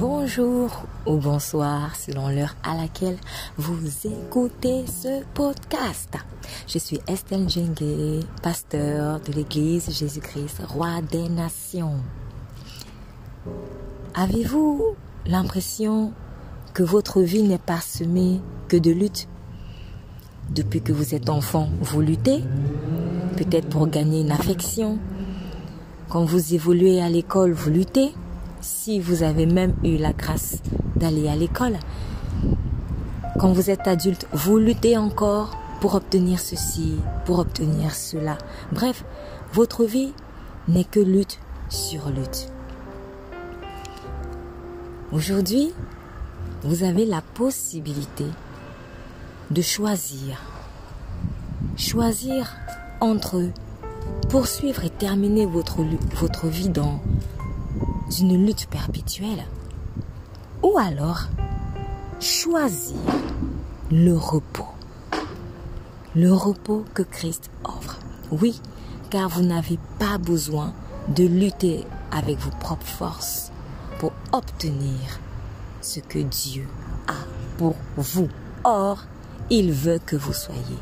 bonjour ou bonsoir selon l'heure à laquelle vous écoutez ce podcast. Je suis Estelle Jengue, pasteur de l'Église Jésus-Christ, roi des nations. Avez-vous l'impression que votre vie n'est pas semée que de luttes? Depuis que vous êtes enfant, vous luttez, peut-être pour gagner une affection? Quand vous évoluez à l'école, vous luttez? Si vous avez même eu la grâce d'aller à l'école. Quand vous êtes adulte, vous luttez encore pour obtenir ceci, pour obtenir cela. Bref, votre vie n'est que lutte sur lutte. Aujourd'hui, vous avez la possibilité de choisir. Choisir entre poursuivre et terminer votre, votre vie dans d'une lutte perpétuelle ou alors choisir le repos. Le repos que Christ offre. Oui, car vous n'avez pas besoin de lutter avec vos propres forces pour obtenir ce que Dieu a pour vous. Or, il veut que vous soyez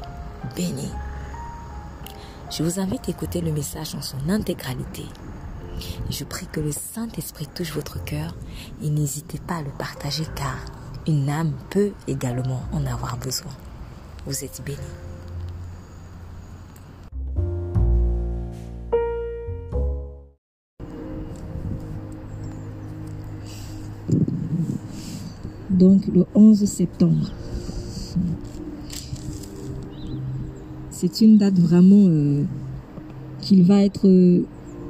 bénis. Je vous invite à écouter le message en son intégralité je prie que le Saint-Esprit touche votre cœur et n'hésitez pas à le partager car une âme peut également en avoir besoin. Vous êtes bénis. Donc le 11 septembre. C'est une date vraiment euh, qu'il va être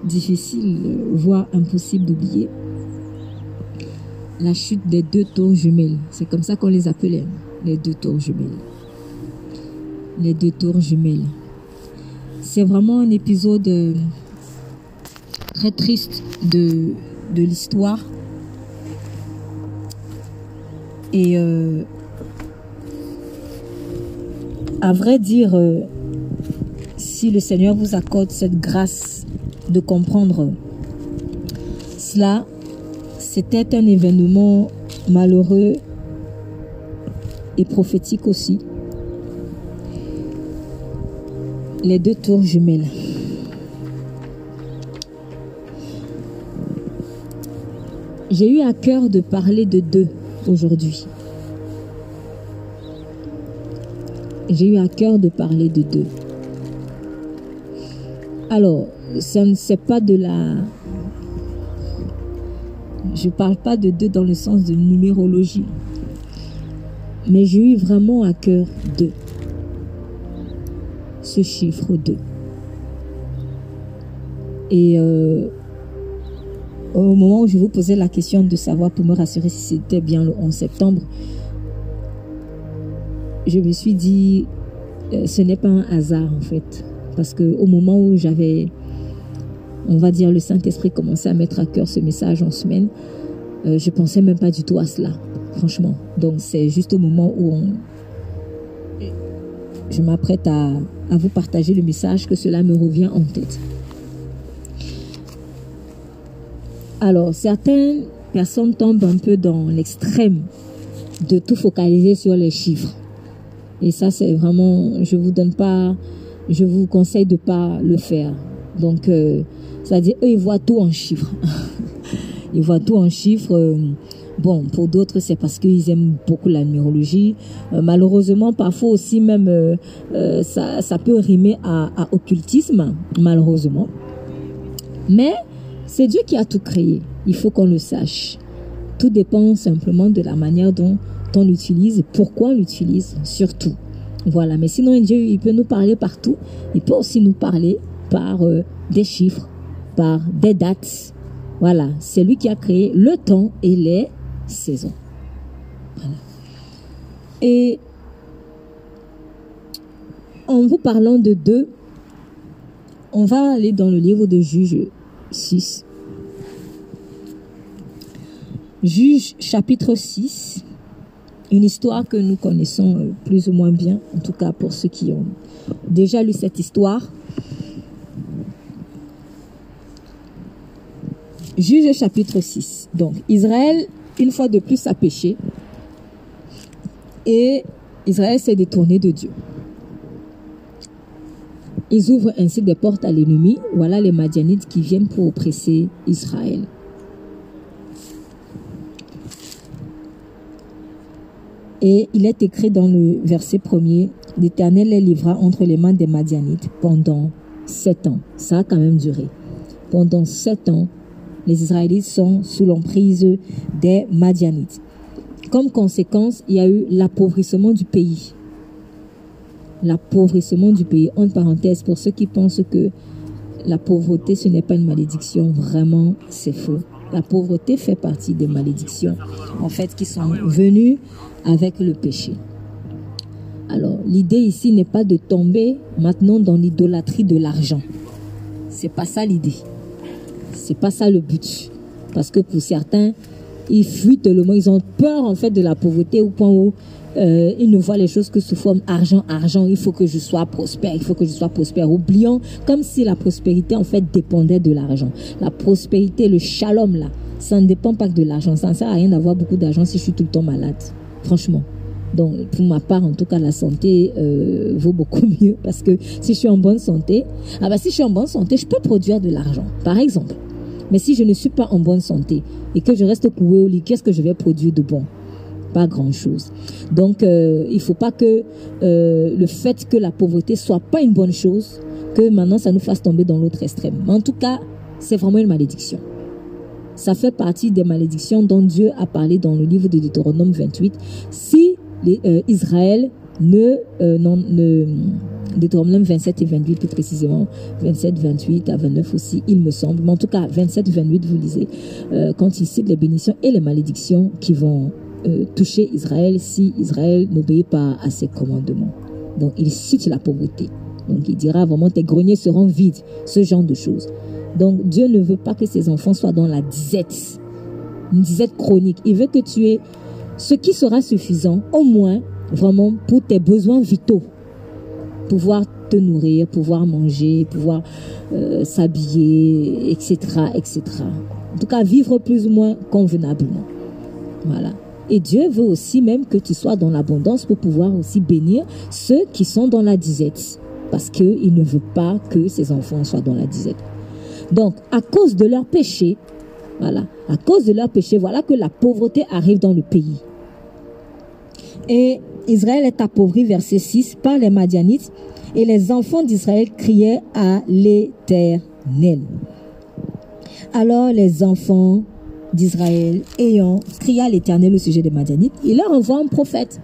difficile, voire impossible d'oublier. La chute des deux tours jumelles. C'est comme ça qu'on les appelait, les deux tours jumelles. Les deux tours jumelles. C'est vraiment un épisode euh, très triste de, de l'histoire. Et euh, à vrai dire, euh, si le Seigneur vous accorde cette grâce de comprendre cela, c'était un événement malheureux et prophétique aussi. Les deux tours jumelles. J'ai eu à cœur de parler de deux aujourd'hui. J'ai eu à cœur de parler de deux. Alors, ça ne c'est pas de la... Je parle pas de deux dans le sens de numérologie. Mais j'ai eu vraiment à cœur deux. Ce chiffre 2. Et euh, au moment où je vous posais la question de savoir pour me rassurer si c'était bien le 11 septembre, je me suis dit, euh, ce n'est pas un hasard en fait. Parce que au moment où j'avais on va dire, le Saint-Esprit commençait à mettre à cœur ce message en semaine, euh, je pensais même pas du tout à cela, franchement. Donc c'est juste au moment où je m'apprête à, à vous partager le message que cela me revient en tête. Alors, certaines personnes tombent un peu dans l'extrême de tout focaliser sur les chiffres. Et ça, c'est vraiment, je vous donne pas, je vous conseille de pas le faire. Donc, euh, c'est-à-dire, eux, ils voient tout en chiffres. ils voient tout en chiffres. Euh, bon, pour d'autres, c'est parce qu'ils aiment beaucoup la numérologie. Euh, malheureusement, parfois aussi même, euh, ça, ça, peut rimer à, à occultisme, malheureusement. Mais c'est Dieu qui a tout créé. Il faut qu'on le sache. Tout dépend simplement de la manière dont on l'utilise pourquoi on l'utilise, surtout. Voilà, mais sinon Dieu, il peut nous parler partout. Il peut aussi nous parler par des chiffres, des dates. Voilà, c'est lui qui a créé le temps et les saisons. Et en vous parlant de deux, on va aller dans le livre de Juge 6. Juge chapitre 6, une histoire que nous connaissons plus ou moins bien, en tout cas pour ceux qui ont déjà lu cette histoire. Juge chapitre 6. Donc, Israël une fois de plus a péché et Israël s'est détourné de Dieu. Ils ouvrent ainsi des portes à l'ennemi. Voilà les Madianites qui viennent pour oppresser Israël. Et il est écrit dans le verset premier, l'Éternel les livra entre les mains des Madianites pendant sept ans. Ça a quand même duré. Pendant sept ans, les Israélites sont sous l'emprise des Madianites. Comme conséquence, il y a eu l'appauvrissement du pays. L'appauvrissement du pays. En parenthèse, pour ceux qui pensent que la pauvreté, ce n'est pas une malédiction, vraiment, c'est faux. La pauvreté fait partie des malédictions, en fait, qui sont venues avec le péché. Alors, l'idée ici n'est pas de tomber maintenant dans l'idolâtrie de l'argent. C'est pas ça l'idée. C'est pas ça le but. Parce que pour certains, ils fuient tellement, ils ont peur en fait de la pauvreté au point où euh, ils ne voient les choses que sous forme argent, argent. Il faut que je sois prospère, il faut que je sois prospère. Oubliant comme si la prospérité en fait dépendait de l'argent. La prospérité, le shalom là, ça ne dépend pas que de l'argent. Ça ne sert à rien d'avoir beaucoup d'argent si je suis tout le temps malade. Franchement. Donc, pour ma part, en tout cas, la santé euh, vaut beaucoup mieux parce que si je suis en bonne santé, ah bah si je suis en bonne santé, je peux produire de l'argent, par exemple. Mais si je ne suis pas en bonne santé et que je reste coué au lit, qu'est-ce que je vais produire de bon? Pas grand-chose. Donc, euh, il ne faut pas que euh, le fait que la pauvreté soit pas une bonne chose, que maintenant ça nous fasse tomber dans l'autre extrême. Mais en tout cas, c'est vraiment une malédiction. Ça fait partie des malédictions dont Dieu a parlé dans le livre de Deutéronome 28. Si euh, Israël ne, non, ne Deutéronome 27 et 28 plus précisément, 27, 28 à 29 aussi, il me semble. Mais en tout cas, 27, 28, vous lisez, euh, quand il cite les bénédictions et les malédictions qui vont euh, toucher Israël si Israël n'obéit pas à ses commandements. Donc, il cite la pauvreté. Donc, il dira vraiment tes greniers seront vides, ce genre de choses. Donc, Dieu ne veut pas que ses enfants soient dans la disette, une disette chronique. Il veut que tu aies ce qui sera suffisant, au moins, vraiment, pour tes besoins vitaux pouvoir te nourrir, pouvoir manger, pouvoir euh, s'habiller, etc., etc. En tout cas, vivre plus ou moins convenablement. Voilà. Et Dieu veut aussi même que tu sois dans l'abondance pour pouvoir aussi bénir ceux qui sont dans la disette. Parce qu'il ne veut pas que ses enfants soient dans la disette. Donc, à cause de leur péché, voilà, à cause de leur péché, voilà que la pauvreté arrive dans le pays. Et Israël est appauvri, verset 6, par les Madianites, et les enfants d'Israël criaient à l'Éternel. Alors les enfants d'Israël, ayant crié à l'Éternel au sujet des Madianites, il leur envoie un prophète.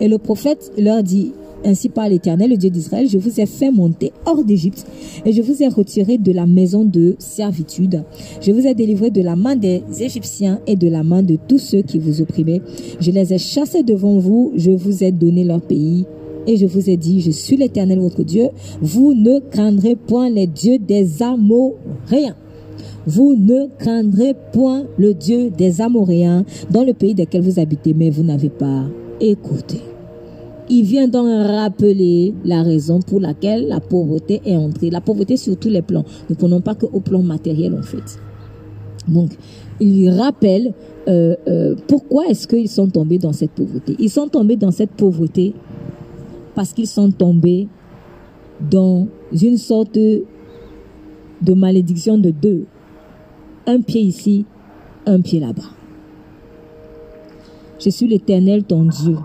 Et le prophète leur dit, ainsi par l'Éternel, le Dieu d'Israël, je vous ai fait monter hors d'Égypte et je vous ai retiré de la maison de servitude. Je vous ai délivré de la main des Égyptiens et de la main de tous ceux qui vous opprimaient. Je les ai chassés devant vous, je vous ai donné leur pays. Et je vous ai dit, je suis l'Éternel votre Dieu. Vous ne craindrez point les dieux des Amoréens. Vous ne craindrez point le Dieu des Amoréens dans le pays desquels vous habitez, mais vous n'avez pas écouté. Il vient donc rappeler la raison pour laquelle la pauvreté est entrée. La pauvreté sur tous les plans. Ne prenons pas qu'au plan matériel en fait. Donc, il rappelle euh, euh, pourquoi est-ce qu'ils sont tombés dans cette pauvreté. Ils sont tombés dans cette pauvreté parce qu'ils sont tombés dans une sorte de malédiction de deux. Un pied ici, un pied là-bas. Je suis l'Éternel, ton Dieu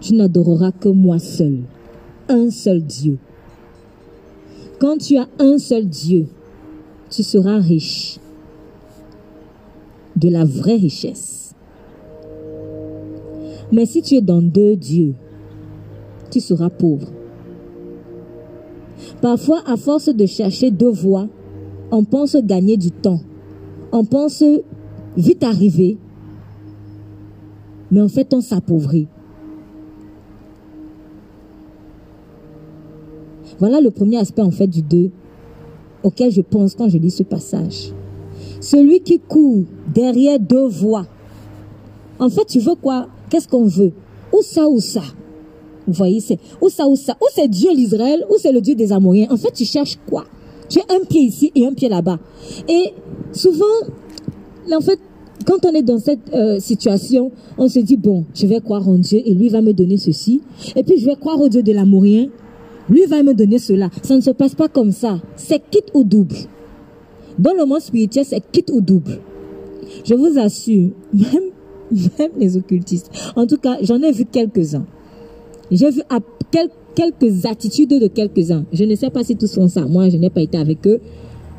tu n'adoreras que moi seul, un seul Dieu. Quand tu as un seul Dieu, tu seras riche de la vraie richesse. Mais si tu es dans deux dieux, tu seras pauvre. Parfois, à force de chercher deux voies, on pense gagner du temps. On pense vite arriver. Mais en fait, on s'appauvrit. Voilà le premier aspect en fait du 2 auquel je pense quand je lis ce passage. Celui qui court derrière deux voies. En fait, tu veux quoi? Qu'est-ce qu'on veut? Où ça, où ça? Vous voyez, c'est où ça, où ça? Où c'est Dieu l'Israël? Où c'est le Dieu des Amoriens En fait, tu cherches quoi? Tu as un pied ici et un pied là-bas. Et souvent, en fait, quand on est dans cette euh, situation, on se dit, bon, je vais croire en Dieu et lui va me donner ceci. Et puis je vais croire au Dieu de l'amourien. Lui va me donner cela. Ça ne se passe pas comme ça. C'est quitte au double. Dans le monde spirituel, c'est quitte au double. Je vous assure, même, même les occultistes. En tout cas, j'en ai vu quelques-uns. J'ai vu quelques attitudes de quelques-uns. Je ne sais pas si tous font ça. Moi, je n'ai pas été avec eux.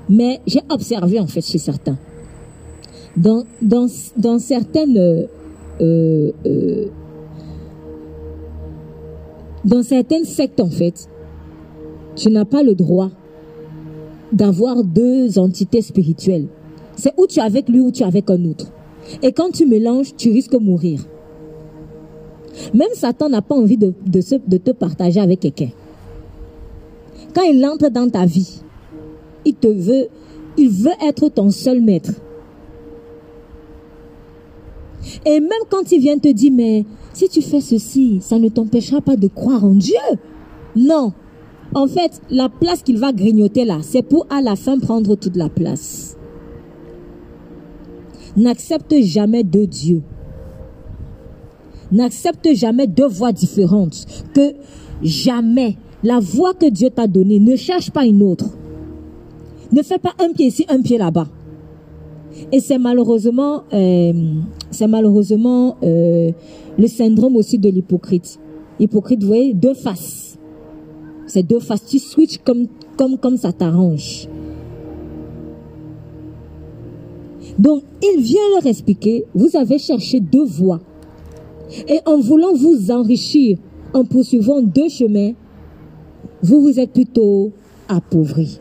Mais j'ai observé, en fait, chez certains. Dans, dans, dans certaines... Euh, euh, dans certaines sectes, en fait, tu n'as pas le droit d'avoir deux entités spirituelles. C'est où tu es avec lui ou tu es avec un autre. Et quand tu mélanges, tu risques de mourir. Même Satan n'a pas envie de, de, te partager avec quelqu'un. Quand il entre dans ta vie, il te veut, il veut être ton seul maître. Et même quand il vient te dire, mais si tu fais ceci, ça ne t'empêchera pas de croire en Dieu. Non. En fait, la place qu'il va grignoter là, c'est pour à la fin prendre toute la place. N'accepte jamais deux dieux. N'accepte jamais deux voies différentes. Que jamais la voie que Dieu t'a donnée, ne cherche pas une autre. Ne fais pas un pied ici, un pied là-bas. Et c'est malheureusement, euh, c'est malheureusement euh, le syndrome aussi de l'hypocrite. Hypocrite, vous voyez, deux faces. C'est deux faces. Tu switches comme, comme, comme ça t'arrange. Donc, il vient leur expliquer, vous avez cherché deux voies. Et en voulant vous enrichir, en poursuivant deux chemins, vous vous êtes plutôt appauvri.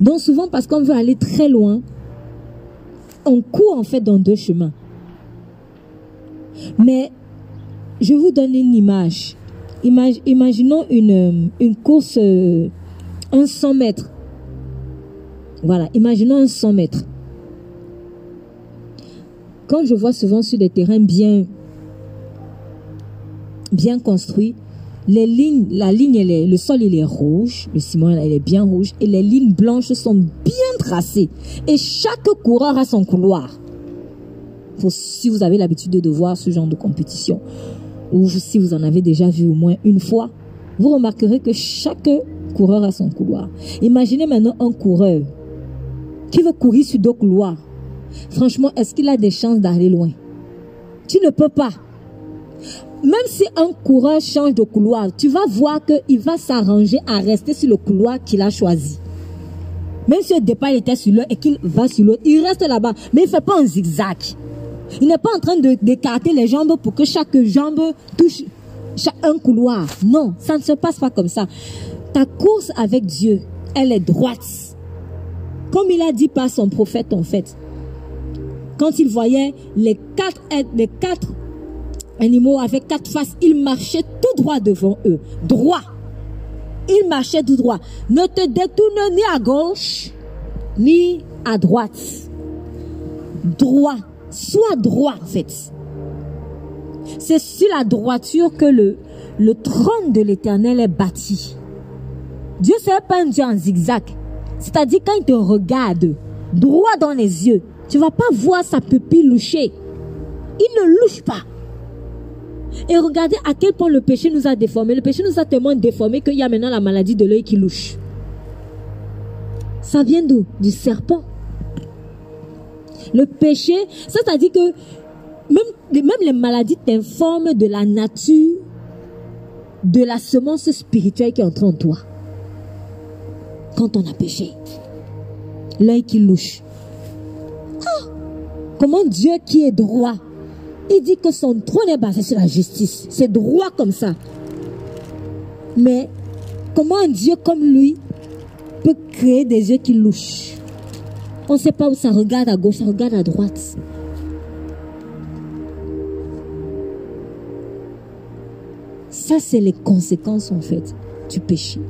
Donc souvent, parce qu'on veut aller très loin, on court en fait dans deux chemins. Mais je vous donne une image. Imaginons une, course, euh, un 100 mètres. Voilà, imaginons un 100 mètres. Quand je vois souvent sur des terrains bien, construits, les lignes, la ligne, le sol, il est rouge, le ciment, il est bien rouge, et les lignes blanches sont bien tracées. Et chaque coureur a son couloir. Si vous avez l'habitude de voir ce genre de compétition, ou si vous en avez déjà vu au moins une fois, vous remarquerez que chaque coureur a son couloir. Imaginez maintenant un coureur qui veut courir sur deux couloirs. Franchement, est-ce qu'il a des chances d'aller loin? Tu ne peux pas. Même si un coureur change de couloir, tu vas voir qu'il va s'arranger à rester sur le couloir qu'il a choisi. Même si au départ il était sur l'un et qu'il va sur l'autre, il reste là-bas. Mais il ne fait pas un zigzag. Il n'est pas en train d'écarter les jambes pour que chaque jambe touche un couloir. Non, ça ne se passe pas comme ça. Ta course avec Dieu, elle est droite. Comme il a dit par son prophète en fait quand il voyait les quatre, les quatre animaux avec quatre faces, il marchait tout droit devant eux. Droit. Il marchait tout droit. Ne te détourne ni à gauche, ni à droite. Droit. Sois droit, en fait. C'est sur la droiture que le, le trône de l'éternel est bâti. Dieu, c'est pas un Dieu en zigzag. C'est-à-dire quand il te regarde droit dans les yeux, tu vas pas voir sa pupille loucher. Il ne louche pas. Et regardez à quel point le péché nous a déformés. Le péché nous a tellement déformés qu'il y a maintenant la maladie de l'œil qui louche. Ça vient d'où? Du serpent. Le péché, c'est-à-dire que même, les maladies t'informent de la nature de la semence spirituelle qui entre en toi. Quand on a péché, l'œil qui louche, Comment Dieu qui est droit, il dit que son trône est basé sur la justice. C'est droit comme ça. Mais comment un Dieu comme lui peut créer des yeux qui louchent? On ne sait pas où ça regarde à gauche, ça regarde à droite. Ça, c'est les conséquences en fait du péché.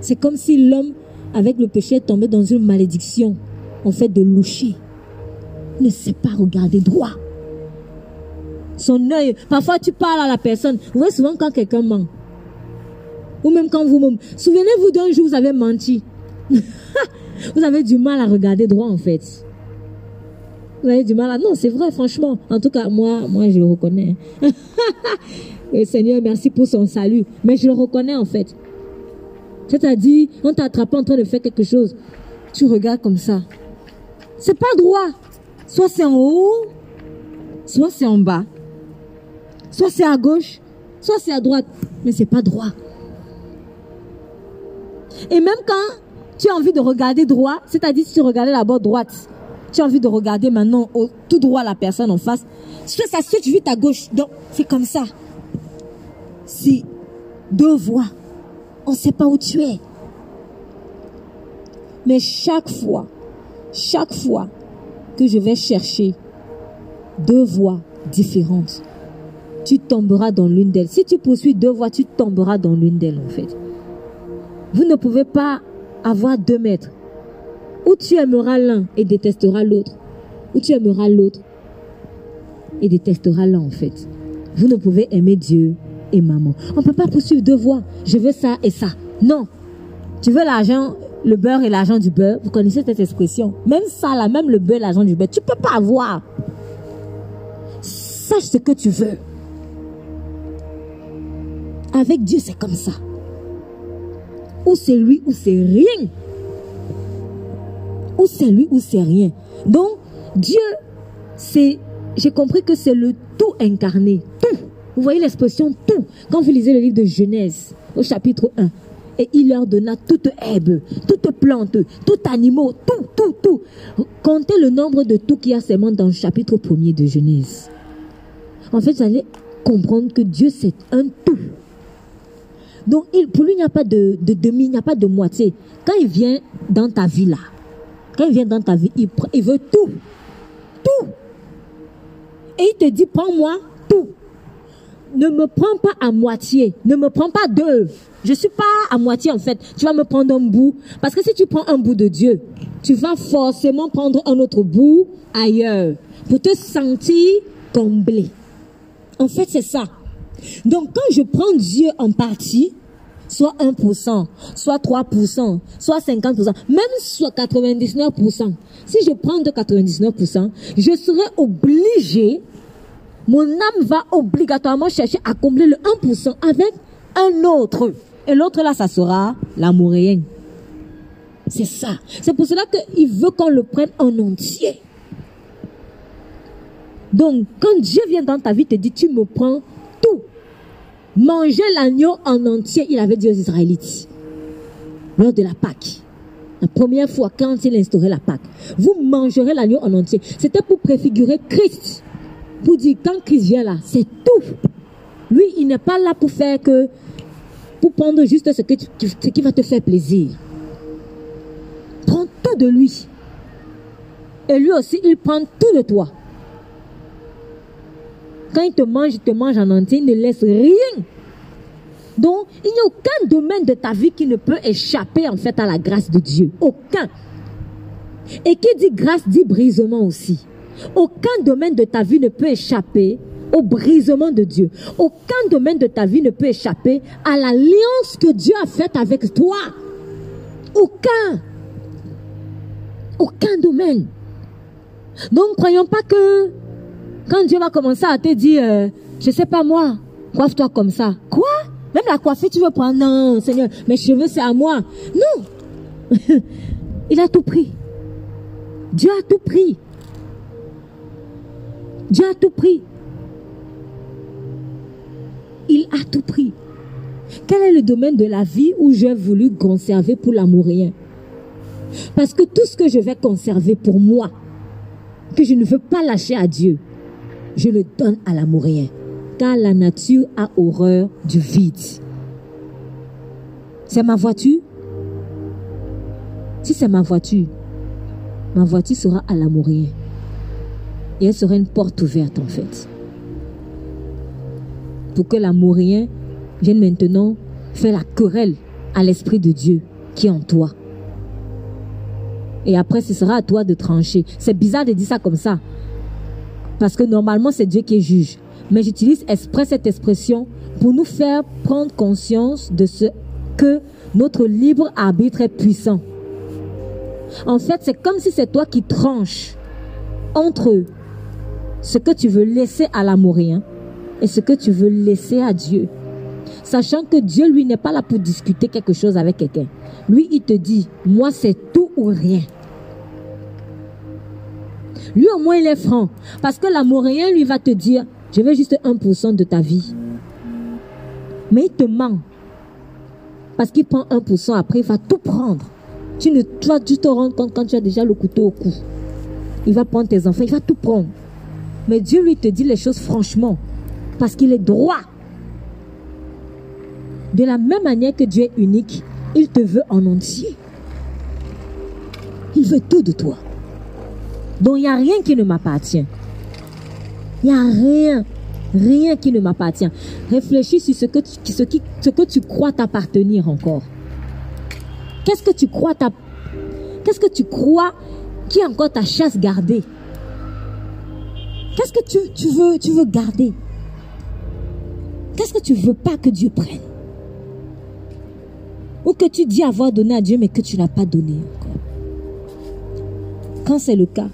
C'est comme si l'homme, avec le péché, est tombé dans une malédiction, en fait, de loucher ne sait pas regarder droit. Son œil, parfois tu parles à la personne. Vous voyez souvent quand quelqu'un ment. Ou même quand vous Souvenez-vous d'un jour, vous avez menti. vous avez du mal à regarder droit en fait. Vous avez du mal à... Non, c'est vrai, franchement. En tout cas, moi, moi, je le reconnais. Et Seigneur, merci pour son salut. Mais je le reconnais, en fait. C'est-à-dire, on t'a attrapé en train de faire quelque chose. Tu regardes comme ça. C'est pas droit. Soit c'est en haut, soit c'est en bas. Soit c'est à gauche, soit c'est à droite. Mais c'est pas droit. Et même quand tu as envie de regarder droit, c'est-à-dire si tu regardais bas droite, tu as envie de regarder maintenant tout droit la personne en face, soit ça switch vite à gauche. Donc, c'est comme ça. Si deux voies, on ne sait pas où tu es. Mais chaque fois, chaque fois que je vais chercher deux voies différentes, tu tomberas dans l'une d'elles. Si tu poursuis deux voies, tu tomberas dans l'une d'elles en fait. Vous ne pouvez pas avoir deux maîtres. Ou tu aimeras l'un et détesteras l'autre, ou tu aimeras l'autre et détesteras l'un en fait. Vous ne pouvez aimer Dieu et maman. On ne peut pas poursuivre deux voies. Je veux ça et ça. Non. Tu veux l'argent, le beurre et l'argent du beurre. Vous connaissez cette expression. Même ça, là, même le beurre l'argent du beurre, tu ne peux pas avoir. Sache ce que tu veux. Avec Dieu, c'est comme ça. Ou c'est lui ou c'est rien. Ou c'est lui ou c'est rien. Donc, Dieu, c'est, j'ai compris que c'est le tout incarné. Tout. Vous voyez l'expression tout. Quand vous lisez le livre de Genèse, au chapitre 1, et il leur donna toute herbe, toute plante, tout animal, tout, tout, tout. Comptez le nombre de tout qui a seulement dans le chapitre 1er de Genèse. En fait, vous allez comprendre que Dieu, c'est un tout. Donc, il, pour lui, il n'y a pas de, demi, il n'y a pas de moitié. Quand il vient dans ta vie là, quand il vient dans ta vie, il, veut tout. Tout. Et il te dit, prends-moi tout. Ne me prends pas à moitié. Ne me prends pas deux. Je suis pas à moitié en fait. Tu vas me prendre un bout. Parce que si tu prends un bout de Dieu, tu vas forcément prendre un autre bout ailleurs. Pour te sentir comblé. En fait, c'est ça. Donc quand je prends Dieu en partie, soit 1%, soit 3%, soit 50%, même soit 99%, si je prends de 99%, je serai obligé, mon âme va obligatoirement chercher à combler le 1% avec un autre. Et l'autre là, ça sera l'amourien. C'est ça. C'est pour cela qu'il veut qu'on le prenne en entier. Donc, quand Dieu vient dans ta vie, te dit, tu me prends tout. Manger l'agneau en entier, il avait dit aux Israélites, lors de la Pâque. La première fois, quand il instaurait la Pâque, vous mangerez l'agneau en entier. C'était pour préfigurer Christ. Pour dire, quand Christ vient là, c'est tout. Lui, il n'est pas là pour faire que, pour prendre juste ce, que ce qui va te faire plaisir. Prends tout de lui. Et lui aussi, il prend tout de toi. Quand il te mange, il te mange en entier, il ne laisse rien. Donc, il n'y a aucun domaine de ta vie qui ne peut échapper en fait à la grâce de Dieu. Aucun. Et qui dit grâce dit brisement aussi. Aucun domaine de ta vie ne peut échapper au brisement de Dieu. Aucun domaine de ta vie ne peut échapper à l'alliance que Dieu a faite avec toi. Aucun. Aucun domaine. Donc, croyons pas que quand Dieu va commencer à te dire, euh, je sais pas moi, coiffe-toi comme ça. Quoi? Même la coiffure, tu veux prendre Non, Seigneur, mes cheveux, c'est à moi. Non Il a tout pris. Dieu a tout pris. Dieu a tout pris. Il a tout pris. Quel est le domaine de la vie où j'ai voulu conserver pour l'amourien Parce que tout ce que je vais conserver pour moi, que je ne veux pas lâcher à Dieu, je le donne à l'amourien. Car la nature a horreur du vide. C'est ma voiture. Si c'est ma voiture, ma voiture sera à l'amourien. Et elle sera une porte ouverte en fait. Pour que l'amourien vienne maintenant faire la querelle à l'Esprit de Dieu qui est en toi. Et après, ce sera à toi de trancher. C'est bizarre de dire ça comme ça. Parce que normalement, c'est Dieu qui est juge. Mais j'utilise exprès cette expression pour nous faire prendre conscience de ce que notre libre arbitre est puissant. En fait, c'est comme si c'est toi qui tranches entre ce que tu veux laisser à l'amourien et ce que tu veux laisser à Dieu. Sachant que Dieu, lui, n'est pas là pour discuter quelque chose avec quelqu'un. Lui, il te dit, moi, c'est tout ou rien. Lui, au moins, il est franc. Parce que l'amourien, lui, va te dire, je veux juste 1% de ta vie. Mais il te ment. Parce qu'il prend 1%, après, il va tout prendre. Tu ne tu te rends compte quand tu as déjà le couteau au cou. Il va prendre tes enfants, il va tout prendre. Mais Dieu lui te dit les choses franchement. Parce qu'il est droit. De la même manière que Dieu est unique, il te veut en entier. Il veut tout de toi. Donc il n'y a rien qui ne m'appartient. Il n'y a rien, rien qui ne m'appartient. Réfléchis sur ce que tu, ce qui, ce que tu crois t'appartenir encore. Qu'est-ce que tu crois Qu'est-ce que tu crois qui est encore ta chasse gardée? Qu'est-ce que tu, tu, veux, tu veux garder? Qu'est-ce que tu veux pas que Dieu prenne? Ou que tu dis avoir donné à Dieu mais que tu n'as pas donné encore? Quand c'est le cas,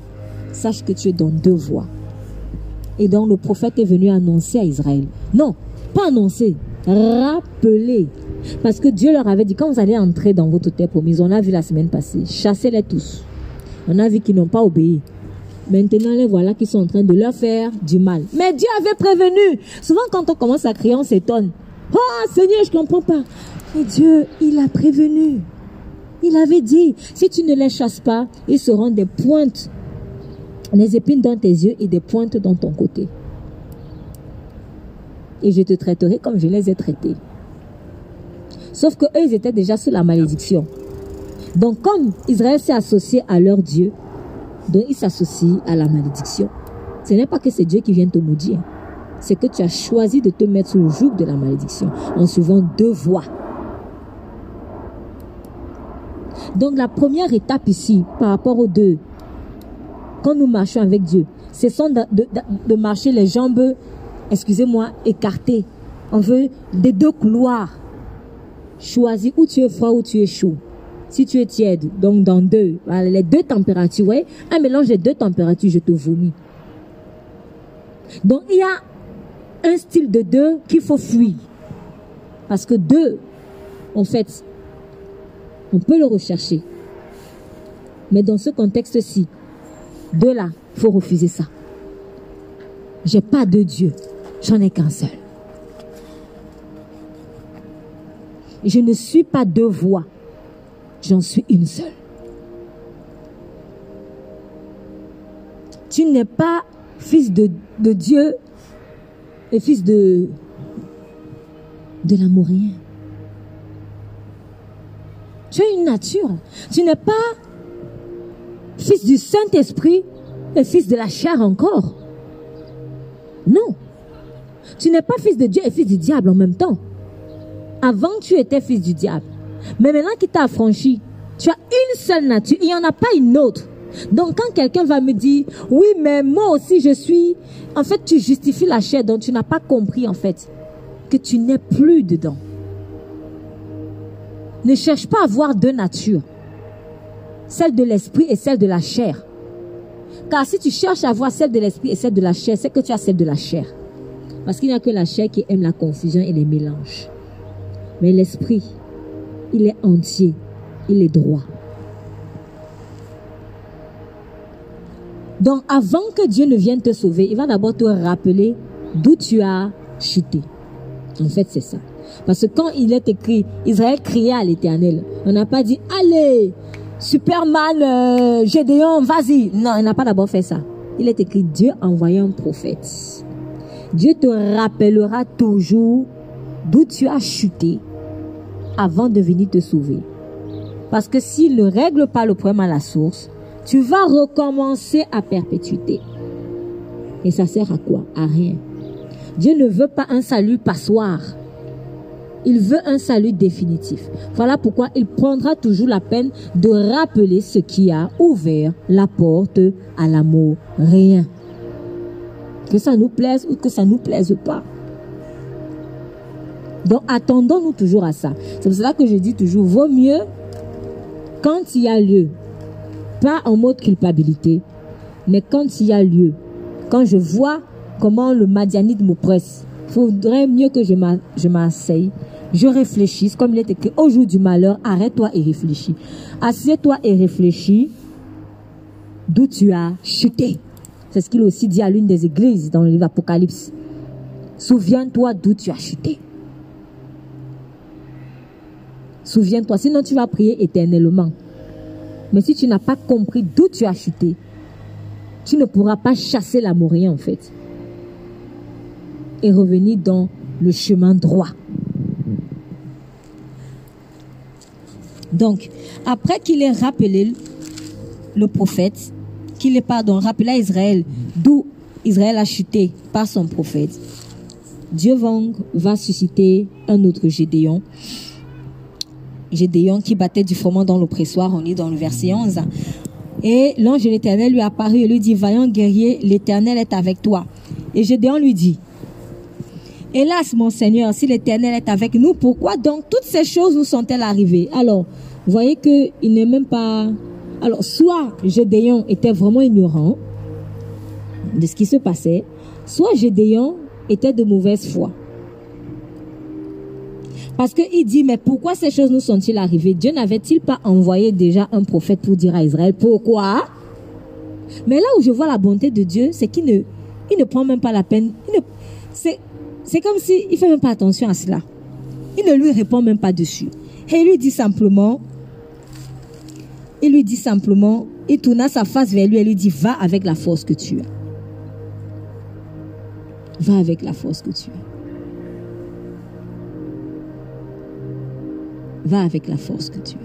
sache que tu es dans deux voies. Et donc le prophète est venu annoncer à Israël. Non, pas annoncer, rappeler. Parce que Dieu leur avait dit, quand vous allez entrer dans votre terre promise, on a vu la semaine passée, chassez-les tous. On a vu qu'ils n'ont pas obéi. Maintenant, les voilà qui sont en train de leur faire du mal. Mais Dieu avait prévenu. Souvent, quand on commence à crier, on s'étonne. Oh, Seigneur, je ne comprends pas. Mais Dieu, il a prévenu. Il avait dit, si tu ne les chasses pas, ils seront des pointes des épines dans tes yeux et des pointes dans ton côté. Et je te traiterai comme je les ai traités. Sauf que eux, ils étaient déjà sous la malédiction. Donc, comme Israël s'est associé à leur Dieu, donc ils s'associent à la malédiction. Ce n'est pas que c'est Dieu qui vient te maudire. C'est que tu as choisi de te mettre sous le joug de la malédiction en suivant deux voies. Donc la première étape ici, par rapport aux deux, quand nous marchons avec Dieu, c'est de, de, de, marcher les jambes, excusez-moi, écartées. On veut des deux couloirs. Choisis où tu es froid, où tu es chaud. Si tu es tiède, donc dans deux, les deux températures, ouais, un mélange des deux températures, je te vomis. Donc il y a un style de deux qu'il faut fuir. Parce que deux, en fait, on peut le rechercher. Mais dans ce contexte-ci, de là, faut refuser ça. J'ai pas de Dieu, j'en ai qu'un seul. Je ne suis pas deux voix, j'en suis une seule. Tu n'es pas fils de, de Dieu et fils de, de l'amourien. Tu as une nature. Tu n'es pas fils du Saint-Esprit et fils de la chair encore. Non. Tu n'es pas fils de Dieu et fils du diable en même temps. Avant, tu étais fils du diable. Mais maintenant qu'il t'a affranchi, tu as une seule nature. Il n'y en a pas une autre. Donc quand quelqu'un va me dire, oui, mais moi aussi je suis... En fait, tu justifies la chair, donc tu n'as pas compris en fait que tu n'es plus dedans. Ne cherche pas à avoir deux natures celle de l'esprit et celle de la chair. Car si tu cherches à voir celle de l'esprit et celle de la chair, c'est que tu as celle de la chair. Parce qu'il n'y a que la chair qui aime la confusion et les mélanges. Mais l'esprit, il est entier, il est droit. Donc avant que Dieu ne vienne te sauver, il va d'abord te rappeler d'où tu as chuté. En fait, c'est ça. Parce que quand il est écrit, Israël criait à l'éternel. On n'a pas dit, allez, Superman, euh, Gédéon, vas-y. Non, il n'a pas d'abord fait ça. Il est écrit Dieu envoyé un prophète. Dieu te rappellera toujours d'où tu as chuté avant de venir te sauver. Parce que s'il ne règle pas le problème à la source, tu vas recommencer à perpétuité. Et ça sert à quoi? À rien. Dieu ne veut pas un salut passoire. Il veut un salut définitif. Voilà pourquoi il prendra toujours la peine de rappeler ce qui a ouvert la porte à l'amour rien. Que ça nous plaise ou que ça nous plaise pas. Donc attendons-nous toujours à ça. C'est pour cela que je dis toujours, vaut mieux quand il y a lieu, pas en mode culpabilité, Mais quand il y a lieu, quand je vois comment le Madianite m'oppresse, faudrait mieux que je m'asseye, je réfléchisse, comme il est écrit, au jour du malheur, arrête-toi et réfléchis. Assieds-toi et réfléchis d'où tu as chuté. C'est ce qu'il aussi dit à l'une des églises dans le livre Apocalypse. Souviens-toi d'où tu as chuté. Souviens-toi, sinon tu vas prier éternellement. Mais si tu n'as pas compris d'où tu as chuté, tu ne pourras pas chasser l'amour en fait. Et revenir dans le chemin droit. Donc, après qu'il ait rappelé le prophète, qu'il ait, pardon, rappelé à Israël d'où Israël a chuté par son prophète, Dieu va susciter un autre Gédéon. Gédéon qui battait du froment dans l'oppressoir, on lit dans le verset 11. Et l'ange de l'Éternel lui apparut et lui dit, vaillant guerrier, l'Éternel est avec toi. Et Gédéon lui dit, Hélas, mon Seigneur, si l'Éternel est avec nous, pourquoi donc toutes ces choses nous sont-elles arrivées? Alors, vous voyez qu'il n'est même pas... Alors, soit Gédéon était vraiment ignorant de ce qui se passait, soit Gédéon était de mauvaise foi. Parce qu'il dit, mais pourquoi ces choses nous sont-ils arrivées? Dieu n'avait-il pas envoyé déjà un prophète pour dire à Israël pourquoi? Mais là où je vois la bonté de Dieu, c'est qu'il ne, il ne prend même pas la peine. C'est, c'est comme s'il ne fait même pas attention à cela. Il ne lui répond même pas dessus. Et il lui dit simplement, il lui dit simplement, il tourna sa face vers lui et lui dit, va avec la force que tu as. Va avec la force que tu as. Va avec la force que tu as.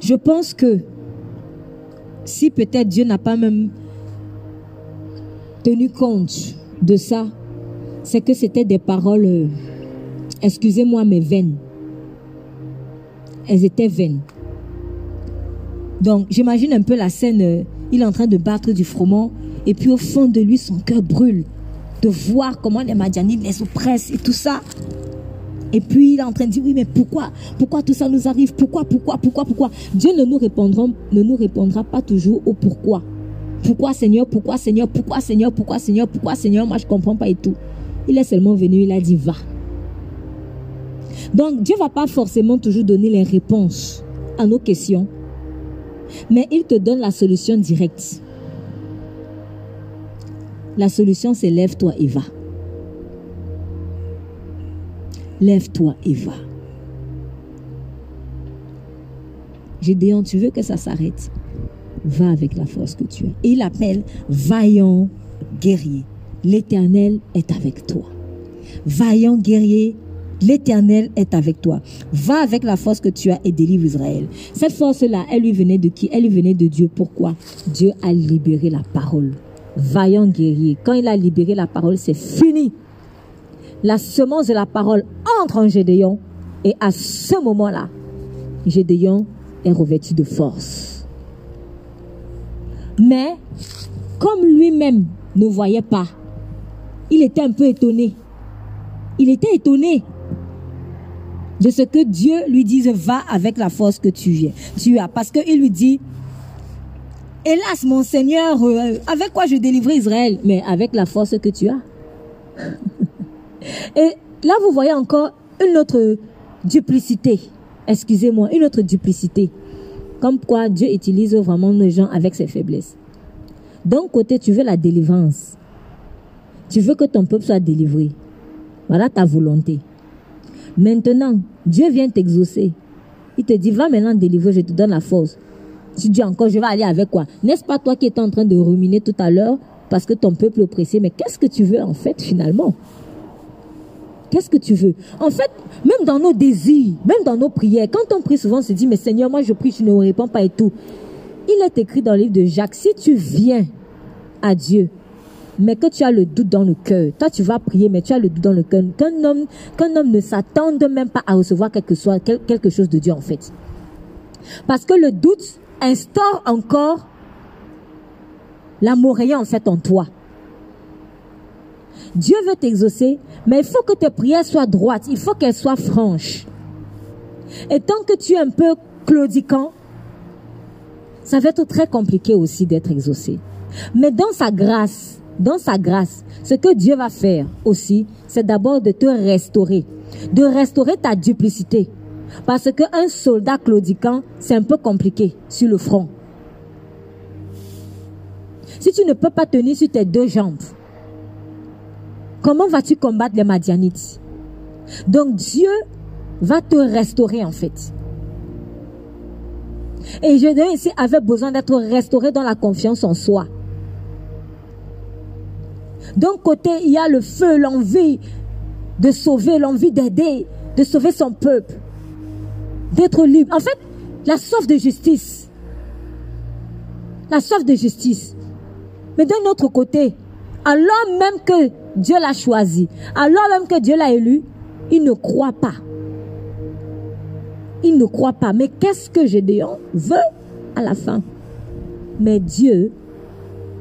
Je pense que si peut-être Dieu n'a pas même tenu compte de ça, c'est que c'était des paroles, euh, excusez-moi, mais vaines. Elles étaient vaines. Donc, j'imagine un peu la scène, euh, il est en train de battre du froment et puis au fond de lui, son cœur brûle de voir comment les Madianites les oppressent et tout ça. Et puis il est en train de dire, oui, mais pourquoi? Pourquoi tout ça nous arrive? Pourquoi Pourquoi Pourquoi Pourquoi? Dieu ne nous, répondra, ne nous répondra pas toujours au pourquoi. Pourquoi Seigneur? Pourquoi Seigneur? Pourquoi Seigneur? Pourquoi Seigneur? Pourquoi Seigneur? Moi je ne comprends pas et tout. Il est seulement venu, il a dit, va. Donc Dieu ne va pas forcément toujours donner les réponses à nos questions, mais il te donne la solution directe. La solution, c'est lève-toi et va. Lève-toi et va. Gédéon, tu veux que ça s'arrête? Va avec la force que tu as. Il appelle vaillant guerrier. L'Éternel est avec toi. Vaillant guerrier, l'Éternel est avec toi. Va avec la force que tu as et délivre Israël. Cette force-là, elle lui venait de qui? Elle lui venait de Dieu. Pourquoi? Dieu a libéré la parole vaillant guerrier. Quand il a libéré la parole, c'est fini. La semence de la parole entre en Gédéon. Et à ce moment-là, Gédéon est revêtu de force. Mais, comme lui-même ne voyait pas, il était un peu étonné. Il était étonné de ce que Dieu lui dise, va avec la force que tu, tu as. Parce qu'il lui dit, Hélas, mon Seigneur, euh, avec quoi je délivrerai Israël Mais avec la force que tu as. Et là, vous voyez encore une autre duplicité. Excusez-moi, une autre duplicité. Comme quoi Dieu utilise vraiment les gens avec ses faiblesses. D'un côté, tu veux la délivrance. Tu veux que ton peuple soit délivré. Voilà ta volonté. Maintenant, Dieu vient t'exaucer. Il te dit, va maintenant délivrer, je te donne la force. Tu dis encore, je vais aller avec quoi? N'est-ce pas toi qui étais en train de ruminer tout à l'heure parce que ton peuple est oppressé? Mais qu'est-ce que tu veux en fait finalement? Qu'est-ce que tu veux En fait, même dans nos désirs, même dans nos prières, quand on prie souvent, on se dit, mais Seigneur, moi je prie, tu ne me réponds pas et tout. Il est écrit dans le livre de Jacques, si tu viens à Dieu, mais que tu as le doute dans le cœur, toi tu vas prier, mais tu as le doute dans le cœur, qu'un homme, qu'un homme ne s'attende même pas à recevoir quelque chose, quelque chose de Dieu en fait. Parce que le doute instaure encore la en fait en toi. Dieu veut t'exaucer, mais il faut que tes prières soient droites, il faut qu'elles soient franches. Et tant que tu es un peu claudiquant, ça va être très compliqué aussi d'être exaucé. Mais dans sa grâce, dans sa grâce, ce que Dieu va faire aussi, c'est d'abord de te restaurer, de restaurer ta duplicité. Parce qu'un soldat claudiquant, c'est un peu compliqué sur le front. Si tu ne peux pas tenir sur tes deux jambes, comment vas-tu combattre les Madianites? Donc Dieu va te restaurer en fait. Et je ici avait besoin d'être restauré dans la confiance en soi. D'un côté, il y a le feu, l'envie de sauver, l'envie d'aider, de sauver son peuple, d'être libre. En fait, la soif de justice. La soif de justice. Mais d'un autre côté, alors même que Dieu l'a choisi, alors même que Dieu l'a élu, il ne croit pas. Il ne croit pas. Mais qu'est-ce que Gédéon veut à la fin? Mais Dieu,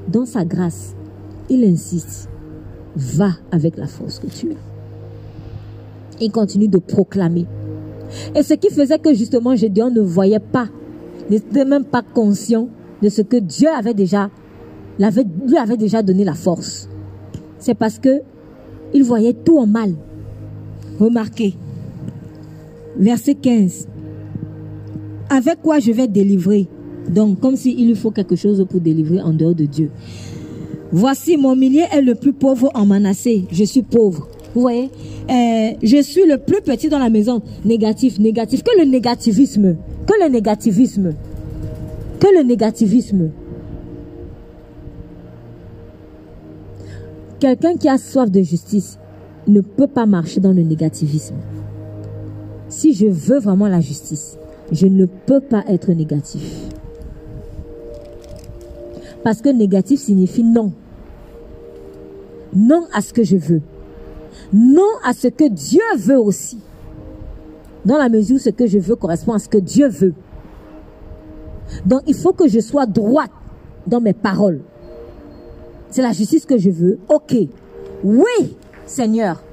dans sa grâce, il insiste. Va avec la force que tu as. Il continue de proclamer. Et ce qui faisait que justement Gédéon ne voyait pas, n'était même pas conscient de ce que Dieu avait déjà, lui avait déjà donné la force. C'est parce que il voyait tout en mal. Remarquez, verset 15. Avec quoi je vais délivrer? Donc, comme s'il lui faut quelque chose pour délivrer en dehors de Dieu. Voici, mon millier est le plus pauvre en Manassé. Je suis pauvre. Vous voyez? Euh, Je suis le plus petit dans la maison. Négatif, négatif. Que le négativisme. Que le négativisme. Que le négativisme. Quelqu'un qui a soif de justice ne peut pas marcher dans le négativisme. Si je veux vraiment la justice, je ne peux pas être négatif. Parce que négatif signifie non non à ce que je veux, non à ce que Dieu veut aussi, dans la mesure où ce que je veux correspond à ce que Dieu veut. Donc il faut que je sois droite dans mes paroles. C'est la justice que je veux. Ok. Oui, Seigneur.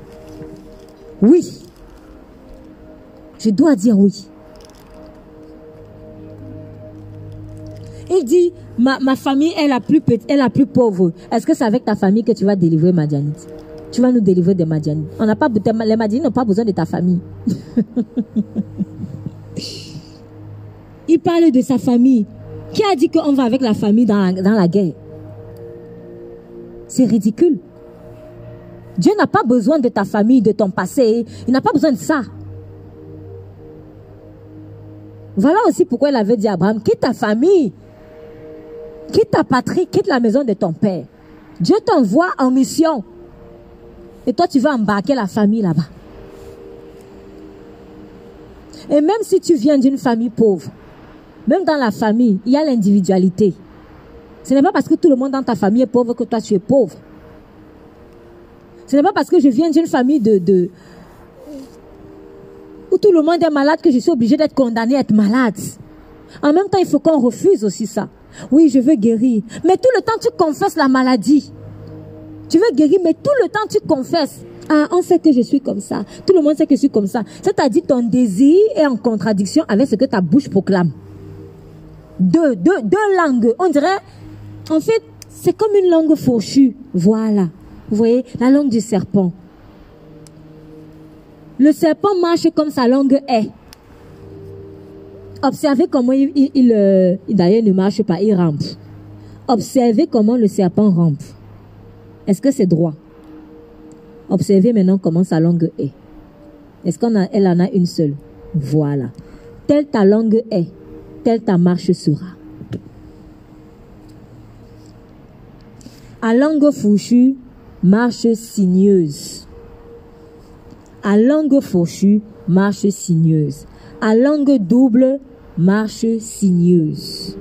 Oui. Je dois dire oui. Il dit, ma, ma famille est la plus petite, est la plus pauvre. Est-ce que c'est avec ta famille que tu vas délivrer Madianite Tu vas nous délivrer des Madianites. On pas, les Madianites n'ont pas besoin de ta famille. Il parle de sa famille. Qui a dit qu'on va avec la famille dans dans la guerre? C'est ridicule. Dieu n'a pas besoin de ta famille, de ton passé. Il n'a pas besoin de ça. Voilà aussi pourquoi il avait dit à Abraham, quitte ta famille, Quitte ta patrie, quitte la maison de ton père. Dieu t'envoie en mission. Et toi, tu vas embarquer la famille là-bas. Et même si tu viens d'une famille pauvre, même dans la famille, il y a l'individualité. Ce n'est pas parce que tout le monde dans ta famille est pauvre que toi tu es pauvre. Ce n'est pas parce que je viens d'une famille de, de, où tout le monde est malade que je suis obligé d'être condamné à être malade. En même temps, il faut qu'on refuse aussi ça. Oui, je veux guérir. Mais tout le temps, tu confesses la maladie. Tu veux guérir, mais tout le temps, tu confesses. Ah, on sait que je suis comme ça. Tout le monde sait que je suis comme ça. C'est-à-dire ton désir est en contradiction avec ce que ta bouche proclame. Deux, deux, deux langues. On dirait, en fait, c'est comme une langue fourchue. Voilà. Vous voyez, la langue du serpent. Le serpent marche comme sa langue est. Observez comment il, il, euh, d'ailleurs ne marche pas, il rampe. Observez comment le serpent rampe. Est-ce que c'est droit? Observez maintenant comment sa langue est. Est-ce qu'elle en a une seule? Voilà. Telle ta langue est, telle ta marche sera. À langue fourchue, marche sinueuse. À langue fourchue, marche sinueuse. À langue double, marche sinueuse.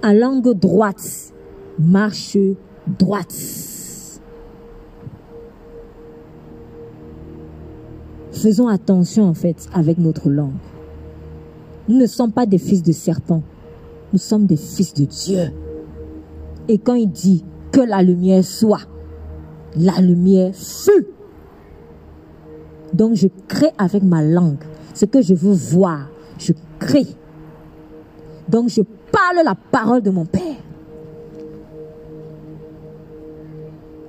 À langue droite, marche droite. Faisons attention en fait avec notre langue. Nous ne sommes pas des fils de serpent, nous sommes des fils de Dieu. Et quand il dit que la lumière soit, la lumière fut. Donc je crée avec ma langue ce que je veux voir je crée. Donc je parle la parole de mon Père.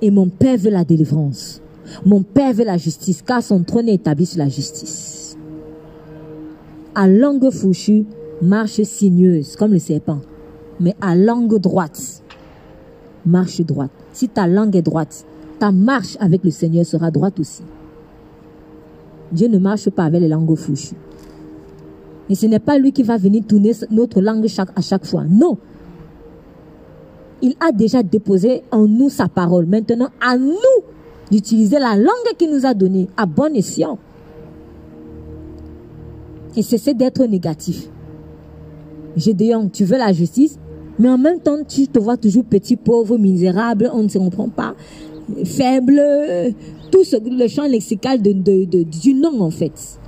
Et mon Père veut la délivrance. Mon Père veut la justice, car son trône est établi sur la justice. À langue fourchue, marche sinueuse, comme le serpent. Mais à langue droite, marche droite. Si ta langue est droite, ta marche avec le Seigneur sera droite aussi. Dieu ne marche pas avec les langues fourchues. Et ce n'est pas lui qui va venir tourner notre langue à chaque fois. Non. Il a déjà déposé en nous sa parole. Maintenant, à nous d'utiliser la langue qu'il nous a donnée à bon escient. Et cesser d'être négatif. Gédéon, tu veux la justice, mais en même temps, tu te vois toujours petit, pauvre, misérable, on ne se comprend pas, faible, tout le champ lexical de, du nom, en fait.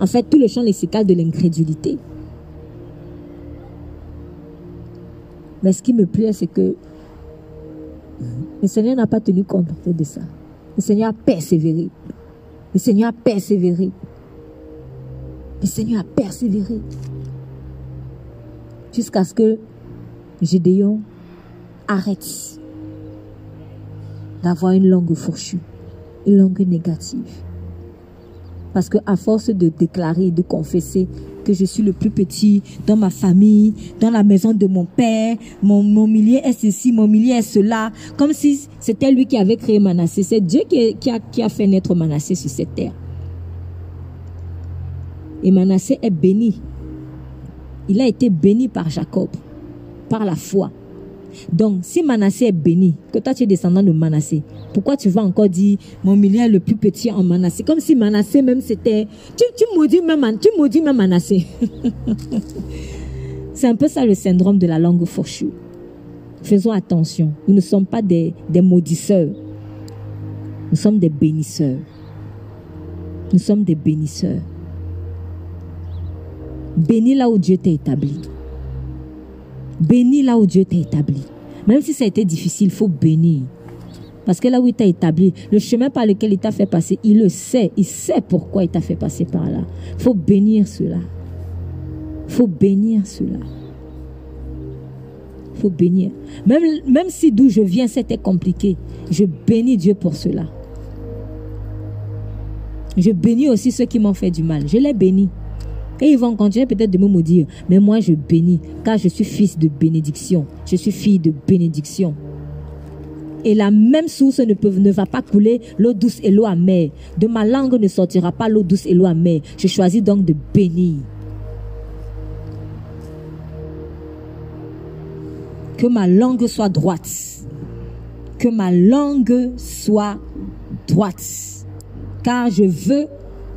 En fait, tout le champ lexical de l'incrédulité. Mais ce qui me plaît, c'est que le Seigneur n'a pas tenu compte de ça. Le Seigneur a persévéré. Le Seigneur a persévéré. Le Seigneur a persévéré. Jusqu'à ce que Gédéon arrête d'avoir une langue fourchue, une langue négative. Parce que à force de déclarer, de confesser que je suis le plus petit dans ma famille, dans la maison de mon père, mon, mon milieu est ceci, mon milieu est cela, comme si c'était lui qui avait créé Manassé. C'est Dieu qui, a, qui a fait naître Manassé sur cette terre. Et Manassé est béni. Il a été béni par Jacob, par la foi. Donc, si Manassé est béni, que toi tu es descendant de Manassé, pourquoi tu vas encore dire mon est le plus petit en Manassé? Comme si Manassé même c'était. Tu, tu maudis même, tu maudis même Manassé. C'est un peu ça le syndrome de la langue fourchue. Faisons attention. Nous ne sommes pas des, des maudisseurs. Nous sommes des bénisseurs. Nous sommes des bénisseurs. Bénis là où Dieu t'a établi. Bénis là où Dieu t'a établi. Même si ça a été difficile, il faut bénir. Parce que là où il t'a établi, le chemin par lequel il t'a fait passer, il le sait. Il sait pourquoi il t'a fait passer par là. Il faut bénir cela. Il faut bénir cela. Il faut bénir. Même, si d'où je viens, c'était compliqué, je bénis Dieu pour cela. Je bénis aussi ceux qui m'ont fait du mal. Je les bénis. Et ils vont continuer peut-être de me maudire. Mais moi, je bénis, car je suis fils de bénédiction. Je suis fille de bénédiction. Et la même source ne, ne va pas couler l'eau douce et l'eau amère. De ma langue ne sortira pas l'eau douce et l'eau amère. Je choisis donc de bénir. Que ma langue soit droite. Que ma langue soit droite. Car je veux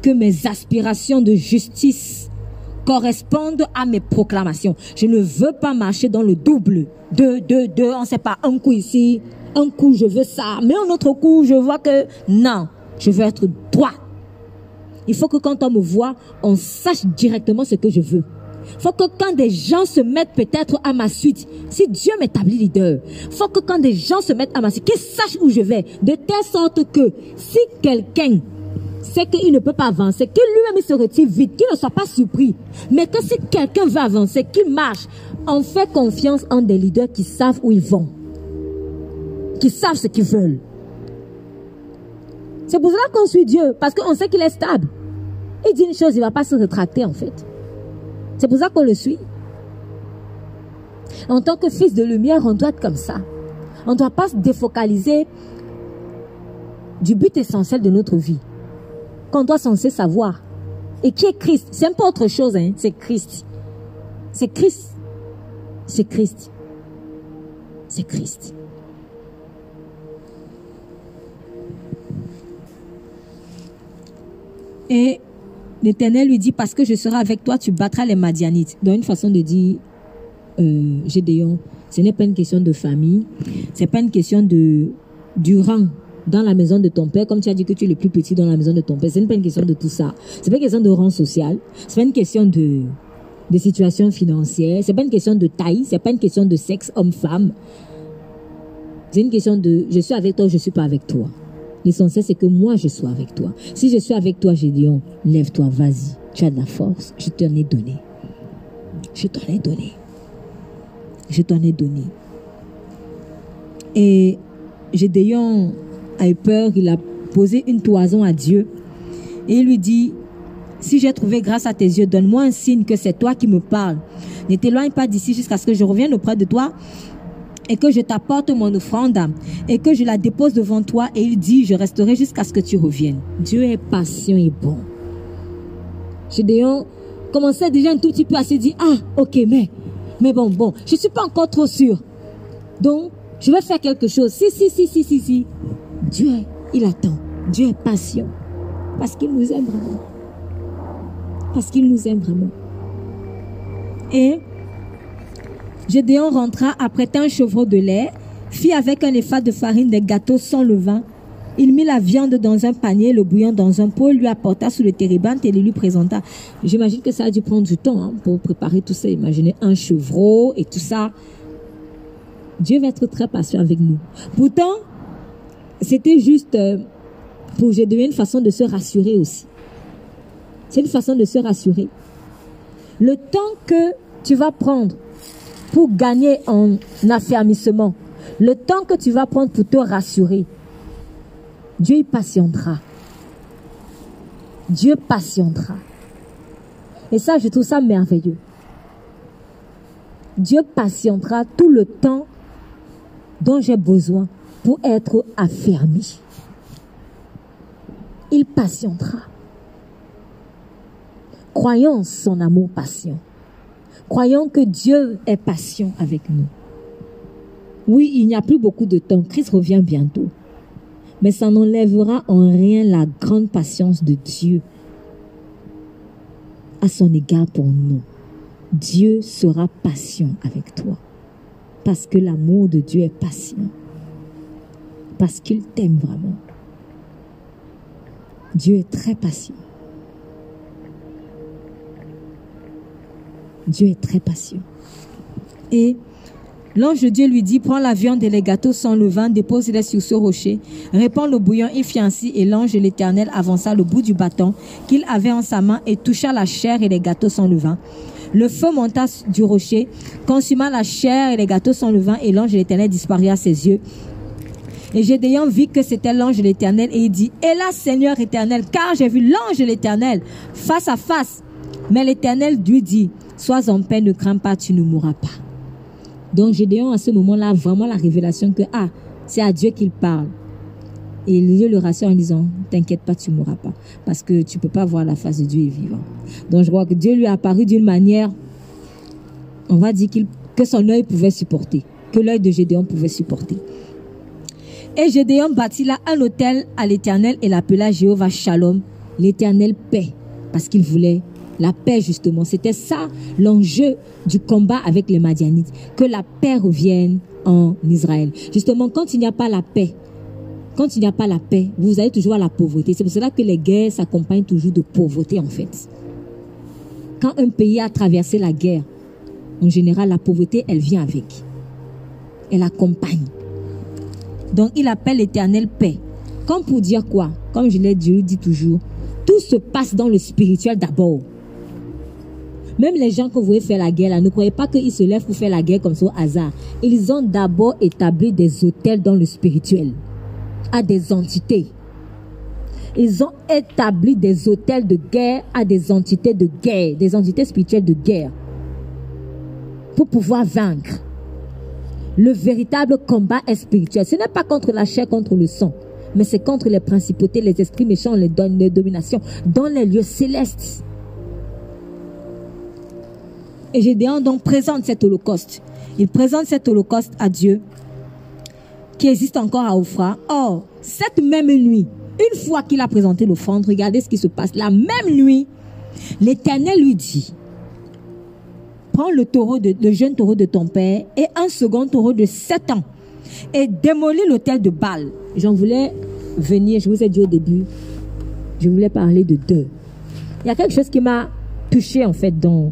que mes aspirations de justice correspondent à mes proclamations. Je ne veux pas marcher dans le double. Deux, deux, deux, on ne sait pas, un coup ici, un coup je veux ça, mais un autre coup je vois que non, je veux être droit. Il faut que quand on me voit, on sache directement ce que je veux. Il faut que quand des gens se mettent peut-être à ma suite, si Dieu m'établit leader, il faut que quand des gens se mettent à ma suite, qu'ils sachent où je vais, de telle sorte que si quelqu'un c'est qu'il ne peut pas avancer, que lui-même se retire vite, qu'il ne soit pas surpris. Mais que si quelqu'un veut avancer, qu'il marche, on fait confiance en des leaders qui savent où ils vont, qui savent ce qu'ils veulent. C'est pour cela qu'on suit Dieu, parce qu'on sait qu'il est stable. Il dit une chose, il ne va pas se rétracter en fait. C'est pour ça qu'on le suit. En tant que fils de lumière, on doit être comme ça. On ne doit pas se défocaliser du but essentiel de notre vie qu'on doit censé savoir. Et qui est Christ? C'est un peu autre chose, hein? c'est Christ. C'est Christ. C'est Christ. C'est Christ. Et l'Éternel lui dit, parce que je serai avec toi, tu battras les Madianites. Dans une façon de dire, euh, Gédéon, ce n'est pas une question de famille, c'est pas une question de, du rang dans la maison de ton père, comme tu as dit que tu es le plus petit dans la maison de ton père. Ce n'est pas une question de tout ça. C'est pas une question de rang social. C'est pas une question de, de situation financière. C'est pas une question de taille. C'est pas une question de sexe homme-femme. C'est une question de je suis avec toi, je suis pas avec toi. L'essentiel, c'est que moi, je sois avec toi. Si je suis avec toi, j'ai dit, lève-toi, vas-y. Tu as de la force. Je t'en ai donné. Je t'en ai donné. je t'en ai donné. Et Gédéon a eu peur, il a posé une toison à Dieu. Et il lui dit, si j'ai trouvé grâce à tes yeux, donne-moi un signe que c'est toi qui me parles. Ne t'éloigne pas d'ici jusqu'à ce que je revienne auprès de toi et que je t'apporte mon offrande et que je la dépose devant toi. Et il dit, je resterai jusqu'à ce que tu reviennes. Dieu est patient et bon. Gédéon commençait déjà un tout petit peu à se dire, ah, ok, mais, mais bon, bon, je ne suis pas encore trop sûr. Donc, je vais faire quelque chose. Si, si, si, si, si, si. Dieu, il attend. Dieu est patient. Parce qu'il nous aime vraiment. Parce qu'il nous aime vraiment. Et Gédéon rentra, apprêta un chevreau de lait, fit avec un effat de farine des gâteaux sans levain. Il mit la viande dans un panier, le bouillon dans un pot, lui apporta sous le térébinthe et le lui présenta. J'imagine que ça a dû prendre du temps hein, pour préparer tout ça. Imaginez un chevreau et tout ça. Dieu va être très patient avec nous. Pourtant, c'était juste euh, pour Gédéon une façon de se rassurer aussi. C'est une façon de se rassurer. Le temps que tu vas prendre pour gagner en affermissement, le temps que tu vas prendre pour te rassurer, Dieu y patientera. Dieu patientera. Et ça, je trouve ça merveilleux. Dieu patientera tout le temps dont j'ai besoin pour être affermi. Il patientera. Croyons son amour patient. Croyons que Dieu est patient avec nous. Oui, il n'y a plus beaucoup de temps. Christ revient bientôt. Mais ça n'enlèvera en rien la grande patience de Dieu à son égard pour nous. Dieu sera patient avec toi. Parce que l'amour de Dieu est patient. Parce qu'il t'aime vraiment. Dieu est très patient. Dieu est très patient. Et l'ange de Dieu lui dit, prends la viande et les gâteaux sans levain, dépose-les sur ce rocher, répands le bouillon et fit ainsi. Et l'ange de l'Éternel avança le bout du bâton qu'il avait en sa main et toucha la chair et les gâteaux sans levain. Le feu monta du rocher, consuma la chair et les gâteaux sans levain, et l'ange de l'Éternel disparut à ses yeux. Et Gédéon vit que c'était l'ange de l'Éternel, et il dit, Hélas Seigneur éternel, car j'ai vu l'ange de l'Éternel face à face. Mais l'Éternel lui dit, Sois en paix, ne crains pas, tu ne mourras pas. Donc Gédéon, à ce moment-là, vraiment la révélation que, ah, c'est à Dieu qu'il parle. Et Dieu le rassure en disant, t'inquiète pas, tu ne mourras pas. Parce que tu peux pas voir la face de Dieu est vivant. Donc je crois que Dieu lui a apparu d'une manière, on va dire que son œil pouvait supporter. Que l'œil de Gédéon pouvait supporter. Et Gédéon bâtit là un hôtel à l'Éternel et l'appela Jéhovah Shalom, l'Éternel paix, parce qu'il voulait la paix justement. C'était ça l'enjeu du combat avec les Madianites, que la paix revienne en Israël. Justement, quand il n'y a pas la paix, quand il n'y a pas la paix, vous allez toujours la pauvreté. C'est pour cela que les guerres s'accompagnent toujours de pauvreté en fait. Quand un pays a traversé la guerre, en général, la pauvreté, elle vient avec. Elle accompagne. Donc, il appelle l'éternel paix. Comme pour dire quoi? Comme je l'ai dit, dit toujours, tout se passe dans le spirituel d'abord. Même les gens que vous voyez faire la guerre, ne croyez pas qu'ils se lèvent pour faire la guerre comme ça au hasard. Ils ont d'abord établi des hôtels dans le spirituel à des entités. Ils ont établi des hôtels de guerre à des entités de guerre, des entités spirituelles de guerre, pour pouvoir vaincre. Le véritable combat est spirituel. Ce n'est pas contre la chair, contre le sang, mais c'est contre les principautés, les esprits méchants, les, les dominations dans les lieux célestes. Et Gédéon donc présente cet holocauste. Il présente cet holocauste à Dieu qui existe encore à Ophra. Or, cette même nuit, une fois qu'il a présenté l'offrande, regardez ce qui se passe. La même nuit, l'Éternel lui dit, prends le taureau de, jeune taureau de ton père et un second taureau de sept ans et démolis l'hôtel de Baal. J'en voulais venir, je vous ai dit au début, je voulais parler de deux. Il y a quelque chose qui m'a touché en fait dans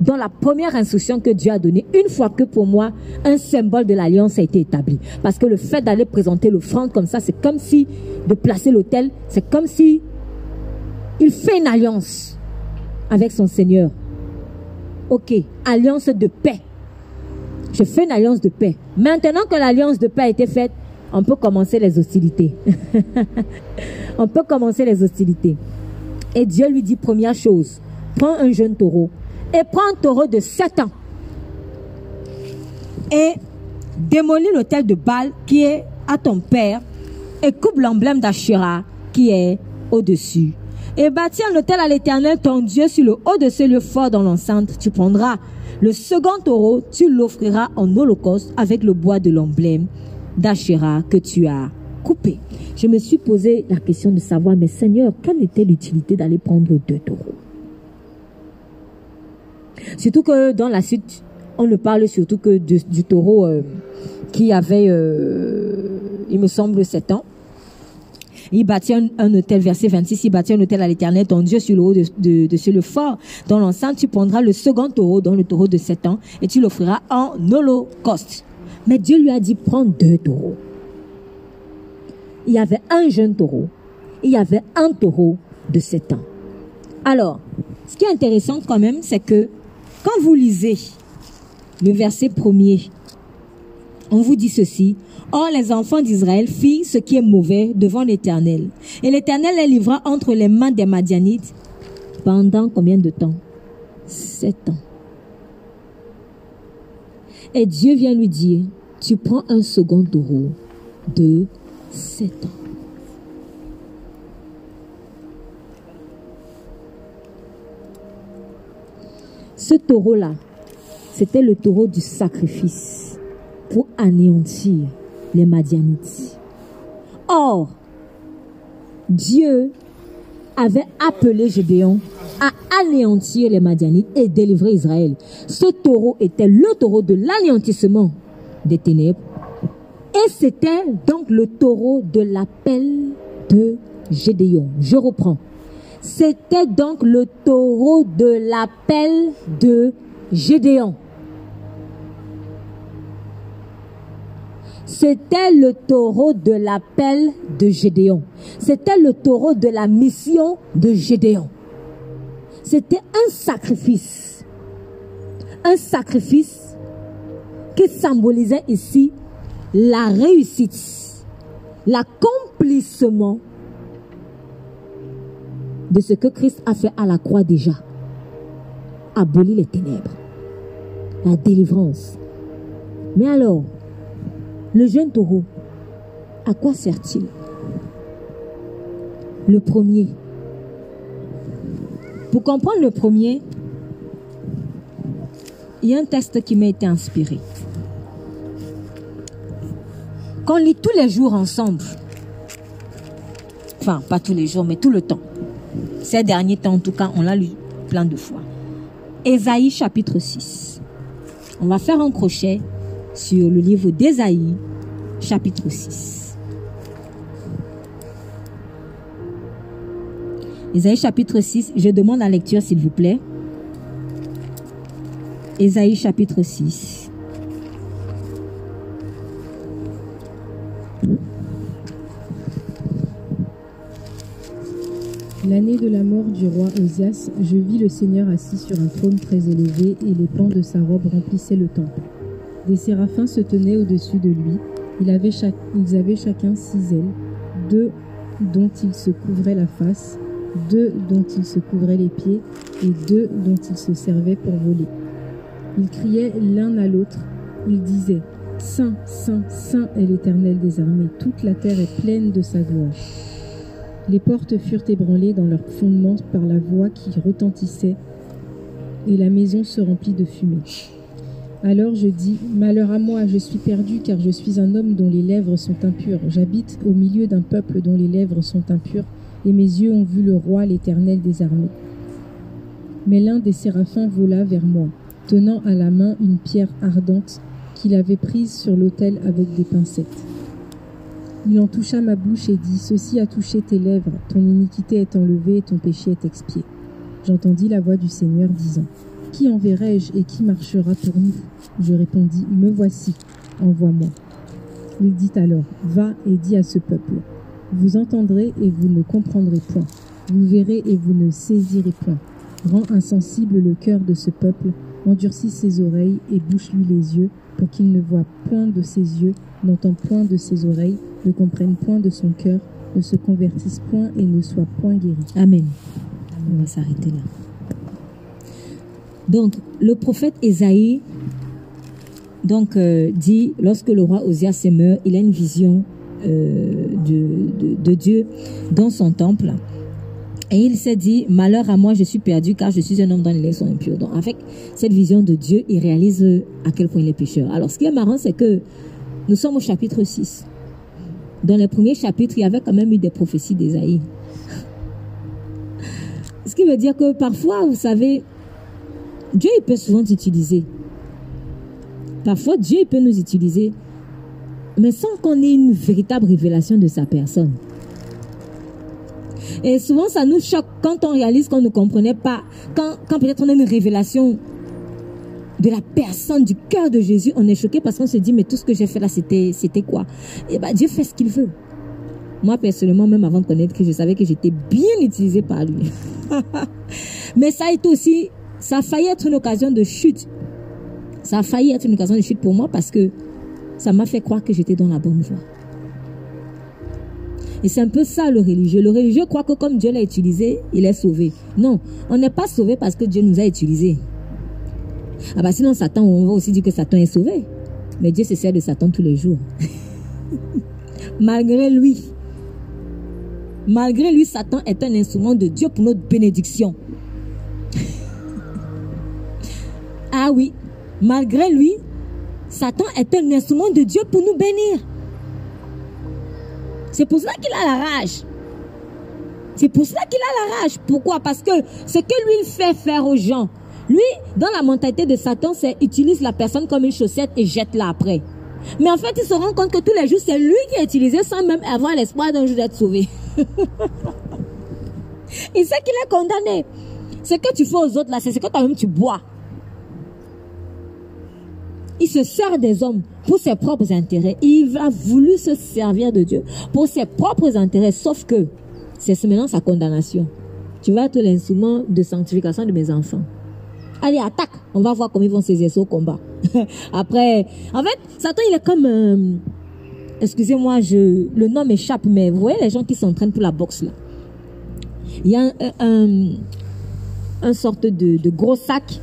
dans la première instruction que Dieu a donnée, une fois que pour moi, un symbole de l'alliance a été établi. Parce que le fait d'aller présenter l'offrande comme ça, c'est comme si, de placer l'autel, c'est comme si il fait une alliance avec son Seigneur. Ok, alliance de paix. je fais une alliance de paix. Maintenant que l'alliance de paix a été faite, on peut commencer les hostilités. on peut commencer les hostilités. Et Dieu lui dit, première chose, prends un jeune taureau et prends un taureau de 7 ans et démolis l'autel de Baal qui est à ton père et coupe l'emblème d'Ashura qui est au-dessus. Et bâtis un hôtel à l'éternel ton Dieu sur le haut de ce lieu fort dans l'enceinte. Tu prendras le second taureau, tu l'offriras en holocauste avec le bois de l'emblème d'Ashura que tu as coupé. Je me suis posé la question de savoir, mais Seigneur, quelle était l'utilité d'aller prendre deux taureaux? Surtout que dans la suite, on ne parle surtout que du taureau euh, qui avait, euh, il me semble, 7 ans. Il bâtit un, hôtel, verset 26, il bâtit un hôtel à l'éternel, ton Dieu sur le haut de, de, le fort. Dans l'enceinte, tu prendras le second taureau, dans le taureau de 7 ans, et tu l'offriras en holocauste. Mais Dieu lui a dit, prends deux taureaux. Il y avait un jeune taureau, il y avait un taureau de 7 ans. Alors, ce qui est intéressant quand même, c'est que quand vous lisez le verset premier, on vous dit ceci. Or, les enfants d'Israël firent ce qui est mauvais devant l'Éternel. Et l'Éternel les livra entre les mains des Madianites pendant combien de temps? Sept ans. Et Dieu vient lui dire, tu prends un second taureau de sept ans. Ce taureau-là, c'était le taureau du sacrifice pour anéantir les Madianites. Or, Dieu avait appelé Gédéon à anéantir les Madianites et délivrer Israël. Ce taureau était le taureau de l'anéantissement des ténèbres et c'était donc le taureau de l'appel de Gédéon. Je reprends. C'était donc le taureau de l'appel de Gédéon. C'était le taureau de l'appel de Gédéon. C'était le taureau de la mission de Gédéon. C'était un sacrifice. Un sacrifice qui symbolisait ici la réussite, l'accomplissement de ce que Christ a fait à la croix déjà. Abolir les ténèbres, la délivrance. Mais alors, le jeune taureau, à quoi sert-il? Le premier. Pour comprendre le premier, il y a un texte qui m'a été inspiré. Qu'on lit tous les jours ensemble. Enfin, pas tous les jours, mais tout le temps. Ces derniers temps, en tout cas, on l'a lu plein de fois. Ésaïe chapitre 6. On va faire un crochet sur le livre d'Ésaïe, chapitre 6. Ésaïe chapitre 6, je demande la lecture s'il vous plaît. Ésaïe chapitre 6. L'année de la mort du roi Osias, je vis le Seigneur assis sur un trône très élevé et les pans de sa robe remplissaient le temple. Des séraphins se tenaient au-dessus de lui. ils avaient chacun six ailes, deux dont ils se couvraient la face, deux dont ils se couvraient les pieds, et deux dont ils se servaient pour voler. Ils criaient l'un à l'autre, ils disaient Saint, Saint, Saint est l'Éternel des armées, toute la terre est pleine de sa gloire. Les portes furent ébranlées dans leurs fondements par la voix qui retentissait, et la maison se remplit de fumée. Alors je dis, Malheur à moi, je suis perdu car je suis un homme dont les lèvres sont impures. J'habite au milieu d'un peuple dont les lèvres sont impures, et mes yeux ont vu le roi, l'Éternel des armées. Mais l'un des séraphins vola vers moi, tenant à la main une pierre ardente qu'il avait prise sur l'autel avec des pincettes. Il en toucha ma bouche et dit, Ceci a touché tes lèvres, ton iniquité est enlevée et ton péché est expié. J'entendis la voix du Seigneur disant, Qui enverrai-je et qui marchera pour nous? Je répondis, Me voici, envoie-moi. Il dit alors, Va et dis à ce peuple, Vous entendrez et vous ne comprendrez point, vous verrez et vous ne saisirez point. Rends insensible le cœur de ce peuple, Endurcis ses oreilles et bouche-lui les yeux, pour qu'il ne voie point de ses yeux, n'entend point de ses oreilles, ne comprenne point de son cœur, ne se convertisse point et ne soit point guéri. Amen. On va s'arrêter là. Donc, le prophète Esaïe donc, euh, dit, lorsque le roi Osias meurt, il a une vision euh, de, de, Dieu dans son temple. Et il s'est dit, malheur à moi, je suis perdu car je suis un homme dont les lèvres sont impurs. Donc, avec cette vision de Dieu, il réalise à quel point il est pécheur. Alors, ce qui est marrant, c'est que nous sommes au chapitre 6. Dans les premiers chapitres, il y avait quand même eu des prophéties d'Ésaïe. Ce qui veut dire que parfois, vous savez, Dieu il peut souvent t'utiliser. Parfois, Dieu peut nous utiliser, mais sans qu'on ait une véritable révélation de sa personne. Et souvent, ça nous choque quand on réalise qu'on ne comprenait pas, quand, peut-être on a une révélation de la personne, du cœur de Jésus, on est choqué parce qu'on se dit, mais tout ce que j'ai fait là, c'était, c'était quoi? Eh bien, Dieu fait ce qu'il veut. Moi, personnellement, même avant de connaître que je savais que j'étais bien utilisé par lui. mais ça a été aussi, ça a failli être une occasion de chute. Ça a failli être une occasion de chute pour moi parce que ça m'a fait croire que j'étais dans la bonne voie. Et c'est un peu ça le religieux. Le religieux croit que comme Dieu l'a utilisé, il est sauvé. Non, on n'est pas sauvé parce que Dieu nous a utilisés. Ah bah sinon Satan, on va aussi dire que Satan est sauvé. Mais Dieu se sert de Satan tous les jours. malgré lui, malgré lui, Satan est un instrument de Dieu pour notre bénédiction. Ah oui, malgré lui, Satan est un instrument de Dieu pour nous bénir. C'est pour cela qu'il a la rage. C'est pour cela qu'il a la rage. Pourquoi? Parce que ce que lui fait faire aux gens, lui, dans la mentalité de Satan, c'est utilise la personne comme une chaussette et jette-la après. Mais en fait, il se rend compte que tous les jours, c'est lui qui est utilisé sans même avoir l'espoir d'un jour d'être sauvé. il sait qu'il est condamné. Ce que tu fais aux autres là, c'est ce que toi-même tu bois. Il se sert des hommes pour ses propres intérêts. Il a voulu se servir de Dieu pour ses propres intérêts, sauf que c'est maintenant sa condamnation. Tu vas être l'instrument de sanctification de mes enfants. Allez, attaque. On va voir comment ils vont saisir au combat. Après, en fait, Satan, il est comme... Euh, excusez-moi, je, le nom m'échappe, mais vous voyez les gens qui s'entraînent pour la boxe là. Il y a un, un, sorte de, de, gros sac.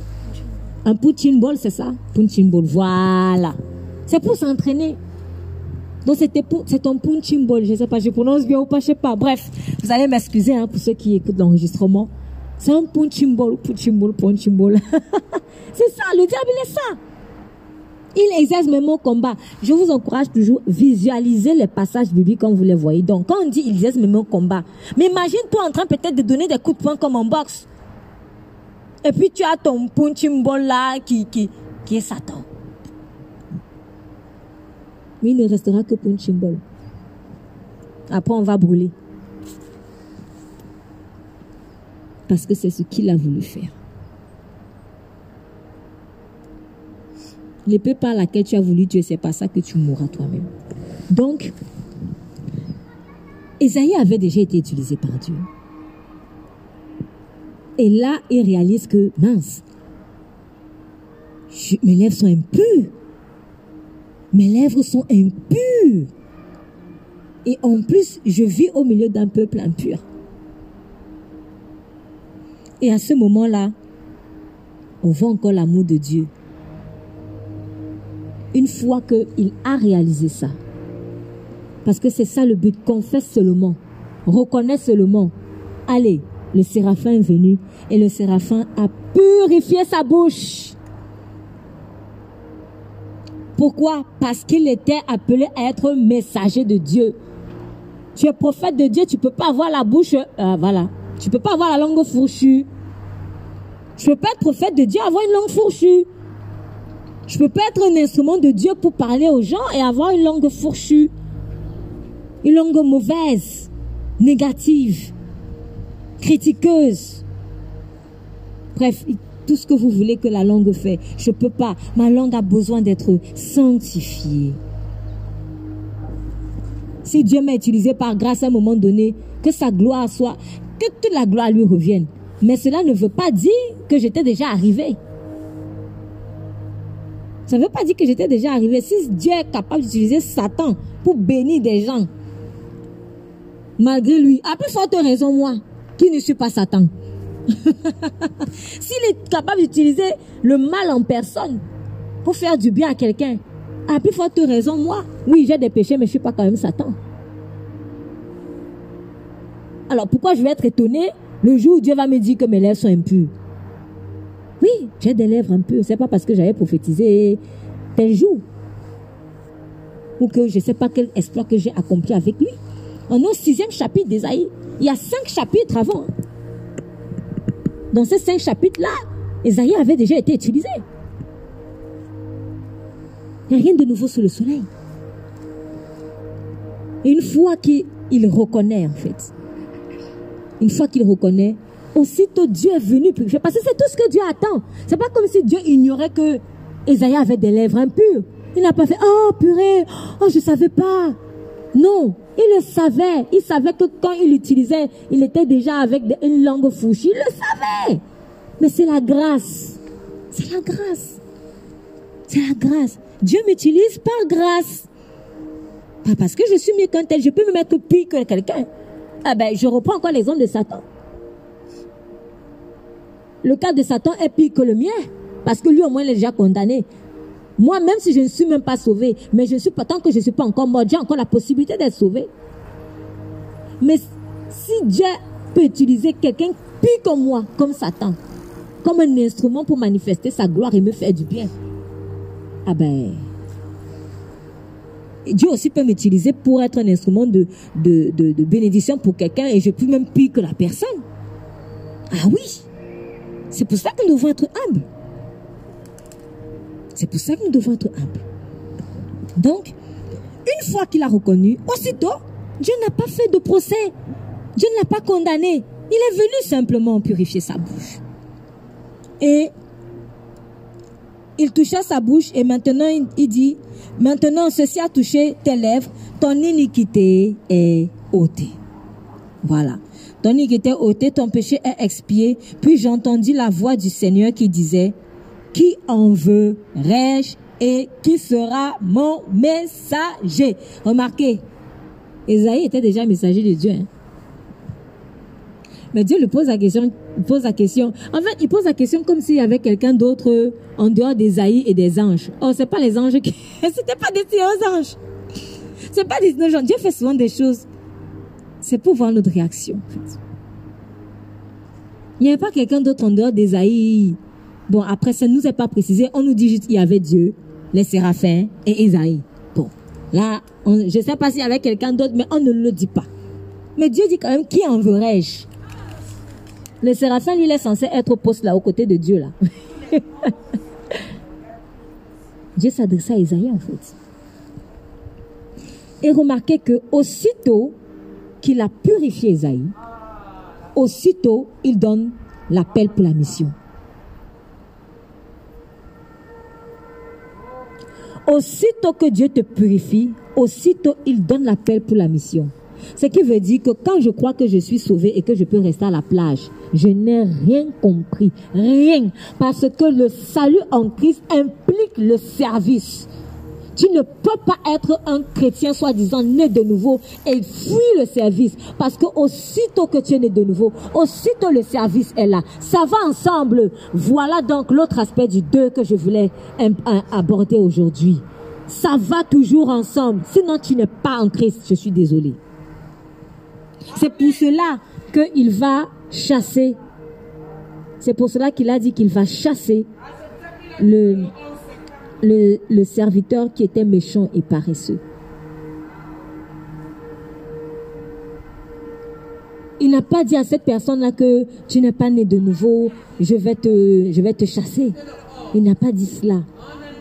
Un punching ball, c'est ça? Punching ball, voilà. C'est pour s'entraîner. Donc c'était c'est un punching ball, je sais pas, je prononce bien ou pas, je sais pas. Bref, vous allez m'excuser hein, pour ceux qui écoutent l'enregistrement. C'est un punching ball, punching ball, punching ball. c'est ça, le diable, il est ça. Il exerce même au combat. Je vous encourage toujours à visualiser les passages bibliques comme vous les voyez. Donc, quand on dit il exerce même au combat, mais imagine-toi en train peut-être de donner des coups de poing comme en boxe. Et puis tu as ton punching ball là qui, qui, qui est Satan. Mais il ne restera que punching ball. Après, on va brûler. parce que c'est ce qu'il a voulu faire. L'épée par laquelle tu as voulu Dieu, c'est pas ça que tu mourras toi-même. Donc, Esaïe avait déjà été utilisé par Dieu. Et là, il réalise que, mince, mes lèvres sont impures. Mes lèvres sont impures. Et en plus, je vis au milieu d'un peuple impur. Et à ce moment-là, on voit encore l'amour de Dieu. Une fois qu'il a réalisé ça. Parce que c'est ça le but. Confesse seulement. Reconnais seulement. Allez, le séraphin est venu et le séraphin a purifié sa bouche. Pourquoi? Parce qu'il était appelé à être messager de Dieu. Tu es prophète de Dieu, tu peux pas avoir la bouche, euh, voilà, tu peux pas avoir la langue fourchue. Je peux pas être prophète de Dieu, avoir une langue fourchue. Je peux pas être un instrument de Dieu pour parler aux gens et avoir une langue fourchue. Une langue mauvaise, négative, critiqueuse. Bref, tout ce que vous voulez que la langue fait. Je peux pas. Ma langue a besoin d'être sanctifiée. Si Dieu m'a utilisé par grâce à un moment donné, que sa gloire soit, que toute la gloire lui revienne. Mais cela ne veut pas dire que j'étais déjà arrivé. Ça ne veut pas dire que j'étais déjà arrivé. Si Dieu est capable d'utiliser Satan pour bénir des gens, malgré lui, à plus forte raison, moi, qui ne suis pas Satan. S'il est capable d'utiliser le mal en personne pour faire du bien à quelqu'un, à plus forte raison, moi, oui, j'ai des péchés, mais je suis pas quand même Satan. Alors pourquoi je vais être étonné le jour où Dieu va me dire que mes lèvres sont impures? Oui, j'ai des lèvres impures. C'est pas parce que j'avais prophétisé tel jour. Ou que je sais pas quel espoir que j'ai accompli avec lui. En au sixième chapitre d'Ésaïe, il y a cinq chapitres avant. Dans ces cinq chapitres-là, Ésaïe avait déjà été utilisé. Il n'y a rien de nouveau sous le soleil. Et une fois qu'il reconnaît, en fait, une fois qu'il reconnaît, aussitôt Dieu est venu purifier. Parce que c'est tout ce que Dieu attend. C'est pas comme si Dieu ignorait que Esaïe avait des lèvres impures. Il n'a pas fait, oh purée, oh je savais pas. Non, il le savait. Il savait que quand il utilisait, il était déjà avec une langue fouchée. Il le savait. Mais c'est la grâce. C'est la grâce. C'est la grâce. Dieu m'utilise par grâce. Pas parce que je suis mieux qu'un tel. Je peux me mettre pire que quelqu'un. Ah ben, je reprends encore l'exemple de Satan. Le cas de Satan est pire que le mien. Parce que lui, au moins, il est déjà condamné. Moi, même si je ne suis même pas sauvé, mais je suis pas, tant que je ne suis pas encore mort, j'ai encore la possibilité d'être sauvé. Mais si Dieu peut utiliser quelqu'un pire que moi, comme Satan, comme un instrument pour manifester sa gloire et me faire du bien, ah ben, Dieu aussi peut m'utiliser pour être un instrument de, de, de, bénédiction pour quelqu'un et je peux même pire que la personne. Ah oui, c'est pour ça que nous devons être humbles. C'est pour ça que nous devons être humbles. Donc, une fois qu'il a reconnu, aussitôt, Dieu n'a pas fait de procès. Dieu ne l'a pas condamné. Il est venu simplement purifier sa bouche. Et il toucha sa bouche et maintenant il dit, maintenant ceci a touché tes lèvres, ton iniquité est ôtée. Voilà. Ton iniquité est ôtée, ton péché est expié. Puis j'entendis la voix du Seigneur qui disait, qui en veut je et qui sera mon messager. Remarquez, Esaïe était déjà messager de Dieu. Hein. Mais Dieu lui pose la question, pose la question. En fait, il pose la question comme s'il y avait quelqu'un d'autre en dehors des Aïe et des anges. Oh, c'est pas les anges qui, c'était pas destiné aux anges. C'est pas destiné aux gens. Dieu fait souvent des choses. C'est pour voir notre réaction, Il n'y avait pas quelqu'un d'autre en dehors des Aïe. Bon, après, ça ne nous est pas précisé. On nous dit juste qu'il y avait Dieu, les séraphins et Esaïe. Bon, là, je ne sais pas s'il y avait quelqu'un d'autre, mais on ne le dit pas. Mais Dieu dit quand même, qui en je le séraphin, lui, il est censé être au poste là, aux côtés de Dieu, là. Dieu s'adressait à Isaïe, en fait. Et remarquez que aussitôt qu'il a purifié Isaïe, aussitôt il donne l'appel pour la mission. Aussitôt que Dieu te purifie, aussitôt il donne l'appel pour la mission. Ce qui veut dire que quand je crois que je suis sauvé et que je peux rester à la plage, je n'ai rien compris. Rien. Parce que le salut en Christ implique le service. Tu ne peux pas être un chrétien soi-disant né de nouveau et fuir le service. Parce que aussitôt que tu es né de nouveau, aussitôt le service est là. Ça va ensemble. Voilà donc l'autre aspect du deux que je voulais aborder aujourd'hui. Ça va toujours ensemble. Sinon, tu n'es pas en Christ. Je suis désolé. C'est pour cela qu'il va chasser. C'est pour cela qu'il a dit qu'il va chasser le, le, serviteur qui était méchant et paresseux. Il n'a pas dit à cette personne-là que tu n'es pas né de nouveau, je vais te, je vais te chasser. Il n'a pas dit cela.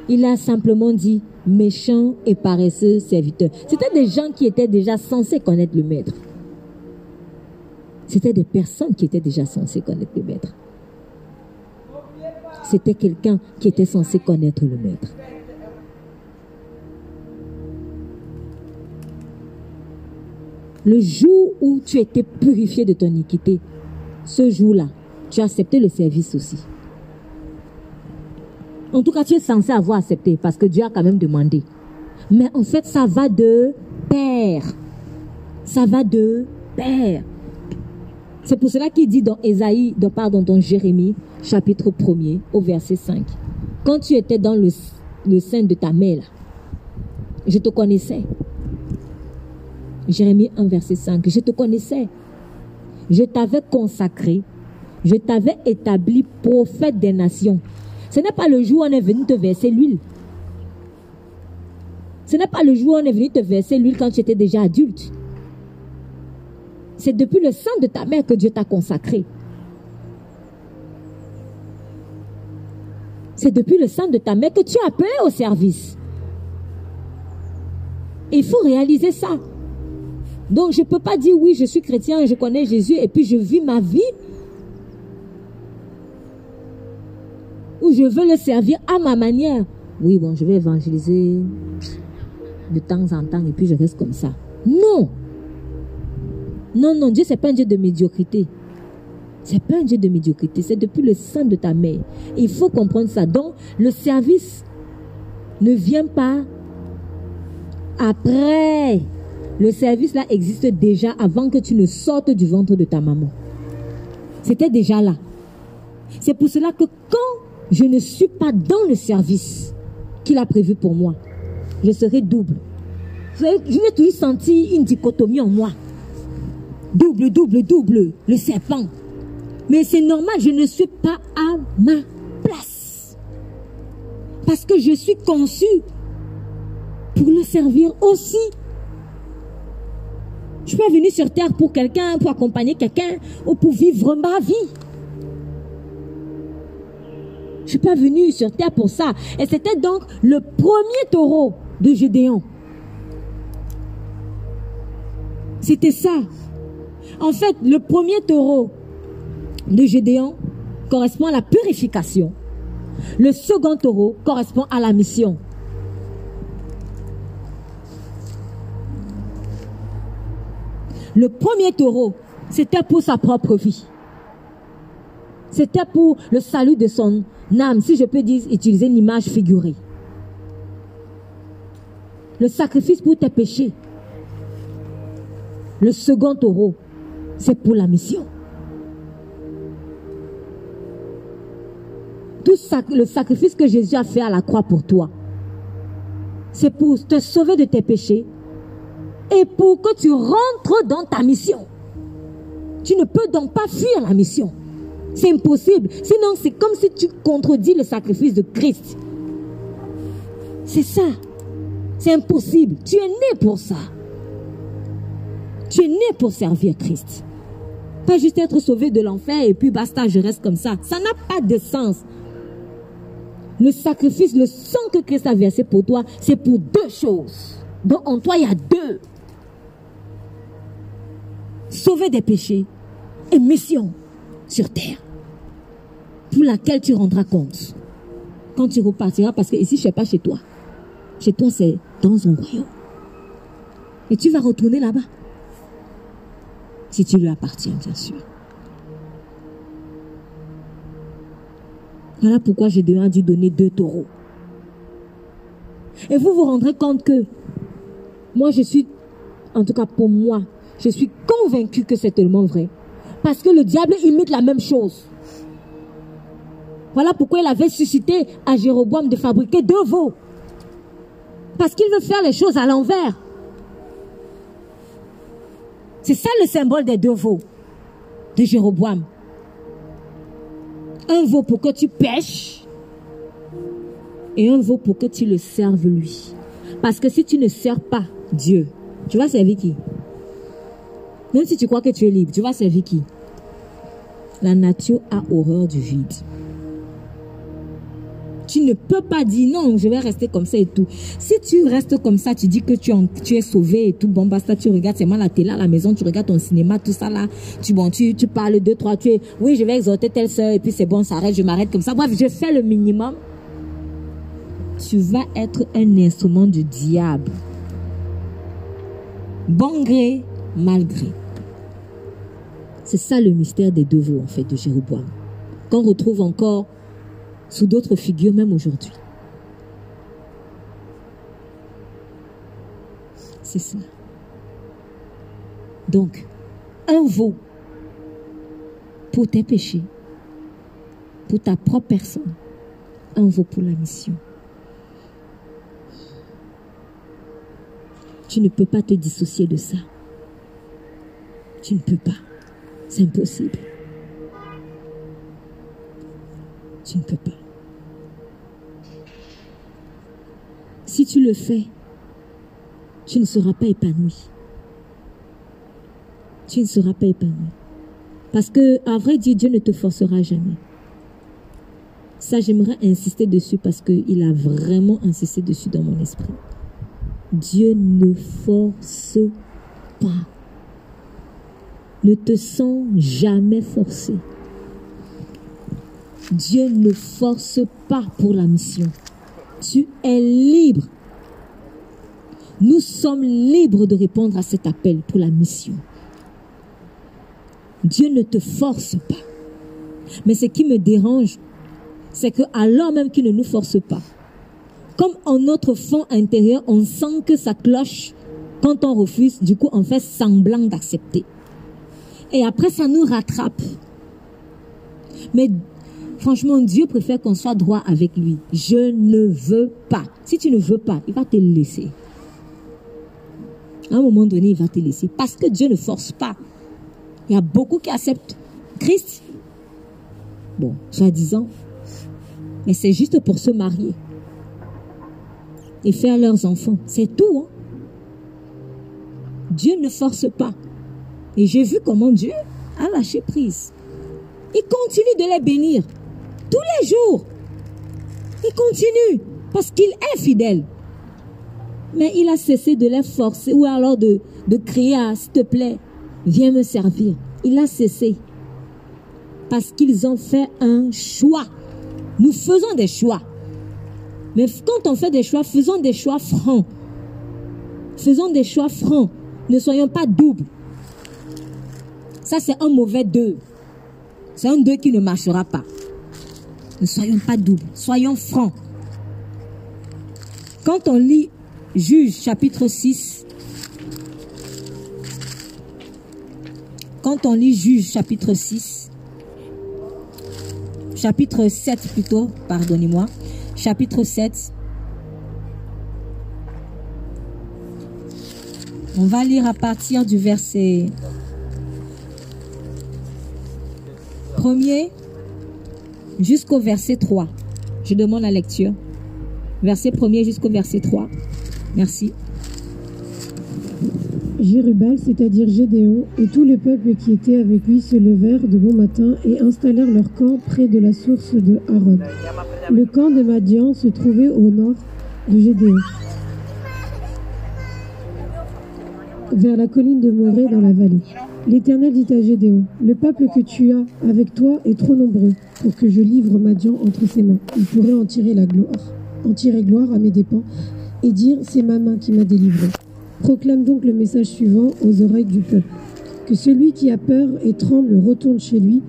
Il a simplement dit méchant et paresseux serviteur. C'était des gens qui étaient déjà censés connaître le maître. C'était des personnes qui étaient déjà censées connaître le maître. C'était quelqu'un qui était censé connaître le maître. Le jour où tu étais purifié de ton iniquité, ce jour-là, tu as accepté le service aussi. En tout cas, tu es censé avoir accepté parce que Dieu a quand même demandé. Mais en fait, ça va de père. Ça va de père. C'est pour cela qu'il dit dans Ésaïe, dans, pardon, dans Jérémie, chapitre 1er, au verset 5. Quand tu étais dans le, le sein de ta mère, je te connaissais. Jérémie 1, verset 5. Je te connaissais. Je t'avais consacré. Je t'avais établi prophète des nations. Ce n'est pas le jour où on est venu te verser l'huile. Ce n'est pas le jour où on est venu te verser l'huile quand tu étais déjà adulte. C'est depuis le sang de ta mère que Dieu t'a consacré. C'est depuis le sang de ta mère que tu as appelé au service. Il faut réaliser ça. Donc je ne peux pas dire oui, je suis chrétien, je connais Jésus et puis je vis ma vie où je veux le servir à ma manière. Oui, bon, je vais évangéliser de temps en temps et puis je reste comme ça. Non. Non, non, Dieu, c'est pas un Dieu de médiocrité. C'est pas un Dieu de médiocrité, c'est depuis le sang de ta mère. Il faut comprendre ça. Donc, le service ne vient pas après. Le service là existe déjà avant que tu ne sortes du ventre de ta maman. C'était déjà là. C'est pour cela que quand je ne suis pas dans le service qu'il a prévu pour moi, je serai double. Je vais toujours sentir une dichotomie en moi. Double, double, double, le serpent. Mais c'est normal, je ne suis pas à ma place. Parce que je suis conçu pour le servir aussi. Je suis pas venu sur terre pour quelqu'un, pour accompagner quelqu'un ou pour vivre ma vie. Je suis pas venu sur terre pour ça. Et c'était donc le premier taureau de Gédéon. C'était ça. En fait, le premier taureau de Gédéon correspond à la purification. Le second taureau correspond à la mission. Le premier taureau, c'était pour sa propre vie. C'était pour le salut de son âme, si je peux dire, utiliser une image figurée. Le sacrifice pour tes péchés. Le second taureau, c'est pour la mission. Tout le sacrifice que Jésus a fait à la croix pour toi, c'est pour te sauver de tes péchés et pour que tu rentres dans ta mission. Tu ne peux donc pas fuir la mission. C'est impossible. Sinon, c'est comme si tu contredis le sacrifice de Christ. C'est ça. C'est impossible. Tu es né pour ça. Tu es né pour servir Christ. Pas juste être sauvé de l'enfer et puis basta, je reste comme ça. Ça n'a pas de sens. Le sacrifice, le sang que Christ a versé pour toi, c'est pour deux choses. Donc en toi, il y a deux. Sauver des péchés et mission sur terre pour laquelle tu rendras compte quand tu repartiras parce que ici, je ne suis pas chez toi. Chez toi, c'est dans un royaume. Et tu vas retourner là-bas. Si tu lui appartiens, bien sûr. Voilà pourquoi j'ai dû donner deux taureaux. Et vous vous rendrez compte que moi, je suis, en tout cas pour moi, je suis convaincu que c'est tellement vrai. Parce que le diable imite la même chose. Voilà pourquoi il avait suscité à Jéroboam de fabriquer deux veaux. Parce qu'il veut faire les choses à l'envers. C'est ça le symbole des deux veaux de Jéroboam. Un veau pour que tu pêches et un veau pour que tu le serves lui. Parce que si tu ne sers pas Dieu, tu vas servir qui? Même si tu crois que tu es libre, tu vas servir qui? La nature a horreur du vide. Tu ne peux pas dire non, je vais rester comme ça et tout. Si tu restes comme ça, tu dis que tu, es sauvé et tout, bon, basta, tu regardes seulement la télé à la maison, tu regardes ton cinéma, tout ça là, tu, bon, tu, tu parles deux, trois, tu es, oui, je vais exhorter telle soeur et puis c'est bon, ça arrête, je m'arrête comme ça. Bref, je fais le minimum. Tu vas être un instrument du diable. Bon gré, mal gré. C'est ça le mystère des deux en fait, de Jéroboam. Qu'on retrouve encore sous d'autres figures même aujourd'hui. C'est cela. Donc, un veau pour tes péchés, pour ta propre personne, un veau pour la mission. Tu ne peux pas te dissocier de ça. Tu ne peux pas. C'est impossible. Tu ne peux pas. Si tu le fais, tu ne seras pas épanoui. Tu ne seras pas épanoui. Parce que, à vrai dire, Dieu ne te forcera jamais. Ça, j'aimerais insister dessus parce qu'il a vraiment insisté dessus dans mon esprit. Dieu ne force pas. Ne te sens jamais forcé. Dieu ne force pas pour la mission. Tu es libre. Nous sommes libres de répondre à cet appel pour la mission. Dieu ne te force pas. Mais ce qui me dérange, c'est que alors même qu'il ne nous force pas, comme en notre fond intérieur, on sent que ça cloche quand on refuse, du coup, on fait semblant d'accepter. Et après, ça nous rattrape. Mais franchement, Dieu préfère qu'on soit droit avec lui. Je ne veux pas. Si tu ne veux pas, il va te laisser. À un moment donné, il va te laisser. Parce que Dieu ne force pas. Il y a beaucoup qui acceptent Christ. Bon, soi-disant. Mais c'est juste pour se marier et faire leurs enfants. C'est tout. Hein. Dieu ne force pas. Et j'ai vu comment Dieu a lâché prise. Il continue de les bénir tous les jours. Il continue parce qu'il est fidèle. Mais il a cessé de les forcer ou alors de, de crier, s'il te plaît, viens me servir. Il a cessé parce qu'ils ont fait un choix. Nous faisons des choix. Mais quand on fait des choix, faisons des choix francs. Faisons des choix francs. Ne soyons pas doubles. Ça, c'est un mauvais deux. C'est un deux qui ne marchera pas. Ne soyons pas doubles. Soyons francs. Quand on lit Juge chapitre 6, quand on lit Juge chapitre 6, chapitre 7 plutôt, pardonnez-moi, chapitre 7. On va lire à partir du verset premier jusqu'au verset 3. Je demande la lecture. Verset premier jusqu'au verset 3. Merci. Jérubal, c'est-à-dire Gédéon, et tout le peuple qui était avec lui se levèrent de bon matin et installèrent leur camp près de la source de Harod. Le camp de Madian se trouvait au nord de Gédéon, vers la colline de Morée dans la vallée. L'Éternel dit à Gédéon, le peuple que tu as avec toi est trop nombreux pour que je livre Madian entre ses mains. Il pourrait en tirer la gloire, en tirer gloire à mes dépens et dire, c'est ma main qui m'a délivré. Proclame donc le message suivant aux oreilles du peuple. Que celui qui a peur et tremble retourne chez lui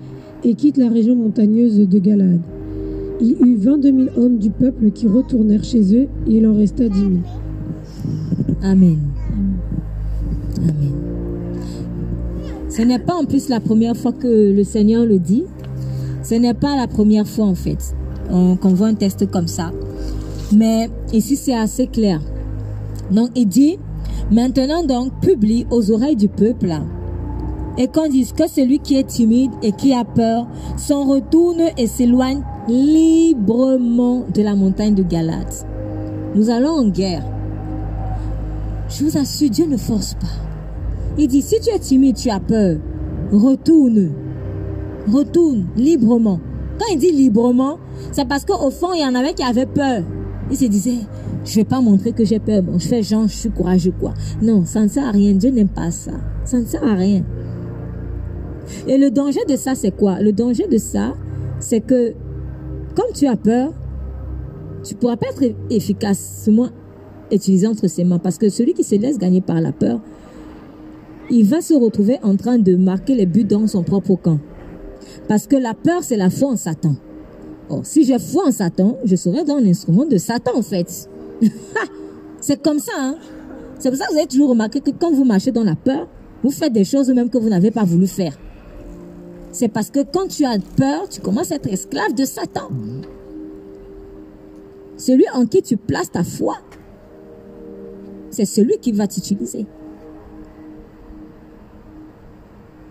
et quitte la région montagneuse de Galaad. Il y eut 22 000 hommes du peuple qui retournèrent chez eux et il en resta 10 000. Amen. Amen. Ce n'est pas en plus la première fois que le Seigneur le dit. Ce n'est pas la première fois en fait qu'on voit un texte comme ça. Mais ici c'est assez clair. Donc il dit, Maintenant donc, publie aux oreilles du peuple et qu'on dise que celui qui est timide et qui a peur s'en retourne et s'éloigne librement de la montagne de Galate. Nous allons en guerre. Je vous assure, Dieu ne force pas. Il dit, si tu es timide, tu as peur, retourne. Retourne librement. Quand il dit librement, c'est parce qu'au fond, il y en avait qui avaient peur. Il se disait, je vais pas montrer que j'ai peur. Bon, je fais genre, je suis courageux, quoi. Non, ça ne sert à rien. Dieu n'aime pas ça. Ça ne sert à rien. Et le danger de ça, c'est quoi? Le danger de ça, c'est que, comme tu as peur, tu pourras pas être efficacement utilisé entre ses mains. Parce que celui qui se laisse gagner par la peur, il va se retrouver en train de marquer les buts dans son propre camp. Parce que la peur, c'est la foi en Satan. Oh, si j'ai foi en Satan, je serai dans l'instrument de Satan en fait. C'est comme ça. Hein? C'est pour ça que vous avez toujours remarqué que quand vous marchez dans la peur, vous faites des choses même que vous n'avez pas voulu faire. C'est parce que quand tu as peur, tu commences à être esclave de Satan. Celui en qui tu places ta foi, c'est celui qui va t'utiliser.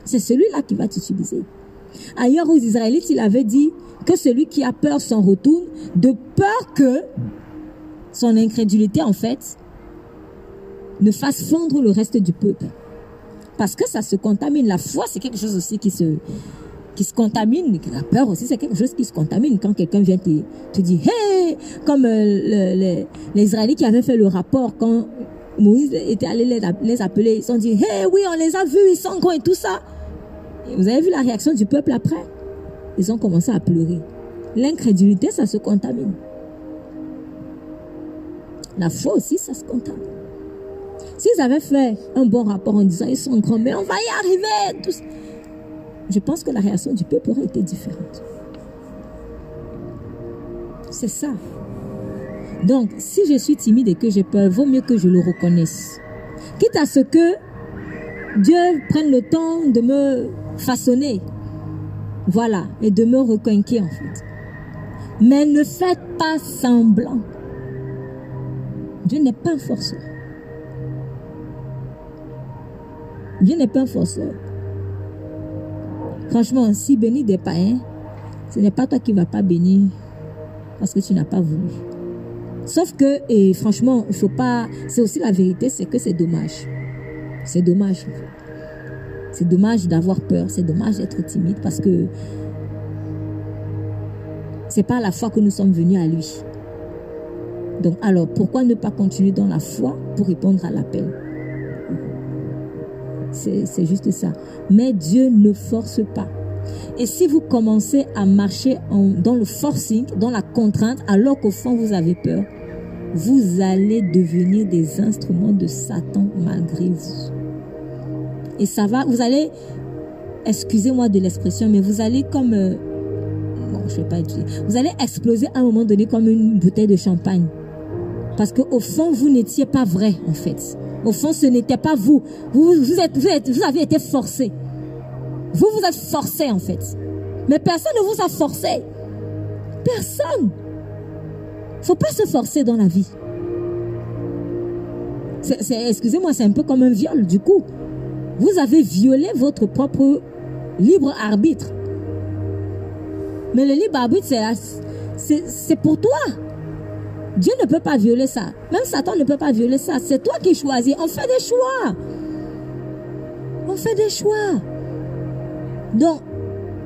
C'est celui-là qui va t'utiliser. Ailleurs aux Israélites, il avait dit que celui qui a peur s'en retourne de peur que son incrédulité, en fait, ne fasse fondre le reste du peuple. Parce que ça se contamine. La foi, c'est quelque chose aussi qui se, qui se contamine. La peur aussi, c'est quelque chose qui se contamine. Quand quelqu'un vient te, te dire, hey, comme euh, les, Israélites qui avaient fait le rapport quand Moïse était allé les, appeler, ils ont dit, hey, oui, on les a vus, ils sont grands et tout ça. Vous avez vu la réaction du peuple après? Ils ont commencé à pleurer. L'incrédulité, ça se contamine. La foi aussi, ça se contamine. S'ils avaient fait un bon rapport en disant ils sont grands, mais on va y arriver, je pense que la réaction du peuple aurait été différente. C'est ça. Donc, si je suis timide et que j'ai peur, vaut mieux que je le reconnaisse. Quitte à ce que Dieu prenne le temps de me façonner. Voilà, et de me en fait. Mais ne faites pas semblant. Dieu n'est pas un forceur. Dieu n'est pas un forceur. Franchement, si bénir des païens, ce n'est pas toi qui ne vas pas bénir parce que tu n'as pas voulu. Sauf que, et franchement, il faut pas. C'est aussi la vérité, c'est que c'est dommage. C'est dommage. C'est dommage d'avoir peur, c'est dommage d'être timide parce que c'est pas la foi que nous sommes venus à lui. Donc, alors, pourquoi ne pas continuer dans la foi pour répondre à l'appel? C'est juste ça. Mais Dieu ne force pas. Et si vous commencez à marcher dans le forcing, dans la contrainte, alors qu'au fond vous avez peur, vous allez devenir des instruments de Satan malgré vous. Et ça va, vous allez, excusez-moi de l'expression, mais vous allez comme, euh, bon, je vais pas dire, vous allez exploser à un moment donné comme une bouteille de champagne. Parce qu'au fond, vous n'étiez pas vrai, en fait. Au fond, ce n'était pas vous. Vous, vous, vous, êtes, vous avez été forcé. Vous vous êtes forcé, en fait. Mais personne ne vous a forcé. Personne. Faut pas se forcer dans la vie. Excusez-moi, c'est un peu comme un viol, du coup. Vous avez violé votre propre libre arbitre. Mais le libre arbitre, c'est pour toi. Dieu ne peut pas violer ça. Même Satan ne peut pas violer ça. C'est toi qui choisis. On fait des choix. On fait des choix. Donc,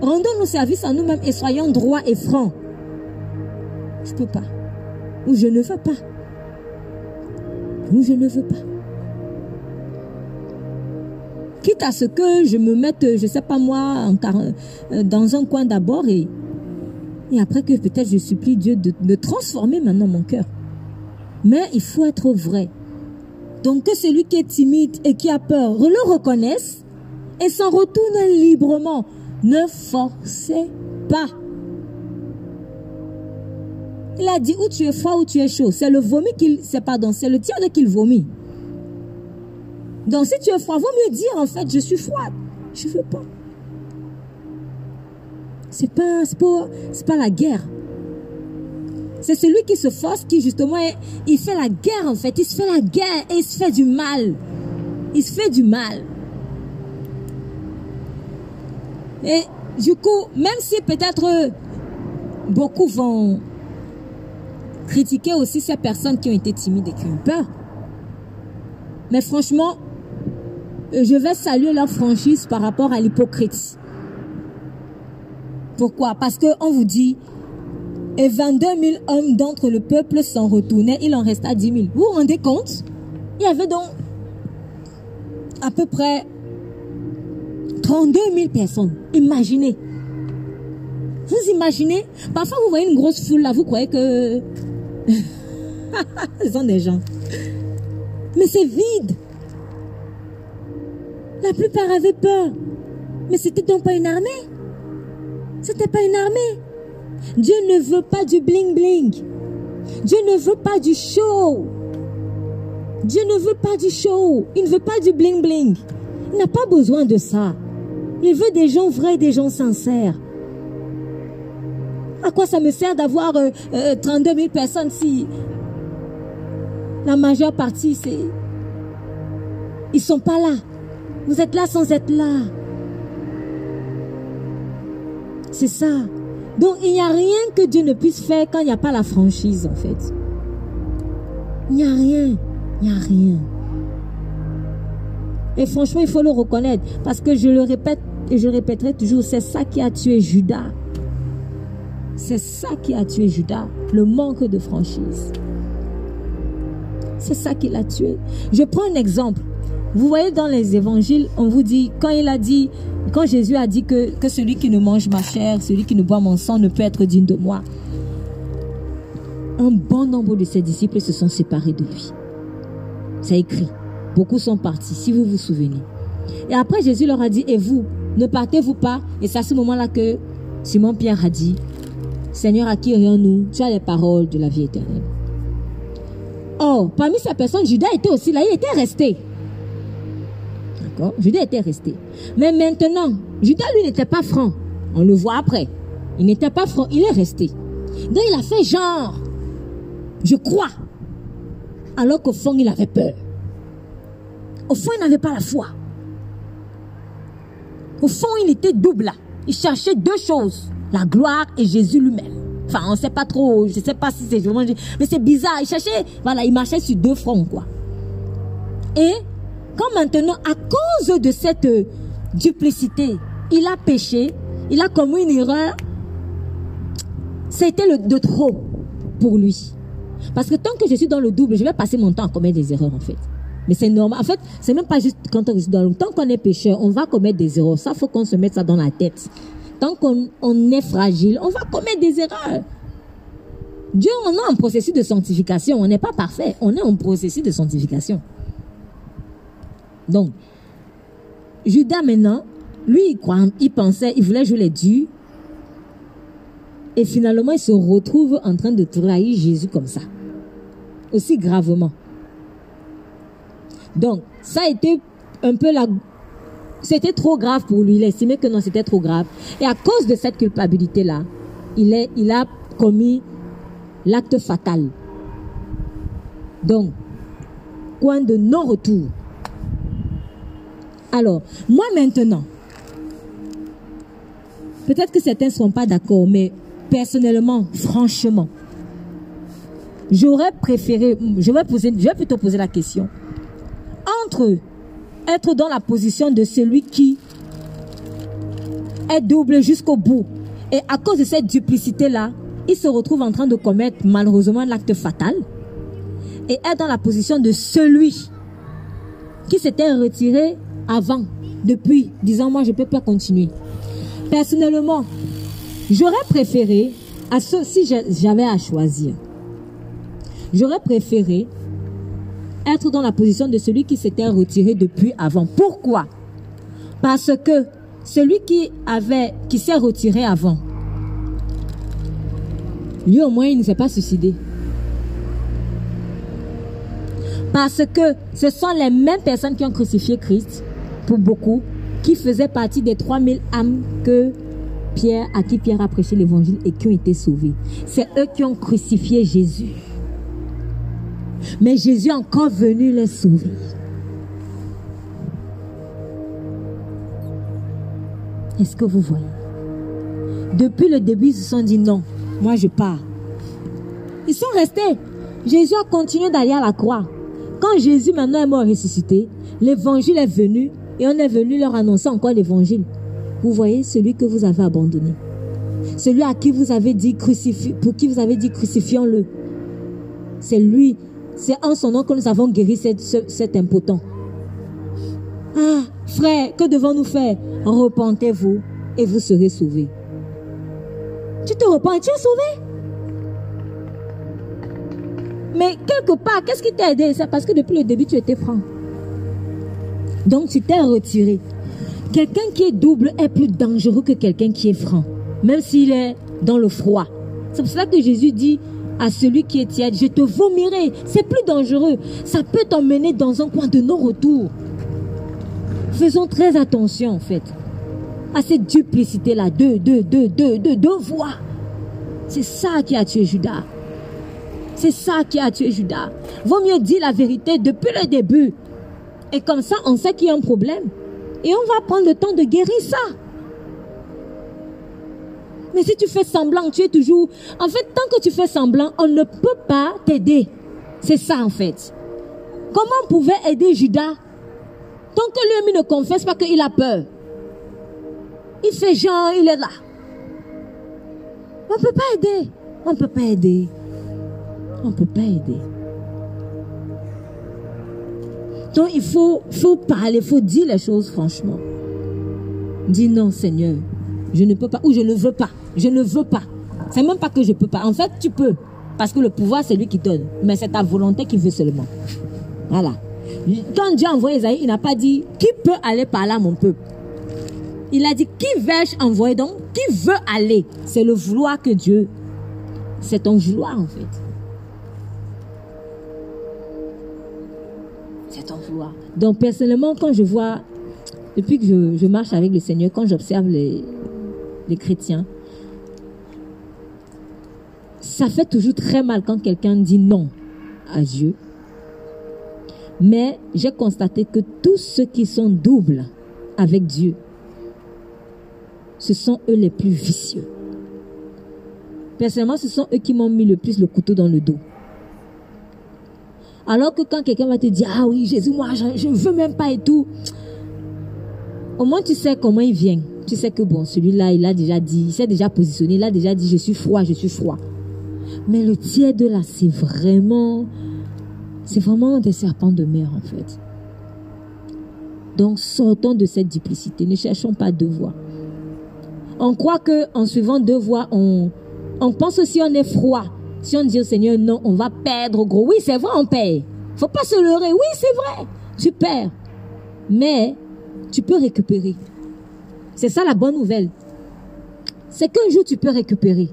rendons nos services à nous-mêmes et soyons droits et francs. Je ne peux pas. Ou je ne veux pas. Ou je ne veux pas. Quitte à ce que je me mette, je ne sais pas moi, euh, dans un coin d'abord et après que peut-être je supplie Dieu de, transformer maintenant mon cœur. Mais il faut être vrai. Donc que celui qui est timide et qui a peur le reconnaisse et s'en retourne librement. Ne forcez pas. Il a dit où tu es froid ou tu es chaud. C'est le vomi qu'il, c'est pardon, c'est le tiers de qu'il vomit. Donc si tu es froid, vaut mieux dire en fait je suis froide. Je veux pas. C'est pas, pas, pas la guerre. C'est celui qui se force qui justement, il fait la guerre en fait. Il se fait la guerre et il se fait du mal. Il se fait du mal. Et du coup, même si peut-être beaucoup vont critiquer aussi ces personnes qui ont été timides et qui ont peur. Mais franchement, je vais saluer leur franchise par rapport à l'hypocrite. Pourquoi? Parce qu'on vous dit, et 22 000 hommes d'entre le peuple s'en retournaient, il en resta 10 000. Vous vous rendez compte? Il y avait donc à peu près 32 000 personnes. Imaginez. Vous imaginez? Parfois, vous voyez une grosse foule là, vous croyez que... Ce sont des gens. Mais c'est vide. La plupart avaient peur. Mais c'était donc pas une armée. C'était pas une armée. Dieu ne veut pas du bling-bling. Dieu ne veut pas du show. Dieu ne veut pas du show. Il ne veut pas du bling-bling. Il n'a pas besoin de ça. Il veut des gens vrais, des gens sincères. À quoi ça me sert d'avoir 32 000 personnes si la majeure partie, c'est... Ils sont pas là. Vous êtes là sans être là. C'est ça. Donc il n'y a rien que Dieu ne puisse faire quand il n'y a pas la franchise en fait. Il n'y a rien. Il n'y a rien. Et franchement, il faut le reconnaître. Parce que je le répète et je répéterai toujours, c'est ça qui a tué Judas. C'est ça qui a tué Judas. Le manque de franchise. C'est ça qui l'a tué. Je prends un exemple. Vous voyez dans les évangiles, on vous dit, quand il a dit, quand Jésus a dit que, que celui qui ne mange ma chair, celui qui ne boit mon sang ne peut être digne de moi, un bon nombre de ses disciples se sont séparés de lui. C'est écrit. Beaucoup sont partis, si vous vous souvenez. Et après, Jésus leur a dit, et vous, ne partez-vous pas? Et c'est à ce moment-là que Simon-Pierre a dit, Seigneur, à qui irions-nous Tu as les paroles de la vie éternelle. Or, parmi ces personnes, Judas était aussi là, il était resté. Judas était resté. Mais maintenant, Judas, lui, n'était pas franc. On le voit après. Il n'était pas franc, il est resté. Donc, il a fait genre, je crois. Alors qu'au fond, il avait peur. Au fond, il n'avait pas la foi. Au fond, il était double. Il cherchait deux choses. La gloire et Jésus lui-même. Enfin, on ne sait pas trop, je ne sais pas si c'est vraiment... Mais c'est bizarre, il cherchait, voilà, il marchait sur deux fronts, quoi. Et quand maintenant, à cause de cette duplicité, il a péché, il a commis une erreur, c'était de trop pour lui. Parce que tant que je suis dans le double, je vais passer mon temps à commettre des erreurs, en fait. Mais c'est normal. En fait, c'est même pas juste quand on est dans le tant qu'on est pécheur, on va commettre des erreurs. Ça, faut qu'on se mette ça dans la tête. Tant qu'on on est fragile, on va commettre des erreurs. Dieu, on est en processus de sanctification. On n'est pas parfait. On est en processus de sanctification. Donc, Judas maintenant, lui, il, croit, il pensait, il voulait jouer les dieux. Et finalement, il se retrouve en train de trahir Jésus comme ça. Aussi gravement. Donc, ça a été un peu la... C'était trop grave pour lui. Il a estimé que non, c'était trop grave. Et à cause de cette culpabilité-là, il, est, il a commis l'acte fatal. Donc, point de non-retour. Alors, moi maintenant, peut-être que certains ne seront pas d'accord, mais personnellement, franchement, j'aurais préféré, je vais, je plutôt poser la question, entre être dans la position de celui qui est double jusqu'au bout, et à cause de cette duplicité-là, il se retrouve en train de commettre malheureusement l'acte fatal, et être dans la position de celui qui s'était retiré avant, depuis, disant moi je ne peux pas continuer. Personnellement, j'aurais préféré, à ce, si j'avais à choisir, j'aurais préféré être dans la position de celui qui s'était retiré depuis avant. Pourquoi? Parce que celui qui avait, qui s'est retiré avant, lui au moins il ne s'est pas suicidé. Parce que ce sont les mêmes personnes qui ont crucifié Christ, pour beaucoup, qui faisaient partie des 3000 âmes que Pierre, à qui Pierre a prêché l'évangile et qui ont été sauvés. C'est eux qui ont crucifié Jésus. Mais Jésus est encore venu les sauver. Est-ce que vous voyez? Depuis le début, ils se sont dit non, moi je pars. Ils sont restés. Jésus a continué d'aller à la croix. Quand Jésus maintenant est mort ressuscité, l'évangile est venu et on est venu leur annoncer encore l'évangile. Vous voyez celui que vous avez abandonné. Celui à qui vous avez dit crucifie, pour qui vous avez dit crucifions-le. C'est lui. C'est en son nom que nous avons guéri cet, cet impotent. Ah, frère, que devons-nous faire? Repentez-vous et vous serez sauvés. Tu te repens et tu es sauvé? Mais quelque part, qu'est-ce qui t'a aidé? C'est parce que depuis le début, tu étais franc. Donc tu t'es retiré. Quelqu'un qui est double est plus dangereux que quelqu'un qui est franc. même s'il est dans le froid. C'est pour cela que Jésus dit à celui qui est tiède, je te vomirai. C'est plus dangereux. Ça peut t'emmener dans un coin de non-retour. Faisons très attention en fait à cette duplicité-là. Deux, deux, deux, deux, deux, deux voix. C'est ça qui a tué Judas. C'est ça qui a tué Judas. Vaut mieux dire la vérité depuis le début. Et comme ça, on sait qu'il y a un problème. Et on va prendre le temps de guérir ça. Mais si tu fais semblant, tu es toujours... En fait, tant que tu fais semblant, on ne peut pas t'aider. C'est ça, en fait. Comment on pouvait aider Judas? Tant que lui ne confesse pas qu'il a peur. Il fait genre, il est là. On ne peut pas aider. On ne peut pas aider. On ne peut pas aider. Donc il faut, faut parler, il faut dire les choses franchement. Dis non Seigneur, je ne peux pas ou je ne veux pas. Je ne veux pas. C'est même pas que je peux pas. En fait, tu peux. Parce que le pouvoir, c'est lui qui donne. Mais c'est ta volonté qui veut seulement. Voilà. Quand Dieu a envoyé Isaïe, il n'a pas dit qui peut aller par là, mon peuple? Il a dit qui vais-je envoyer? Donc Qui veut aller? C'est le vouloir que Dieu. C'est ton vouloir en fait. Donc personnellement, quand je vois, depuis que je, marche avec le Seigneur, quand j'observe les, les chrétiens, ça fait toujours très mal quand quelqu'un dit non à Dieu. Mais j'ai constaté que tous ceux qui sont doubles avec Dieu, ce sont eux les plus vicieux. Personnellement, ce sont eux qui m'ont mis le plus le couteau dans le dos. Alors que quand quelqu'un va te dire, ah oui, Jésus, moi, je ne veux même pas et tout, au moins tu sais comment il vient. Tu sais que bon, celui-là, il a déjà dit, il s'est déjà positionné, il a déjà dit, je suis froid, je suis froid. Mais le tiède là, c'est vraiment, c'est vraiment des serpents de mer en fait. Donc sortons de cette duplicité, ne cherchons pas deux voies. On croit que en suivant deux voies, on, on pense aussi on est froid. Si on dit au Seigneur non, on va perdre gros. Oui, c'est vrai, on perd. Faut pas se leurrer. Oui, c'est vrai. Tu perds. Mais tu peux récupérer. C'est ça la bonne nouvelle. C'est qu'un jour tu peux récupérer.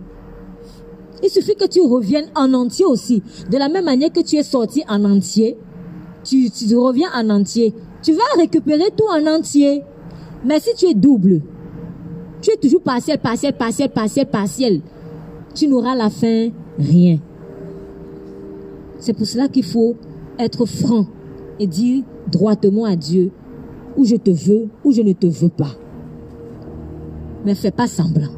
Il suffit que tu reviennes en entier aussi. De la même manière que tu es sorti en entier, tu, tu reviens en entier. Tu vas récupérer tout en entier. Mais si tu es double, tu es toujours partiel, partiel, partiel, partiel, partiel, tu n'auras la fin rien. C'est pour cela qu'il faut être franc et dire droitement à Dieu où je te veux, ou je ne te veux pas. Mais fais pas semblant.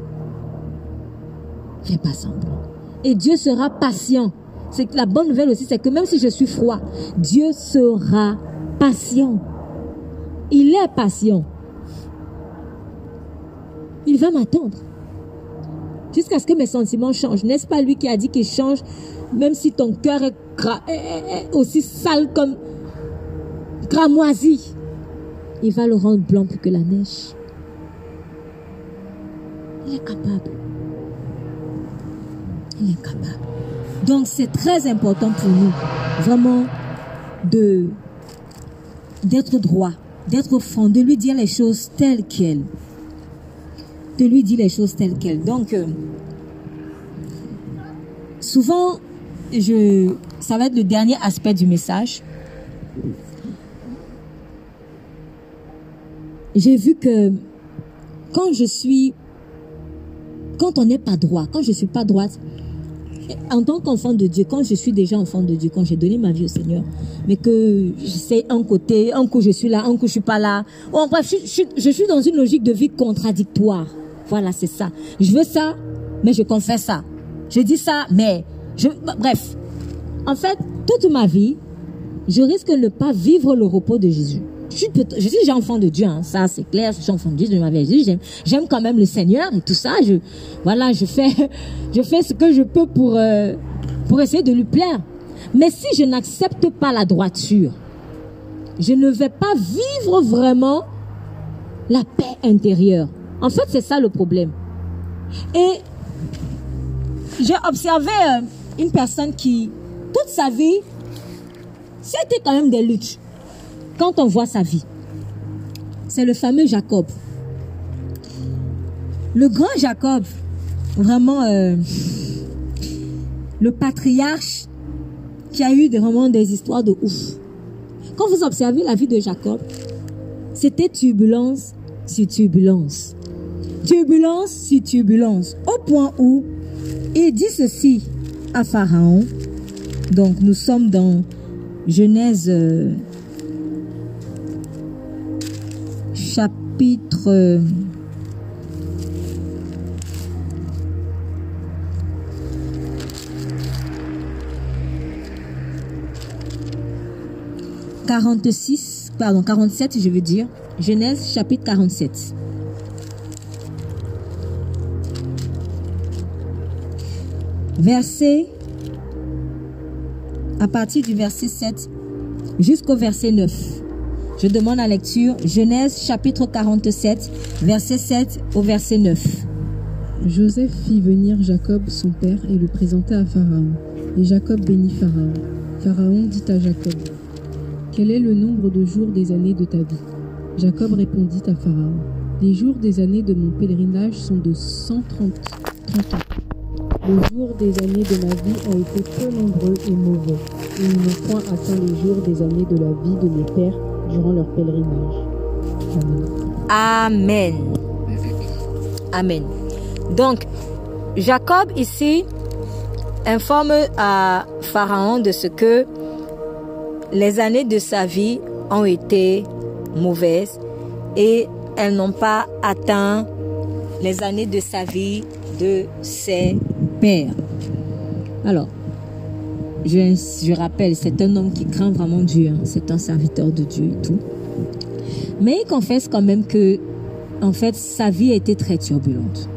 Fais pas semblant. Et Dieu sera patient. C'est la bonne nouvelle aussi, c'est que même si je suis froid, Dieu sera patient. Il est patient. Il va m'attendre. Jusqu'à ce que mes sentiments changent. N'est-ce pas lui qui a dit qu'il change, même si ton cœur est, aussi sale comme cramoisi? Il va le rendre blanc plus que la neige. Il est capable. Il est capable. Donc c'est très important pour nous, vraiment, de d'être droit, d'être franc, de lui dire les choses telles qu'elles. De lui dire les choses telles quelles. Donc, euh, souvent, je, ça va être le dernier aspect du message. J'ai vu que quand je suis quand on n'est pas droit, quand je suis pas droite, en tant qu'enfant de Dieu, quand je suis déjà enfant de Dieu, quand j'ai donné ma vie au Seigneur, mais que je sais un côté, un coup je suis là, un coup je suis pas là. En bref, je, suis dans une logique de vie contradictoire. Voilà, c'est ça. Je veux ça, mais je confesse ça. Je dis ça, mais je, bref. En fait, toute ma vie, je risque de ne pas vivre le repos de Jésus je suis, je suis enfant de Dieu, hein, ça c'est clair, je suis enfant de Dieu, je m'avais dit, j'aime, j'aime quand même le Seigneur et tout ça. Je, voilà, je fais, je fais ce que je peux pour, euh, pour essayer de lui plaire. Mais si je n'accepte pas la droiture, je ne vais pas vivre vraiment la paix intérieure. En fait, c'est ça le problème. Et j'ai observé euh, une personne qui, toute sa vie, c'était quand même des luttes quand on voit sa vie. C'est le fameux Jacob. le grand Jacob, vraiment euh, le patriarche qui a eu vraiment des histoires de ouf. Quand vous observez la vie de Jacob, c'était turbulence sur turbulence. Turbulence sur turbulence. Au point où il dit ceci à Pharaon. Donc nous sommes dans Genèse euh, chapitre 46, pardon, 47, je veux dire. Genèse chapitre 47. Verset, à partir du verset 7 jusqu'au verset 9. Je demande la lecture Genèse chapitre 47, verset 7 au verset 9. Joseph fit venir Jacob son père et le présenta à Pharaon. Et Jacob bénit Pharaon. Pharaon dit à Jacob, quel est le nombre de jours des années de ta vie? Jacob répondit à Pharaon. Les jours des années de mon pèlerinage sont de 130 ans. Les jours des années de ma vie ont été peu nombreux et mauvais, ils n'ont point atteint les jours des années de la vie de mes pères durant leur pèlerinage. Amen. Amen. Donc, Jacob ici informe à Pharaon de ce que les années de sa vie ont été mauvaises et elles n'ont pas atteint les années de sa vie de ses pères. Alors, je, je rappelle, c'est un homme qui craint vraiment Dieu, hein. c'est un serviteur de Dieu et tout. Mais il confesse quand même que, en fait, sa vie a été très turbulente.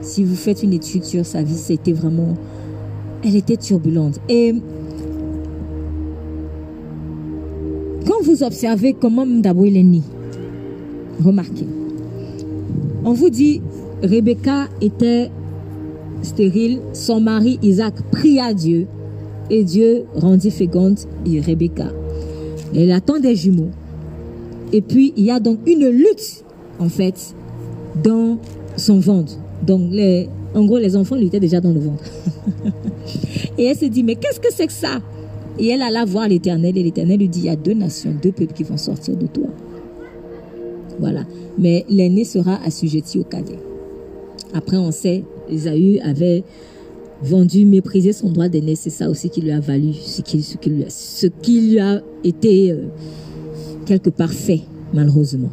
Si vous faites une étude sur sa vie, c'était vraiment, elle était turbulente. Et quand vous observez comment Mdabo est né, remarquez, on vous dit, Rebecca était stérile, son mari Isaac pria Dieu et Dieu rendit féconde Rebecca. Elle attend des jumeaux. Et puis, il y a donc une lutte, en fait, dans son ventre. Donc, les, en gros, les enfants lui étaient déjà dans le ventre. et elle se dit, mais qu'est-ce que c'est que ça? Et elle alla voir l'Éternel et l'Éternel lui dit, il y a deux nations, deux peuples qui vont sortir de toi. Voilà. Mais l'aîné sera assujetti au cadet. Après, on sait, Esaü avait vendu, méprisé son droit d'aîné. C'est ça aussi qui lui a valu ce qui, ce qui, ce qui lui a été euh, quelque part fait, malheureusement.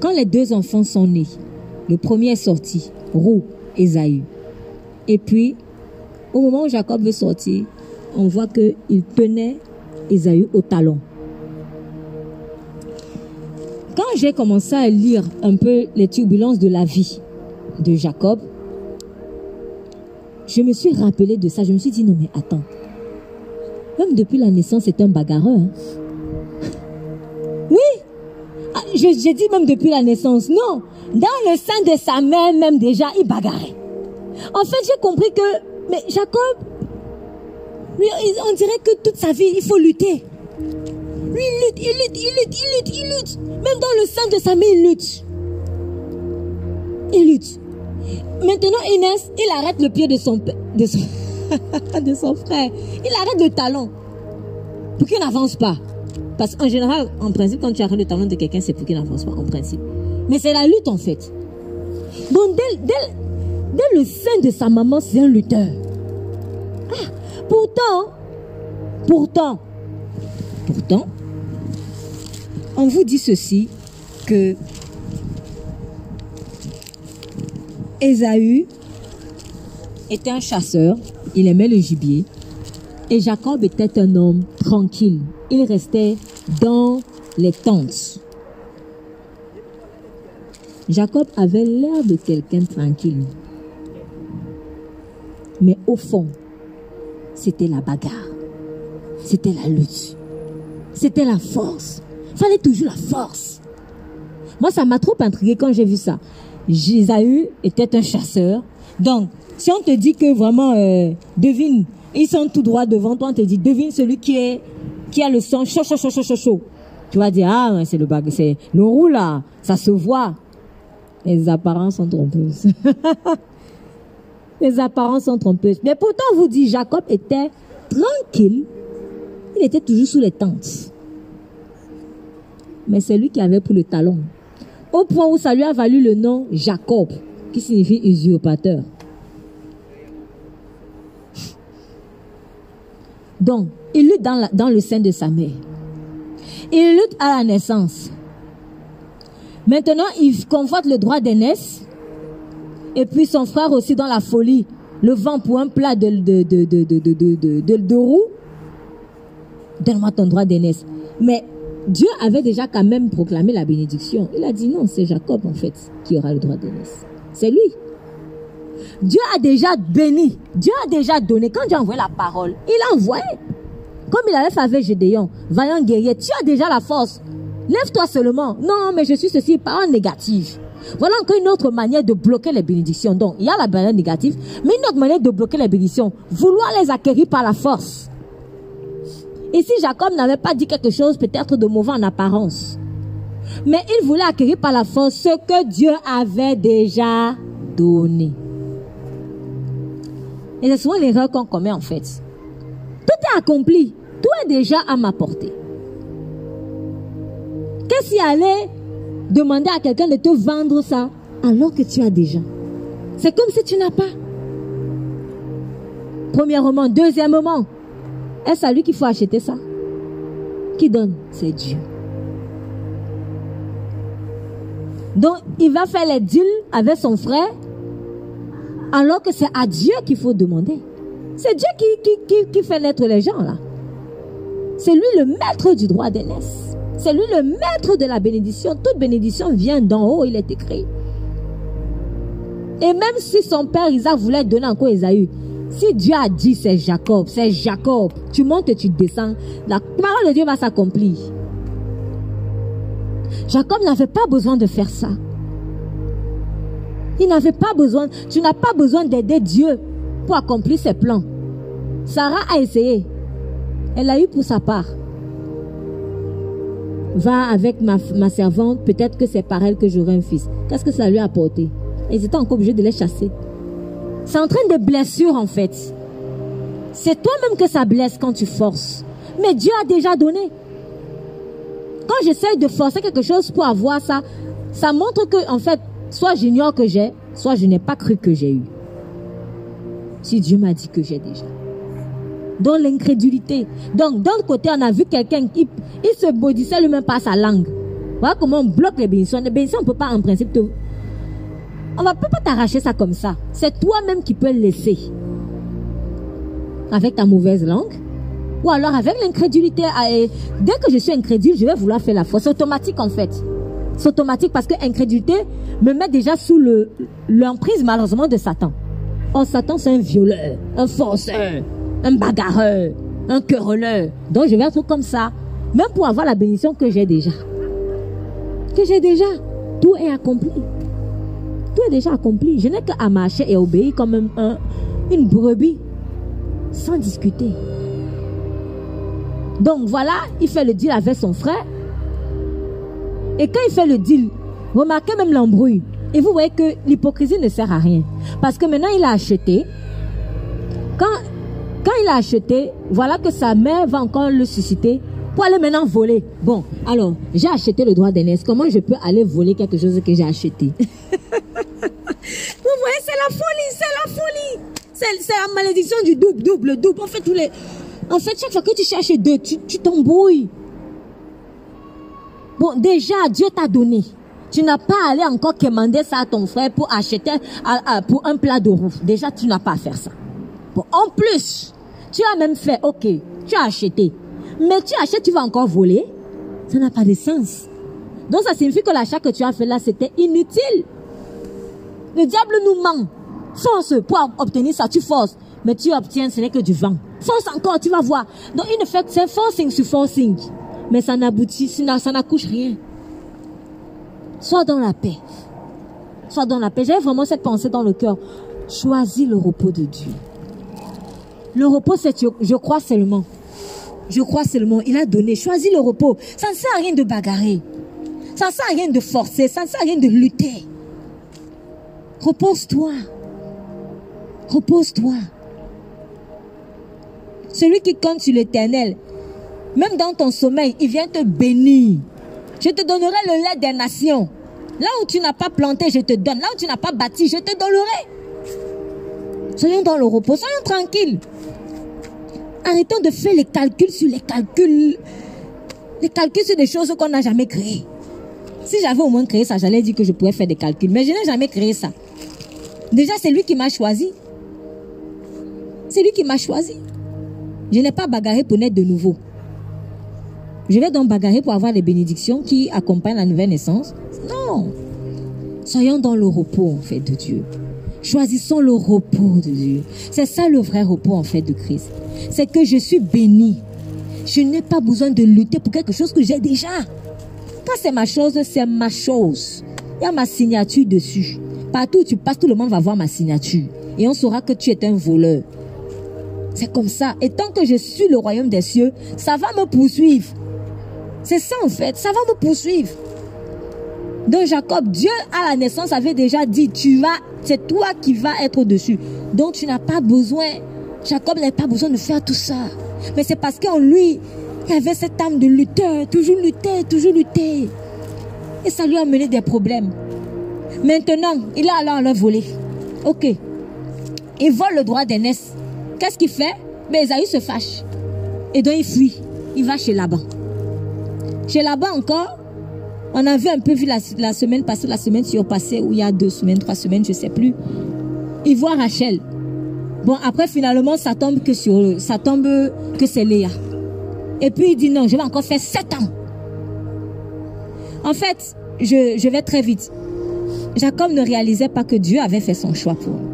Quand les deux enfants sont nés, le premier est sorti, Roux, Esaü. Et puis, au moment où Jacob veut sortir, on voit qu'il tenait Esaü au talon. Quand j'ai commencé à lire un peu les turbulences de la vie de Jacob, je me suis rappelé de ça. Je me suis dit, non mais attends. Même depuis la naissance, c'est un bagarreur. Hein? Oui. Ah, J'ai dit même depuis la naissance. Non. Dans le sein de sa mère, même déjà, il bagarrait. En fait, j'ai compris que, mais Jacob, lui, on dirait que toute sa vie, il faut lutter. Lui, il lutte, il lutte, il lutte, il lutte, il lutte. Même dans le sein de sa mère, il lutte. Il lutte. Maintenant, Inès, il arrête le pied de son, de son, de son frère. Il arrête le talon. Pour qu'il n'avance pas. Parce qu'en général, en principe, quand tu arrêtes le talon de quelqu'un, c'est pour qu'il n'avance pas, en principe. Mais c'est la lutte, en fait. Donc, dès, dès, dès le sein de sa maman, c'est un lutteur. Ah, pourtant, pourtant, pourtant, on vous dit ceci, que Ésaü était un chasseur, il aimait le gibier, et Jacob était un homme tranquille. Il restait dans les tentes. Jacob avait l'air de quelqu'un tranquille. Mais au fond, c'était la bagarre. C'était la lutte. C'était la force. Fallait toujours la force. Moi, ça m'a trop intrigué quand j'ai vu ça. Jésaü était un chasseur. Donc, si on te dit que vraiment, euh, devine, ils sont tout droit devant toi, on te dit, devine celui qui est, qui a le sang chaud, chaud, chaud, chaud, chaud, chaud. Tu vas dire, ah, c'est le bag, c'est le roux là, ça se voit. Les apparences sont trompeuses. Les apparences sont trompeuses. Mais pourtant, vous dit, Jacob était tranquille. Il était toujours sous les tentes. Mais c'est lui qui avait pris le talon. Au point où ça lui a valu le nom Jacob, qui signifie usurpateur. Donc, il lutte dans, le sein de sa mère. Il lutte à la naissance. Maintenant, il convoite le droit d'aînesse. Et puis son frère aussi dans la folie, le vent pour un plat de, de, de. Donne-moi ton droit d'aînesse. Mais Dieu avait déjà quand même proclamé la bénédiction. Il a dit non, c'est Jacob en fait qui aura le droit d'aînesse. C'est lui. Dieu a déjà béni. Dieu a déjà donné. Quand Dieu a envoyé la parole, il a envoyé. Comme il avait fait avec Gédéon, vaillant guerrier, tu as déjà la force. Lève-toi seulement. Non, mais je suis ceci, parole négative. Voilà encore une autre manière de bloquer les bénédictions. Donc, il y a la manière négative, mais une autre manière de bloquer les bénédictions. Vouloir les acquérir par la force. Ici, Jacob n'avait pas dit quelque chose peut-être de mauvais en apparence. Mais il voulait acquérir par la force ce que Dieu avait déjà donné. Et c'est souvent l'erreur qu'on commet en fait. Tout est accompli. Tout est déjà à ma portée. Qu'est-ce qui allait demander à quelqu'un de te vendre ça alors que tu as déjà? C'est comme si tu n'as pas. Premièrement. Deuxièmement, est-ce à lui qu'il faut acheter ça? Qui donne? C'est Dieu. Donc, il va faire les deals avec son frère, alors que c'est à Dieu qu'il faut demander. C'est Dieu qui, qui, qui, fait naître les gens, là. C'est lui le maître du droit d'aînesse. C'est lui le maître de la bénédiction. Toute bénédiction vient d'en haut, il est écrit. Et même si son père Isaac voulait donner encore Esaü, si Dieu a dit c'est Jacob, c'est Jacob, tu montes et tu descends, la parole de Dieu va s'accomplir. Jacob n'avait pas besoin de faire ça. Il n'avait pas besoin, tu n'as pas besoin d'aider Dieu pour accomplir ses plans. Sarah a essayé. Elle a eu pour sa part. Va avec ma, ma servante, peut-être que c'est par elle que j'aurai un fils. Qu'est-ce que ça lui a apporté? Ils étaient encore obligés de les chasser. C'est en train de blessures en fait. C'est toi-même que ça blesse quand tu forces. Mais Dieu a déjà donné. Quand j'essaie de forcer quelque chose pour avoir ça, ça montre que en fait, soit j'ignore que j'ai, soit je n'ai pas cru que j'ai eu. Si Dieu m'a dit que j'ai déjà. Donc l'incrédulité. Donc d'un côté, on a vu quelqu'un qui il se maudissait lui-même par sa langue. Voilà comment on bloque les bénédictions. Les bénédictions, on ne peut pas en principe te, on ne peut pas t'arracher ça comme ça. C'est toi-même qui peux le laisser. Avec ta mauvaise langue. Ou alors avec l'incrédulité. Dès que je suis incrédule, je vais vouloir faire la faute. C'est automatique en fait. C'est automatique parce que l'incrédulité me met déjà sous l'emprise malheureusement de Satan. Oh, Satan, c'est un violeur, un forceur, un bagarreur, un querelleur. Donc je vais être comme ça. Même pour avoir la bénédiction que j'ai déjà. Que j'ai déjà. Tout est accompli. Tout est déjà accompli. Je n'ai qu'à marcher et obéir comme un, une brebis, sans discuter. Donc voilà, il fait le deal avec son frère. Et quand il fait le deal, remarquez même l'embrouille. Et vous voyez que l'hypocrisie ne sert à rien. Parce que maintenant il a acheté. Quand, quand il a acheté, voilà que sa mère va encore le susciter pour aller maintenant voler. Bon, alors, j'ai acheté le droit d'aînesse. Comment je peux aller voler quelque chose que j'ai acheté? Vous voyez, c'est la folie, c'est la folie. C'est la malédiction du double, double, double. En fait, tous les... en fait chaque fois que tu cherches deux, tu t'embrouilles. Bon, déjà, Dieu t'a donné. Tu n'as pas à aller encore commander ça à ton frère pour acheter pour un plat de roue. Déjà, tu n'as pas à faire ça. Bon, en plus, tu as même fait, ok, tu as acheté. Mais tu achètes, tu vas encore voler. Ça n'a pas de sens. Donc ça signifie que l'achat que tu as fait là, c'était inutile. Le diable nous ment. Force pour obtenir ça, tu forces. Mais tu obtiens, ce n'est que du vent. Force encore, tu vas voir. Donc il ne fait c'est forcing sur forcing. Mais ça n'aboutit, ça n'accouche rien. Sois dans la paix. Sois dans la paix. J'ai vraiment cette pensée dans le cœur. Choisis le repos de Dieu. Le repos, c'est je crois seulement. Je crois seulement. Il a donné. Choisis le repos. Ça ne sert à rien de bagarrer. Ça ne sert à rien de forcer. Ça ne sert à rien de lutter. Repose-toi. Repose-toi. Celui qui compte sur l'éternel, même dans ton sommeil, il vient te bénir. Je te donnerai le lait des nations. Là où tu n'as pas planté, je te donne. Là où tu n'as pas bâti, je te donnerai. Soyons dans le repos, soyons tranquilles. Arrêtons de faire les calculs sur les calculs. Les calculs sur des choses qu'on n'a jamais créées. Si j'avais au moins créé ça, j'allais dire que je pouvais faire des calculs. Mais je n'ai jamais créé ça. Déjà, c'est lui qui m'a choisi. C'est lui qui m'a choisi. Je n'ai pas bagarré pour naître de nouveau. Je vais donc bagarrer pour avoir les bénédictions qui accompagnent la nouvelle naissance. Non. Soyons dans le repos, en fait, de Dieu. Choisissons le repos de Dieu. C'est ça le vrai repos, en fait, de Christ. C'est que je suis béni. Je n'ai pas besoin de lutter pour quelque chose que j'ai déjà. Quand c'est ma chose, c'est ma chose. Il y a ma signature dessus. Partout où tu passes, tout le monde va voir ma signature. Et on saura que tu es un voleur. C'est comme ça. Et tant que je suis le royaume des cieux, ça va me poursuivre. C'est ça en fait, ça va me poursuivre. Donc Jacob, Dieu à la naissance avait déjà dit, tu vas, c'est toi qui vas être au-dessus. Donc tu n'as pas besoin, Jacob n'avait pas besoin de faire tout ça. Mais c'est parce qu'en lui, il avait cette âme de lutteur, toujours lutter, toujours lutter. Et ça lui a mené des problèmes. Maintenant, il a alors le voler. Ok. Il vole le droit d'aînesse. Qu'est-ce qu'il fait? Mais Esaü se fâche. Et donc il fuit. Il va chez Laban. Chez Laban encore, on avait un peu vu la, semaine passée, la semaine surpassée, où il y a deux semaines, trois semaines, je sais plus. Il voit Rachel. Bon, après, finalement, ça tombe que sur, ça tombe que c'est Léa. Et puis, il dit non, je vais encore faire sept ans. En fait, je, je vais très vite. Jacob ne réalisait pas que Dieu avait fait son choix pour lui.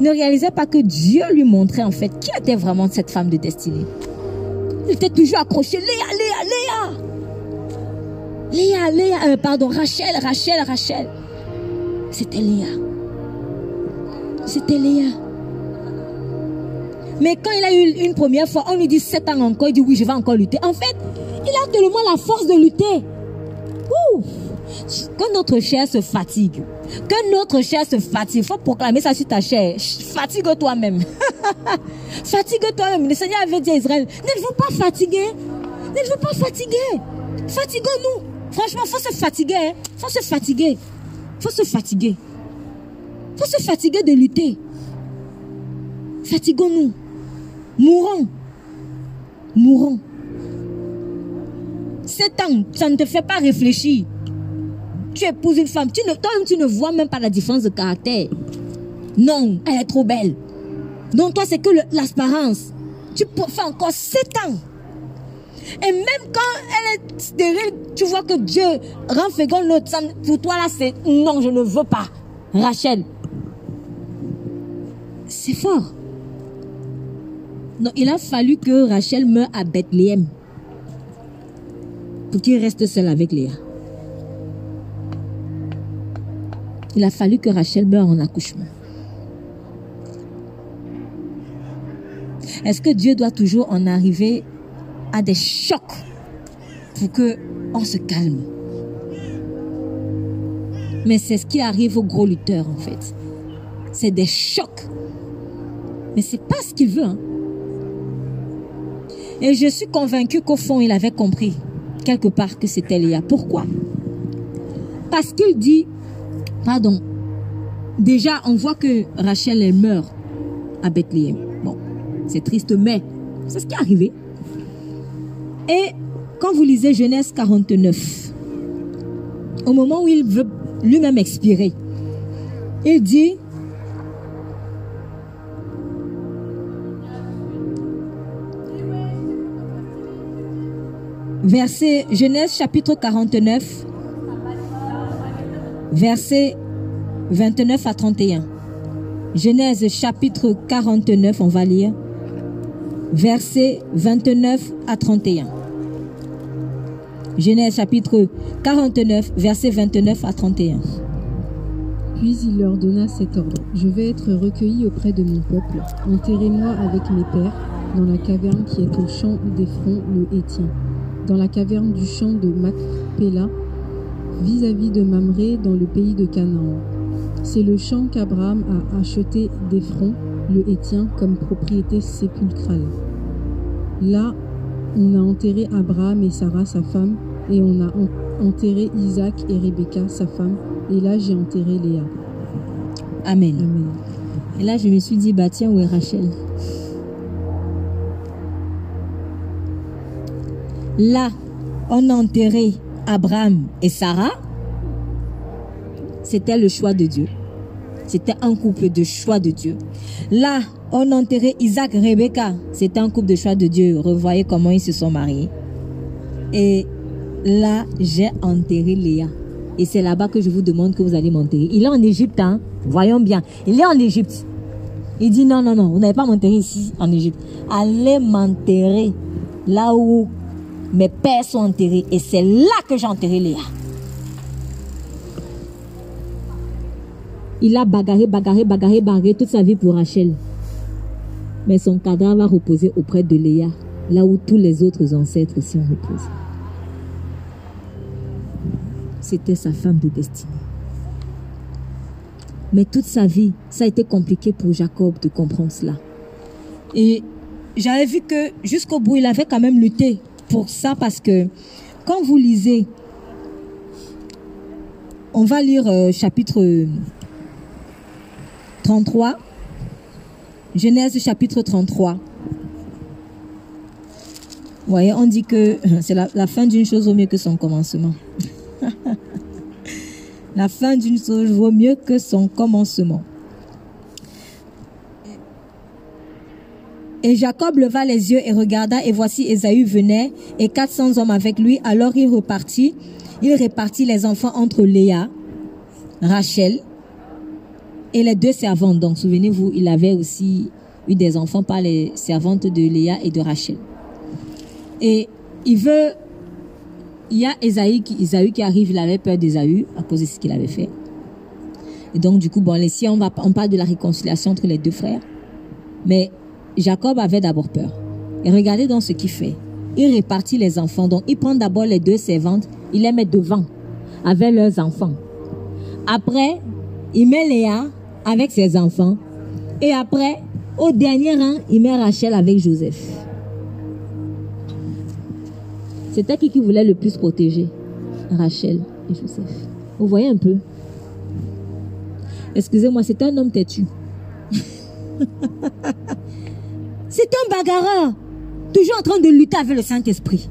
Ne réalisait pas que Dieu lui montrait en fait qui était vraiment cette femme de destinée. Il était toujours accroché. Léa, Léa, Léa. Léa, euh, pardon, Rachel, Rachel, Rachel. C'était Léa. C'était Léa. Mais quand il a eu une première fois, on lui dit sept ans encore, il dit oui, je vais encore lutter. En fait, il a tellement la force de lutter. Quand notre chair se fatigue, que notre chair se fatigue, il faut proclamer ça sur ta chair. Fatigue toi-même. fatigue toi-même. Le Seigneur avait dit à Israël, ne vous pas fatiguer. Ne vous pas fatiguer. Fatiguons-nous. Franchement, faut se fatiguer. Hein. faut se fatiguer. Faut se fatiguer. Faut se fatiguer de lutter. Fatiguons-nous. Mourons. Mourons. Sept ans, ça ne te fait pas réfléchir. Tu épouses une femme, tu ne, toi tu ne vois même pas la différence de caractère. Non, elle est trop belle. Donc toi, c'est que l'apparence. Tu faire encore sept ans. Et même quand elle est stérile, tu vois que Dieu rend fécond l'autre. Pour toi, là, c'est non, je ne veux pas. Rachel. C'est fort. Non, il a fallu que Rachel meure à Bethléem pour qu'il reste seul avec Léa. Il a fallu que Rachel meure en accouchement. Est-ce que Dieu doit toujours en arriver des chocs pour que on se calme Mais c'est ce qui arrive aux gros lutteurs en fait. C'est des chocs. Mais c'est pas ce qu'il veut. Hein. Et je suis convaincue qu'au fond, il avait compris quelque part que c'était Léa. Pourquoi? Parce qu'il dit Pardon. Déjà, on voit que Rachel, elle meurt à Bethléem. Bon, c'est triste, mais c'est ce qui est arrivé. Et quand vous lisez Genèse 49, au moment où il veut lui-même expirer, il dit, verset Genèse chapitre 49, versets 29 à 31. Genèse chapitre 49, on va lire. Versets 29 à 31. Genèse chapitre 49, versets 29 à 31. Puis il leur donna cet ordre. Je vais être recueilli auprès de mon peuple. Enterrez-moi avec mes pères dans la caverne qui est au champ d'Ephron le Hétien, dans la caverne du champ de Macpéla, vis-à-vis de Mamré dans le pays de Canaan. C'est le champ qu'Abraham a acheté d'Ephron, le Hétien, comme propriété sépulcrale. Là, on a enterré Abraham et Sarah, sa femme, et on a en- enterré Isaac et Rebecca, sa femme, et là j'ai enterré Léa. Amen. Amen. Et là, je me suis dit, bah tiens, où est Rachel? Là, on a enterré Abraham et Sarah. C'était le choix de Dieu. C'était un couple de choix de Dieu. Là, on a enterré Isaac Rebecca. C'était un couple de choix de Dieu. Revoyez comment ils se sont mariés. Et là, j'ai enterré Léa. Et c'est là-bas que je vous demande que vous allez m'enterrer. Il est en Égypte, hein. Voyons bien. Il est en Égypte. Il dit non, non, non, vous n'allez pas m'enterrer ici en Égypte. Allez m'enterrer là où mes pères sont enterrés. Et c'est là que j'ai enterré Léa. Il a bagarré, bagarré, bagarré, bagarré toute sa vie pour Rachel. Mais son cadavre va reposer auprès de Léa, là où tous les autres ancêtres aussi ont. C'était sa femme de destinée. Mais toute sa vie, ça a été compliqué pour Jacob de comprendre cela. Et j'avais vu que jusqu'au bout, il avait quand même lutté pour ça parce que quand vous lisez, on va lire euh, chapitre 33, Genèse chapitre 33. Vous voyez, on dit que c'est la, fin d'une chose vaut mieux que son commencement. la fin d'une chose vaut mieux que son commencement. Et Jacob leva les yeux et regarda, et voici Ésaü venait, et 400 hommes avec lui. Alors il repartit, il répartit les enfants entre Léa, Rachel et les deux servantes. Donc souvenez-vous, il avait aussi eu des enfants par les servantes de Léa et de Rachel. Et il veut, il y a Ésaü qui, qui arrive, il avait peur d'Ésaü à cause de ce qu'il avait fait. Et donc du coup, bon, ici on, va, on parle de la réconciliation entre les deux frères. Mais Jacob avait d'abord peur. Et regardez donc ce qu'il fait. Il répartit les enfants. Donc, il prend d'abord les deux servantes, il les met devant avec leurs enfants. Après, il met Léa avec ses enfants. Et après, au dernier rang, il met Rachel avec Joseph. C'était qui qui voulait le plus protéger? Rachel et Joseph. Vous voyez un peu Excusez-moi, c'est un homme têtu. C'est un bagarreur. Toujours en train de lutter avec le Saint-Esprit.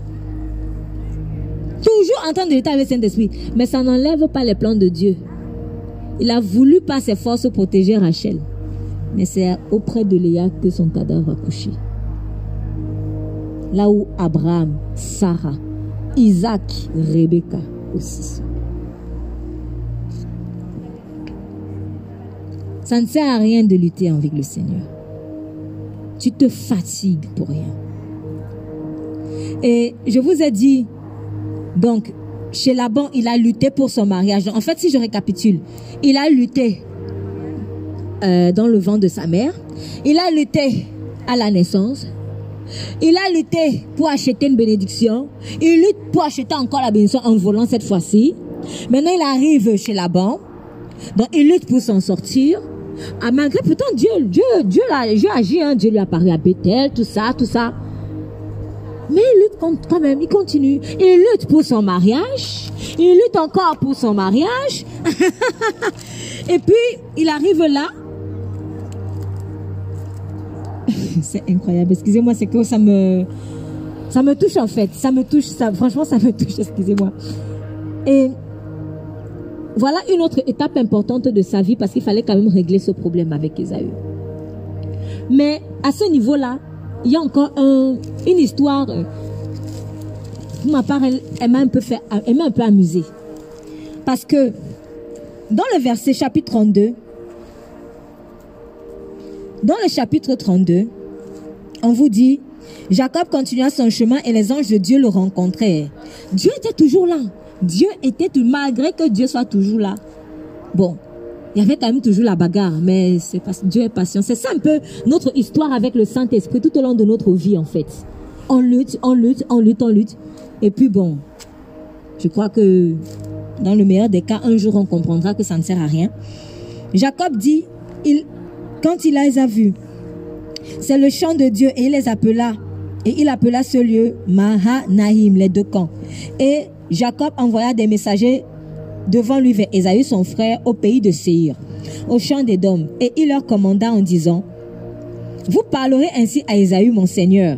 Toujours en train de lutter avec le Saint-Esprit. Mais ça n'enlève pas les plans de Dieu. Il a voulu par ses forces protéger Rachel. Mais c'est auprès de Léa que son cadavre a couché. Là où Abraham, Sarah, Isaac, Rebecca aussi sont. Ça ne sert à rien de lutter avec le Seigneur tu te fatigues pour rien. Et je vous ai dit, donc, chez Laban, il a lutté pour son mariage. En fait, si je récapitule, il a lutté euh, dans le ventre de sa mère, il a lutté à la naissance, il a lutté pour acheter une bénédiction, il lutte pour acheter encore la bénédiction en volant cette fois-ci. Maintenant, il arrive chez Laban, donc il lutte pour s'en sortir. Ah, malgré pourtant Dieu, Dieu, Dieu, Dieu agit, hein, Dieu lui apparaît à Bethel, tout ça, tout ça. Mais il lutte quand, même, il continue. Il lutte pour son mariage. Il lutte encore pour son mariage. Et puis, il arrive là. c'est incroyable. Excusez-moi, c'est que ça me, ça me touche en fait. Ça me touche, franchement, ça me touche, excusez-moi. Et voilà une autre étape importante de sa vie parce qu'il fallait quand même régler ce problème avec Esaü. Mais à ce niveau-là, il y a encore un, une histoire. Pour ma part, elle, m'a un peu fait, amusée. Parce que dans le verset chapitre 32, dans le chapitre 32, on vous dit, Jacob continua son chemin et les anges de Dieu le rencontrèrent. Dieu était toujours là. Dieu était tout, malgré que Dieu soit toujours là. Bon, il y avait quand même toujours la bagarre, mais Dieu est patient. C'est ça un peu notre histoire avec le Saint-Esprit tout au long de notre vie, en fait. On lutte, on lutte, on lutte, on lutte. Et puis bon, je crois que dans le meilleur des cas, un jour on comprendra que ça ne sert à rien. Jacob dit, quand il les a vus, c'est le chant de Dieu et il les appela. Et il appela ce lieu Mahanaïm, les deux camps. Et Jacob envoya des messagers devant lui vers Esaü son frère au pays de Séir, au champ d'Édom. Et il leur commanda en disant, Vous parlerez ainsi à Esaü mon seigneur.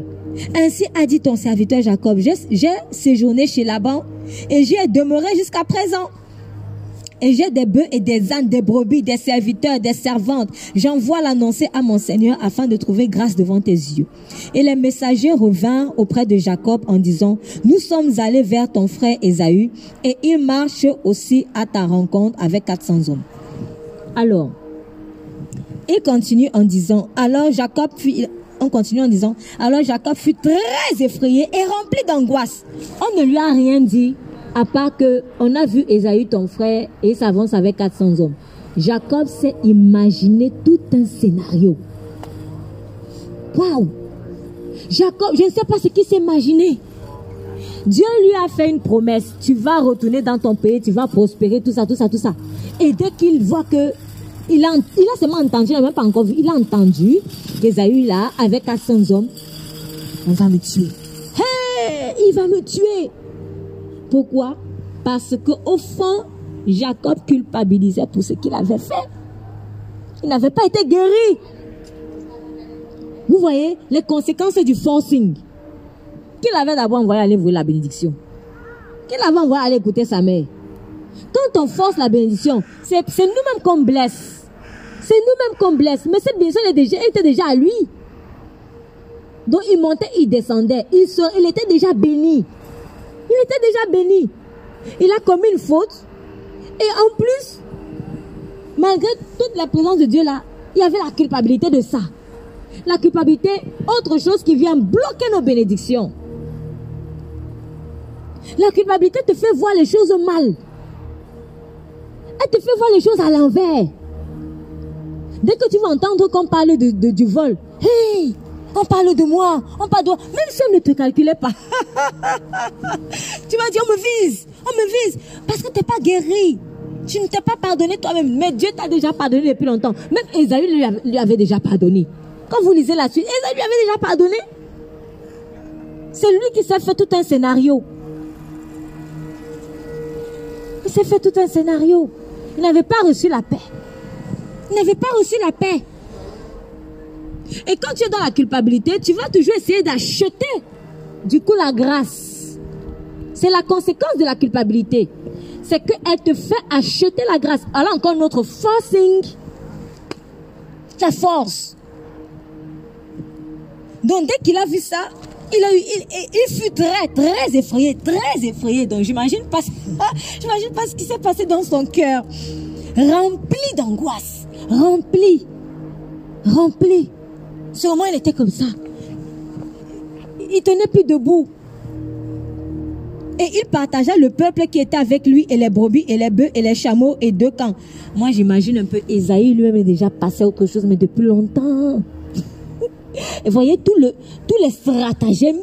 Ainsi a dit ton serviteur Jacob, j'ai séjourné chez Laban et j'y ai demeuré jusqu'à présent. Et j'ai des bœufs et des ânes, des brebis, des serviteurs, des servantes. J'envoie l'annoncer à mon Seigneur afin de trouver grâce devant tes yeux. Et les messagers revinrent auprès de Jacob en disant, nous sommes allés vers ton frère Ésaü et il marche aussi à ta rencontre avec 400 hommes. Alors, il continue en disant, alors Jacob on continue en disant, alors Jacob fut très effrayé et rempli d'angoisse. On ne lui a rien dit à part que on a vu Esaü ton frère et s'avance avec 400 hommes. Jacob s'est imaginé tout un scénario. Waouh! Jacob, je ne sais pas ce qu'il s'est imaginé. Dieu lui a fait une promesse. Tu vas retourner dans ton pays, tu vas prospérer, tout ça, tout ça, tout ça. Et dès qu'il voit que il a, il a seulement entendu, il n'a même pas encore vu, il a entendu qu'Esaü là, avec 400 hommes, on va me tuer. Hey, il va me tuer. Pourquoi? Parce qu'au fond, Jacob culpabilisait pour ce qu'il avait fait. Il n'avait pas été guéri. Vous voyez les conséquences du forcing. Qu'il avait d'abord envoyé aller voir la bénédiction. Qu'il avait envoyé aller écouter sa mère. Quand on force la bénédiction, c'est nous-mêmes qu'on blesse. C'est nous-mêmes qu'on blesse. Mais cette bénédiction déjà, était déjà à lui. Donc il montait, il descendait. Il, il était déjà béni. Il était déjà béni. Il a commis une faute. Et en plus, malgré toute la présence de Dieu là, il y avait la culpabilité de ça. La culpabilité, autre chose qui vient bloquer nos bénédictions. La culpabilité te fait voir les choses mal. Elle te fait voir les choses à l'envers. Dès que tu vas entendre qu'on parle de, du vol, hey, on parle de moi, on parle de moi, même si on ne te calculait pas. tu vas dire, on me vise, on me vise, parce que tu n'es pas guéri. Tu ne t'es pas pardonné toi-même, mais Dieu t'a déjà pardonné depuis longtemps. Même Esaü lui, avait déjà pardonné. Quand vous lisez la suite, Esaü lui avait déjà pardonné. C'est lui qui s'est fait tout un scénario. Il s'est fait tout un scénario. Il n'avait pas reçu la paix. Il n'avait pas reçu la paix. Et quand tu es dans la culpabilité, tu vas toujours essayer d'acheter du coup la grâce. C'est la conséquence de la culpabilité. C'est qu'elle te fait acheter la grâce. Alors encore notre forcing. La force. Donc dès qu'il a vu ça, il, fut très, très effrayé, très effrayé. Donc j'imagine pas, j'imagine pas ce qui s'est passé dans son cœur. Rempli d'angoisse, rempli, rempli. Sûrement, il était comme ça. Il tenait plus debout. Et il partagea le peuple qui était avec lui et les brebis et les bœufs et les chameaux et deux camps. Moi, j'imagine un peu Esaïe lui-même est déjà passé autre chose, mais depuis longtemps. Et voyez tout le, tous les stratagèmes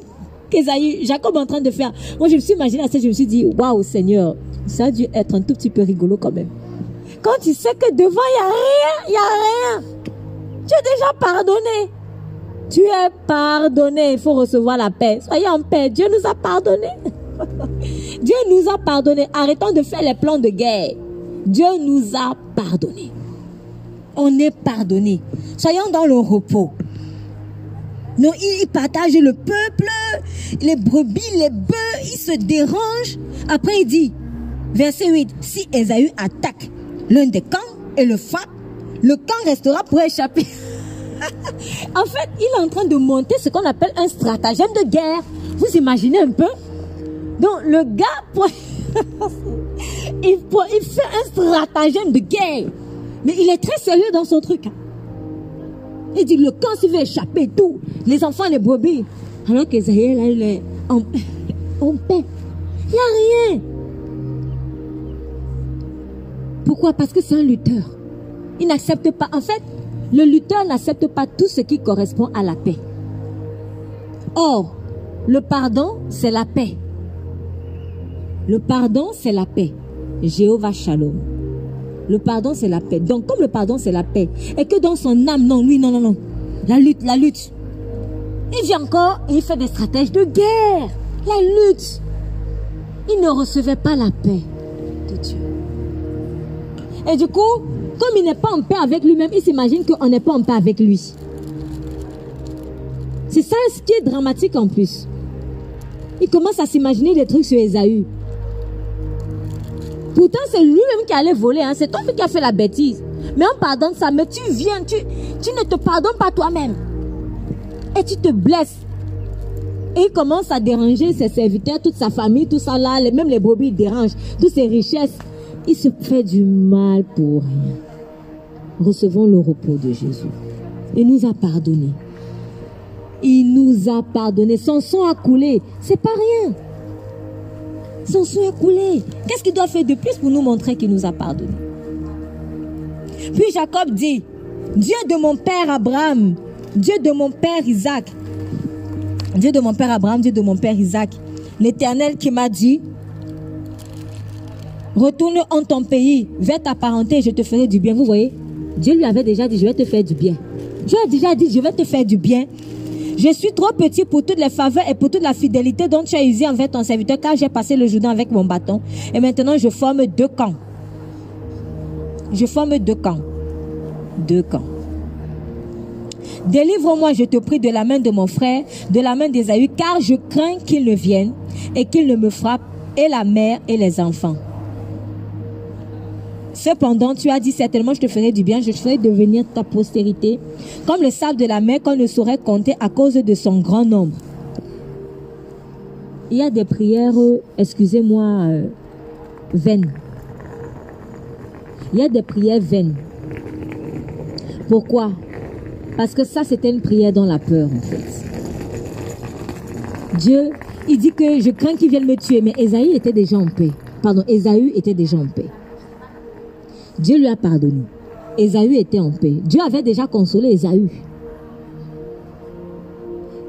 qu'Esaïe, Jacob est en train de faire. Moi, je me suis imaginé à ça, je me suis dit, waouh, Seigneur, ça a dû être un tout petit peu rigolo quand même. Quand tu sais que devant, il n'y a rien, il n'y a rien. Tu es déjà pardonné. Tu es pardonné. Il faut recevoir la paix. Soyez en paix. Dieu nous a pardonné. Dieu nous a pardonné. Arrêtons de faire les plans de guerre. Dieu nous a pardonné. On est pardonné. Soyons dans le repos. Non, il partage le peuple, les brebis, les bœufs, il se dérange. Après, il dit, verset 8, si Esaü attaque l'un des camps et le frappe, le camp restera pour échapper. en fait, il est en train de monter ce qu'on appelle un stratagème de guerre. Vous imaginez un peu? Donc, le gars, il, il fait un stratagème de guerre. Mais il est très sérieux dans son truc. Il dit, le camp s'il veut échapper, tout. Les enfants, les brebis. Alors que là, il est en, en paix. Il n'y a rien. Pourquoi? Parce que c'est un lutteur. Il n'accepte pas. En fait, le lutteur n'accepte pas tout ce qui correspond à la paix. Or, le pardon, c'est la paix. Le pardon, c'est la paix. Jéhovah Shalom. Le pardon, c'est la paix. Donc, comme le pardon, c'est la paix, et que dans son âme, non, lui, non, non, non. La lutte, la lutte. Il vient encore et il fait des stratèges de guerre. La lutte. Il ne recevait pas la paix de Dieu. Et du coup, comme il n'est pas en paix avec lui-même, il s'imagine qu'on n'est pas en paix avec lui. C'est ça ce qui est dramatique en plus. Il commence à s'imaginer des trucs sur Esaü. Pourtant, c'est lui-même qui allait voler. Hein. C'est toi qui a fait la bêtise. Mais on pardonne ça. Mais tu viens, tu, tu ne te pardonnes pas toi-même. Et tu te blesses. Et il commence à déranger ses serviteurs, toute sa famille, tout ça là, même les brebis, il dérange, toutes ses richesses. Il se fait du mal pour rien. Recevons le repos de Jésus. Il nous a pardonné. Il nous a pardonné. Son sang a coulé. C'est pas rien. Son sang a coulé. Qu'est-ce qu'il doit faire de plus pour nous montrer qu'il nous a pardonné Puis Jacob dit, Dieu de mon père Abraham, Dieu de mon père Isaac, Dieu de mon père Abraham, Dieu de mon père Isaac, l'Éternel qui m'a dit, retourne en ton pays, vers ta parenté je te ferai du bien. Vous voyez, Dieu lui avait déjà dit, je vais te faire du bien. Dieu a déjà dit, je vais te faire du bien. Je suis trop petit pour toutes les faveurs et pour toute la fidélité dont tu as usé envers ton serviteur, car j'ai passé le Jourdain avec mon bâton. Et maintenant, je forme deux camps. Je forme deux camps. Deux camps. Délivre-moi, je te prie, de la main de mon frère, de la main d'Ésaü, car je crains qu'il ne vienne et qu'il ne me frappe, et la mère et les enfants. Cependant, tu as dit certainement, je te ferai du bien, je ferai devenir ta postérité comme le sable de la mer qu'on ne saurait compter à cause de son grand nombre. Il y a des prières, excusez-moi, euh, vaines. Il y a des prières vaines. Pourquoi? Parce que ça, c'était une prière dans la peur, en fait. Dieu, il dit que je crains qu'il vienne me tuer, mais Esaïe était déjà en paix. Pardon, Esaü était déjà en paix. Dieu lui a pardonné. Esaü était en paix. Dieu avait déjà consolé Esaü.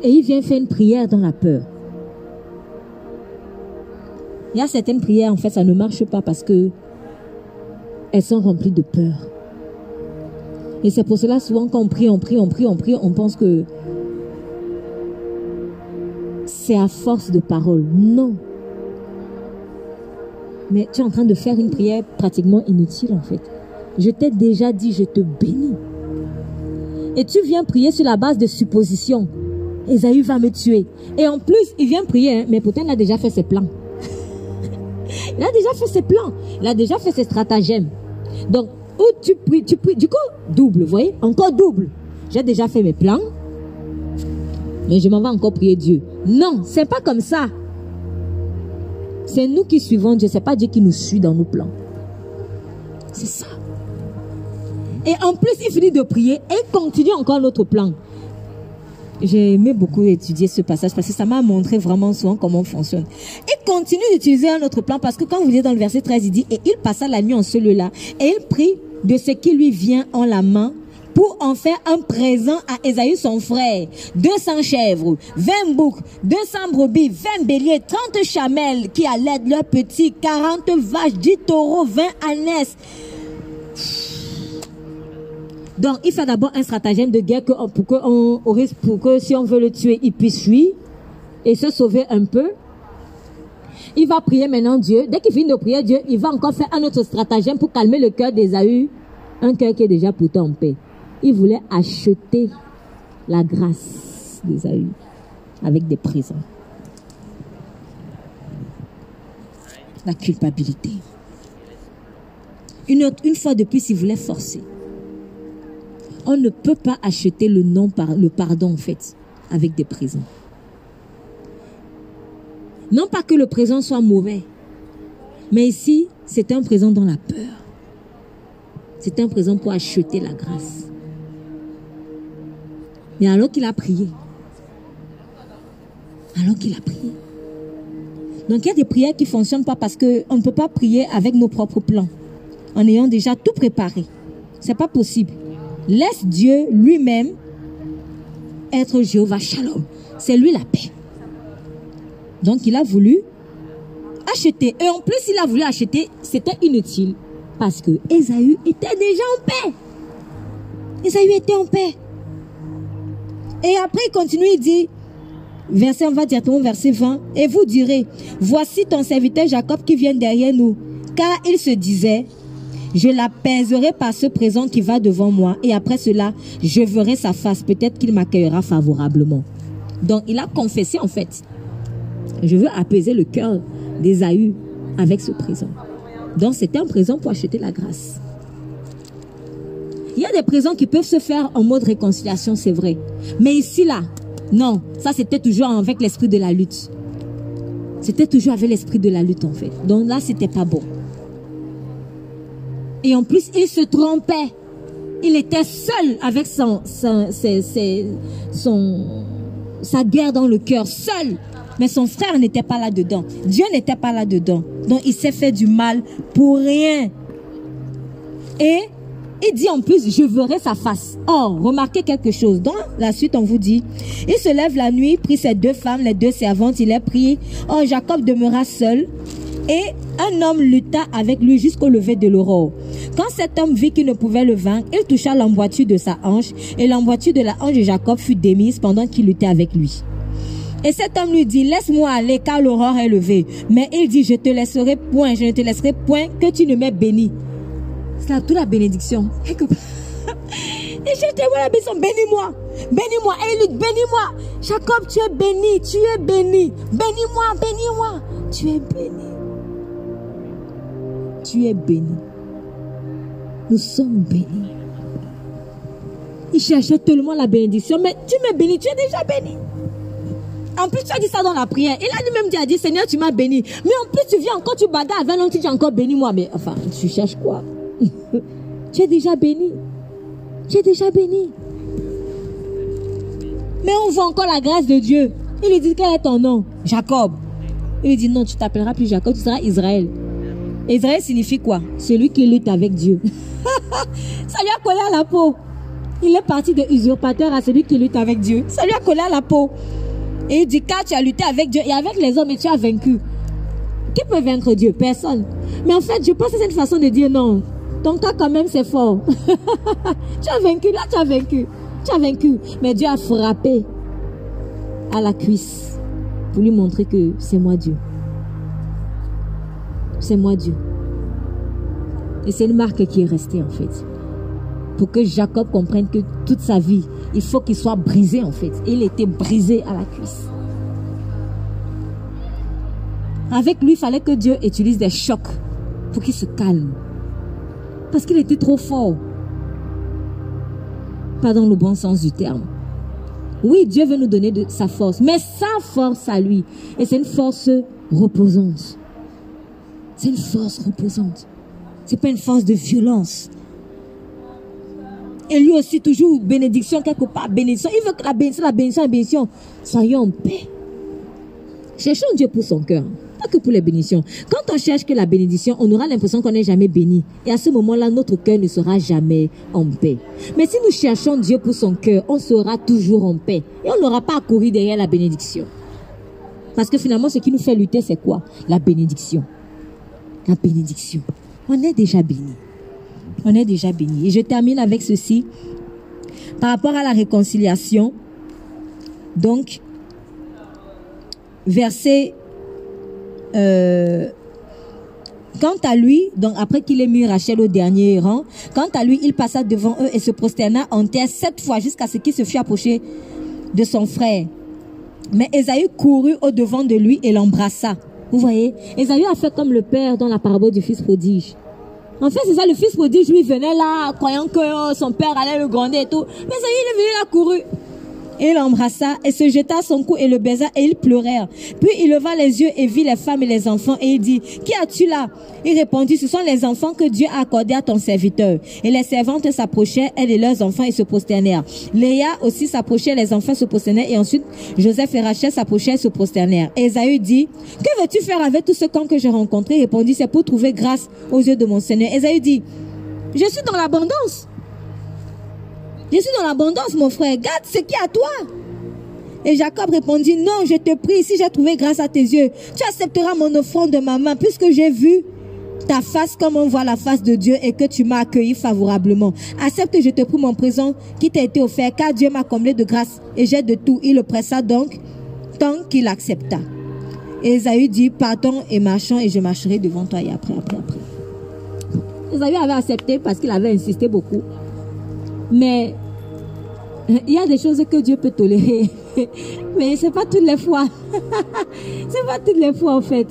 Et il vient faire une prière dans la peur. Il y a certaines prières, en fait, ça ne marche pas parce que elles sont remplies de peur. Et c'est pour cela souvent quand on prie, on prie, on prie, on prie, on pense que c'est à force de parole. Non. Mais tu es en train de faire une prière pratiquement inutile en fait. Je t'ai déjà dit, je te bénis. Et tu viens prier sur la base de suppositions. Esaü va me tuer. Et en plus, il vient prier, hein, mais pourtant il a déjà fait ses plans. il a déjà fait ses plans. Il a déjà fait ses stratagèmes. Donc, ou tu pries, tu pries, du coup, double, vous voyez, encore double. J'ai déjà fait mes plans, mais je m'en vais encore prier Dieu. Non, c'est pas comme ça. C'est nous qui suivons Dieu, c'est pas Dieu qui nous suit dans nos plans. C'est ça. Et en plus, il finit de prier et continue encore notre plan. J'ai aimé beaucoup étudier ce passage parce que ça m'a montré vraiment souvent comment on fonctionne. Il continue d'utiliser un autre plan parce que quand vous êtes dans le verset 13, il dit, et il passa la nuit en celui-là et il prit de ce qui lui vient en la main pour en faire un présent à Esaü son frère. 200 chèvres, 20 boucs, 200 brebis, 20 béliers, 30 chamelles qui allaient leurs petits, 40 vaches, 10 taureaux, 20 ânesses. Donc, il fait d'abord un stratagème de guerre pour, que pour que si on veut le tuer, il puisse fuir et se sauver un peu. Il va prier maintenant Dieu. Dès qu'il finit de prier Dieu, il va encore faire un autre stratagème pour calmer le cœur d'Ésaü. Un cœur qui est déjà pourtant en paix. Il voulait acheter la grâce d'Ésaü avec des prisons. La culpabilité. Une, autre, une fois de plus, il voulait forcer. On ne peut pas acheter le non par le pardon en fait avec des prisons. Non pas que le présent soit mauvais, mais ici, c'est un présent dans la peur. C'est un présent pour acheter la grâce. Mais alors qu'il a prié, alors qu'il a prié. Donc il y a des prières qui ne fonctionnent pas parce qu'on ne peut pas prier avec nos propres plans, en ayant déjà tout préparé. C'est pas possible. Laisse Dieu lui-même être Jéhovah Shalom. C'est lui la paix. Donc il a voulu acheter. Et en plus, il a voulu acheter, c'était inutile. Parce que Ésaü était déjà en paix. Ésaü était en paix. Et après, il continue, il dit, verset, va directement verset 20, et vous direz, voici ton serviteur Jacob qui vient derrière nous. Car il se disait, je l'apaiserai par ce présent qui va devant moi, et après cela, je verrai sa face. Peut-être qu'il m'accueillera favorablement. Donc, il a confessé en fait, je veux apaiser le cœur d'Ésaü avec ce présent. Donc, c'était un présent pour acheter la grâce. Il y a des présents qui peuvent se faire en mode réconciliation, c'est vrai. Mais ici, là, non. Ça, c'était toujours avec l'esprit de la lutte. C'était toujours avec l'esprit de la lutte, en fait. Donc là, c'était pas bon. Et en plus, il se trompait. Il était seul avec son, son, son sa guerre dans le cœur, seul. Mais son frère n'était pas là-dedans. Dieu n'était pas là-dedans. Donc il s'est fait du mal pour rien. Et il dit en plus, je verrai sa face. Or, remarquez quelque chose. Dans la suite, on vous dit, il se lève la nuit, prit ses deux femmes, les deux servantes, il est pris. Or, Jacob demeura seul. Et un homme lutta avec lui jusqu'au lever de l'aurore. Quand cet homme vit qu'il ne pouvait le vaincre, il toucha l'emboîture de sa hanche, et l'emboîture de la hanche de Jacob fut démise pendant qu'il luttait avec lui. Et cet homme lui dit, laisse-moi aller car l'aurore est levée. Mais il dit, je te laisserai point, je ne te laisserai point que tu ne m'aies béni. C'est toute la bénédiction. Et vois la bénédiction, bénis-moi, bénis-moi. Et dit, bénis-moi. Jacob, tu es béni, tu es béni. Bénis-moi, bénis-moi. Tu es béni. Tu es béni. Nous sommes bénis. Il cherchait tellement la bénédiction, mais tu m'es béni, tu es déjà béni. En plus, tu as dit ça dans la prière. Il a lui-même a dit, Seigneur, tu m'as béni. Mais en plus, tu viens encore, tu bagarres avec tu dis encore béni moi. Mais enfin, tu cherches quoi? Tu es déjà béni. Tu es déjà béni. Mais on voit encore la grâce de Dieu. Il lui dit, quel est ton nom? Jacob. Il lui dit, non, tu t'appelleras plus Jacob, tu seras Israël. Israël signifie quoi? Celui qui lutte avec Dieu. ça lui a collé à la peau. Il est parti de usurpateur à celui qui lutte avec Dieu. Ça lui a collé à la peau. Et il dit, car tu as lutté avec Dieu et avec les hommes et tu as vaincu. Qui peut vaincre Dieu? Personne. Mais en fait, je pense que c'est une façon de dire non. Ton cas quand même c'est fort. tu as vaincu, là tu as vaincu. Tu as vaincu. Mais Dieu a frappé à la cuisse pour lui montrer que c'est moi Dieu. C'est moi Dieu. Et c'est une marque qui est restée en fait. Pour que Jacob comprenne que toute sa vie, il faut qu'il soit brisé en fait. il était brisé à la cuisse. Avec lui, il fallait que Dieu utilise des chocs pour qu'il se calme. Parce qu'il était trop fort. Pas dans le bon sens du terme. Oui, Dieu veut nous donner sa force, mais sa force à lui. Et c'est une force reposante. C'est une force reposante. C'est pas une force de violence. Et lui aussi, toujours bénédiction quelque part, bénédiction. Il veut que la bénédiction, la bénédiction, la bénédiction, soyons en paix. Cherchons Dieu pour son cœur pas que pour les bénédictions. Quand on cherche que la bénédiction, on aura l'impression qu'on n'est jamais béni. Et à ce moment-là, notre cœur ne sera jamais en paix. Mais si nous cherchons Dieu pour son cœur, on sera toujours en paix. Et on n'aura pas à courir derrière la bénédiction. Parce que finalement, ce qui nous fait lutter, c'est quoi? La bénédiction. La bénédiction. On est déjà béni. On est déjà béni. Et je termine avec ceci. Par rapport à la réconciliation, donc, verset euh, quant à lui, donc après qu'il ait mis Rachel au dernier rang, quant à lui, il passa devant eux et se prosterna en terre sept fois jusqu'à ce qu'il se fût approché de son frère. Mais Esaü courut au devant de lui et l'embrassa. Vous voyez, Esaü a fait comme le père dans la parabole du fils prodige. En fait, c'est ça, le fils prodige, lui, venait là, croyant que oh, son père allait le gronder et tout. Mais Esaü, il est venu là, couru il l'embrassa et se jeta à son cou et le baisa et ils pleurèrent. Puis il leva les yeux et vit les femmes et les enfants et il dit, qui as-tu là? Il répondit, ce sont les enfants que Dieu a accordés à ton serviteur. Et les servantes s'approchaient, elles et leurs enfants, et se prosternèrent. Léa aussi s'approchait, les enfants se prosternèrent et ensuite Joseph et Rachel s'approchaient et se prosternèrent. Et Esaü dit, que veux-tu faire avec tout ce camp que j'ai rencontré? Il répondit, c'est pour trouver grâce aux yeux de mon Seigneur. Esaü dit, je suis dans l'abondance. Je suis dans l'abondance, mon frère. Garde ce qui est à toi. Et Jacob répondit, non, je te prie, si j'ai trouvé grâce à tes yeux, tu accepteras mon offrande de ma main, puisque j'ai vu ta face comme on voit la face de Dieu et que tu m'as accueilli favorablement. Accepte, je te prie, mon présent qui t'a été offert, car Dieu m'a comblé de grâce et j'ai de tout. Il le pressa donc tant qu'il accepta. Et Esaü dit, partons et marchons et je marcherai devant toi et après, après, après. Esaü avait accepté parce qu'il avait insisté beaucoup. Mais il y a des choses que Dieu peut tolérer. Mais c'est pas toutes les fois. c'est pas toutes les fois en fait.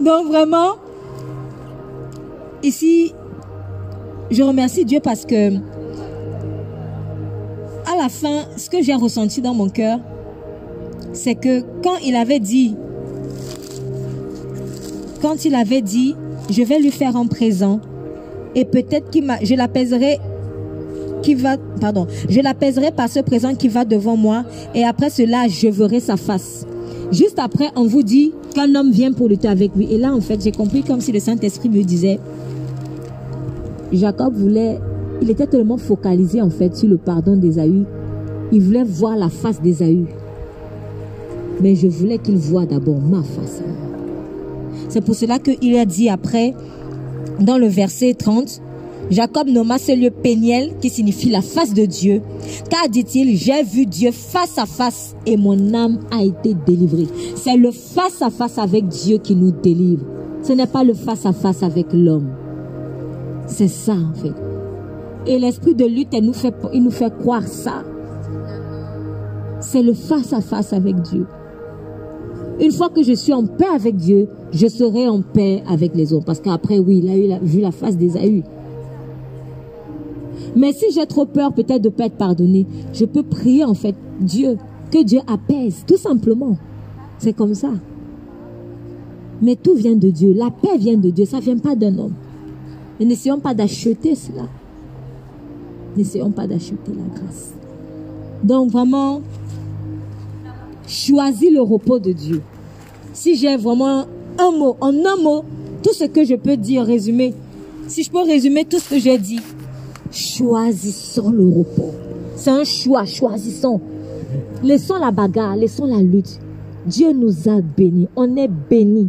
Donc vraiment, ici, je remercie Dieu parce que à la fin, ce que j'ai ressenti dans mon cœur, c'est que quand il avait dit, quand il avait dit, je vais lui faire un présent et peut-être qu'il je l'apaiserai va, pardon, je l'apaiserai par ce présent qui va devant moi et après cela, je verrai sa face. Juste après, on vous dit qu'un homme vient pour lutter avec lui. Et là, en fait, j'ai compris comme si le Saint-Esprit me disait, Jacob voulait, il était tellement focalisé en fait sur le pardon d'Ésaü. Il voulait voir la face d'Ésaü. Mais je voulais qu'il voie d'abord ma face. C'est pour cela qu'il a dit après, dans le verset 30, Jacob nomma ce lieu Péniel qui signifie la face de Dieu. Car dit-il, j'ai vu Dieu face à face et mon âme a été délivrée. C'est le face à face avec Dieu qui nous délivre. Ce n'est pas le face à face avec l'homme. C'est ça en fait. Et l'esprit de lutte, il nous fait, il nous fait croire ça. C'est le face à face avec Dieu. Une fois que je suis en paix avec Dieu, je serai en paix avec les hommes. Parce qu'après, oui, il a vu la face d'Ésaü. Mais si j'ai trop peur peut-être de ne pas être pardonné, je peux prier en fait Dieu, que Dieu apaise, tout simplement. C'est comme ça. Mais tout vient de Dieu. La paix vient de Dieu. Ça ne vient pas d'un homme. Et n'essayons pas d'acheter cela. N'essayons pas d'acheter la grâce. Donc vraiment, choisis le repos de Dieu. Si j'ai vraiment un mot, en un mot, tout ce que je peux dire, résumer, si je peux résumer tout ce que j'ai dit, choisissons le repos. C'est un choix, choisissons. Laissons la bagarre, laissons la lutte. Dieu nous a bénis. On est bénis.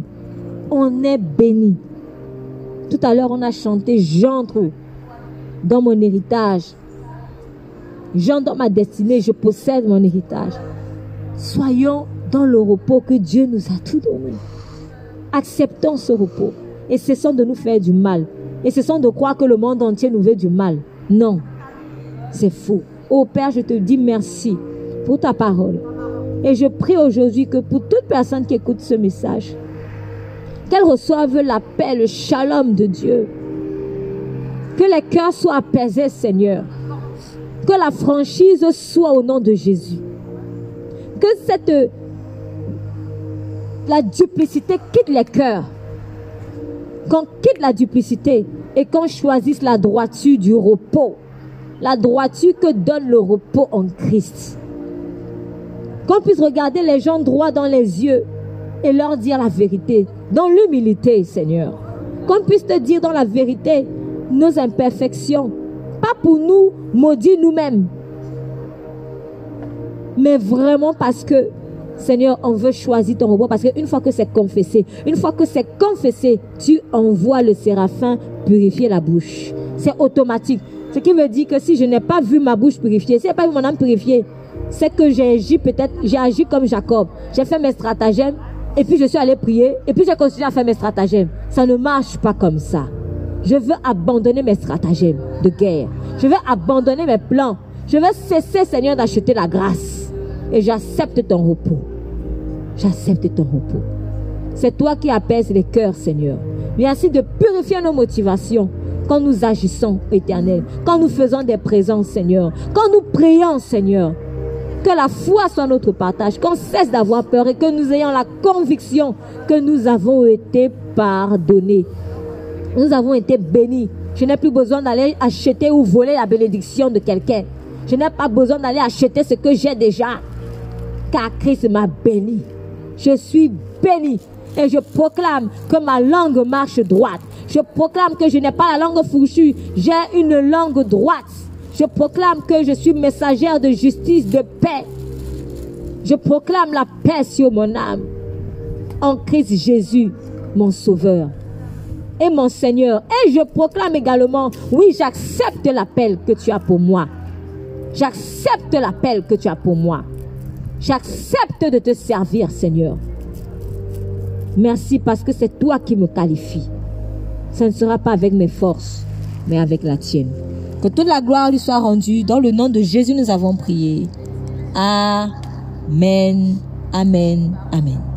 On est bénis. Tout à l'heure, on a chanté J'entre dans mon héritage. J'entre dans ma destinée. Je possède mon héritage. Soyons dans le repos que Dieu nous a tout donné. Acceptons ce repos et cessons de nous faire du mal. Et cessons de croire que le monde entier nous veut du mal. Non, c'est faux. Ô Père, je te dis merci pour ta parole. Et je prie aujourd'hui que pour toute personne qui écoute ce message, qu'elle reçoive la paix, le shalom de Dieu. Que les cœurs soient apaisés, Seigneur. Que la franchise soit au nom de Jésus. Que cette la duplicité quitte les cœurs. Qu'on quitte la duplicité et qu'on choisisse la droiture du repos. La droiture que donne le repos en Christ. Qu'on puisse regarder les gens droits dans les yeux et leur dire la vérité. Dans l'humilité, Seigneur. Qu'on puisse te dire dans la vérité nos imperfections. Pas pour nous maudire nous-mêmes. Mais vraiment parce que Seigneur, on veut choisir ton repos parce qu'une fois que c'est confessé, une fois que c'est confessé, tu envoies le séraphin purifier la bouche. C'est automatique. Ce qui veut dire que si je n'ai pas vu ma bouche purifiée, si je n'ai pas vu mon âme purifiée, c'est que j'ai agi peut-être, j'ai agi comme Jacob. J'ai fait mes stratagèmes et puis je suis allé prier et puis j'ai continué à faire mes stratagèmes. Ça ne marche pas comme ça. Je veux abandonner mes stratagèmes de guerre. Je veux abandonner mes plans. Je veux cesser, Seigneur, d'acheter la grâce. Et j'accepte ton repos. J'accepte ton repos. C'est toi qui apaises les cœurs, Seigneur. Merci de purifier nos motivations quand nous agissons, éternel. Quand nous faisons des présences, Seigneur. Quand nous prions, Seigneur. Que la foi soit notre partage, qu'on cesse d'avoir peur et que nous ayons la conviction que nous avons été pardonnés. Nous avons été bénis. Je n'ai plus besoin d'aller acheter ou voler la bénédiction de quelqu'un. Je n'ai pas besoin d'aller acheter ce que j'ai déjà car Christ m'a béni. Je suis béni et je proclame que ma langue marche droite. Je proclame que je n'ai pas la langue fourchue, j'ai une langue droite. Je proclame que je suis messagère de justice, de paix. Je proclame la paix sur mon âme. En Christ Jésus, mon Sauveur. et mon Seigneur. Et je proclame également, oui, j'accepte l'appel que tu as pour moi. J'accepte l'appel que tu as pour moi. J'accepte de te servir, Seigneur. Merci parce que c'est toi qui me qualifies. Ce ne sera pas avec mes forces, mais avec la tienne. Que toute la gloire lui soit rendue. Dans le nom de Jésus, nous avons prié. Amen. Amen. Amen.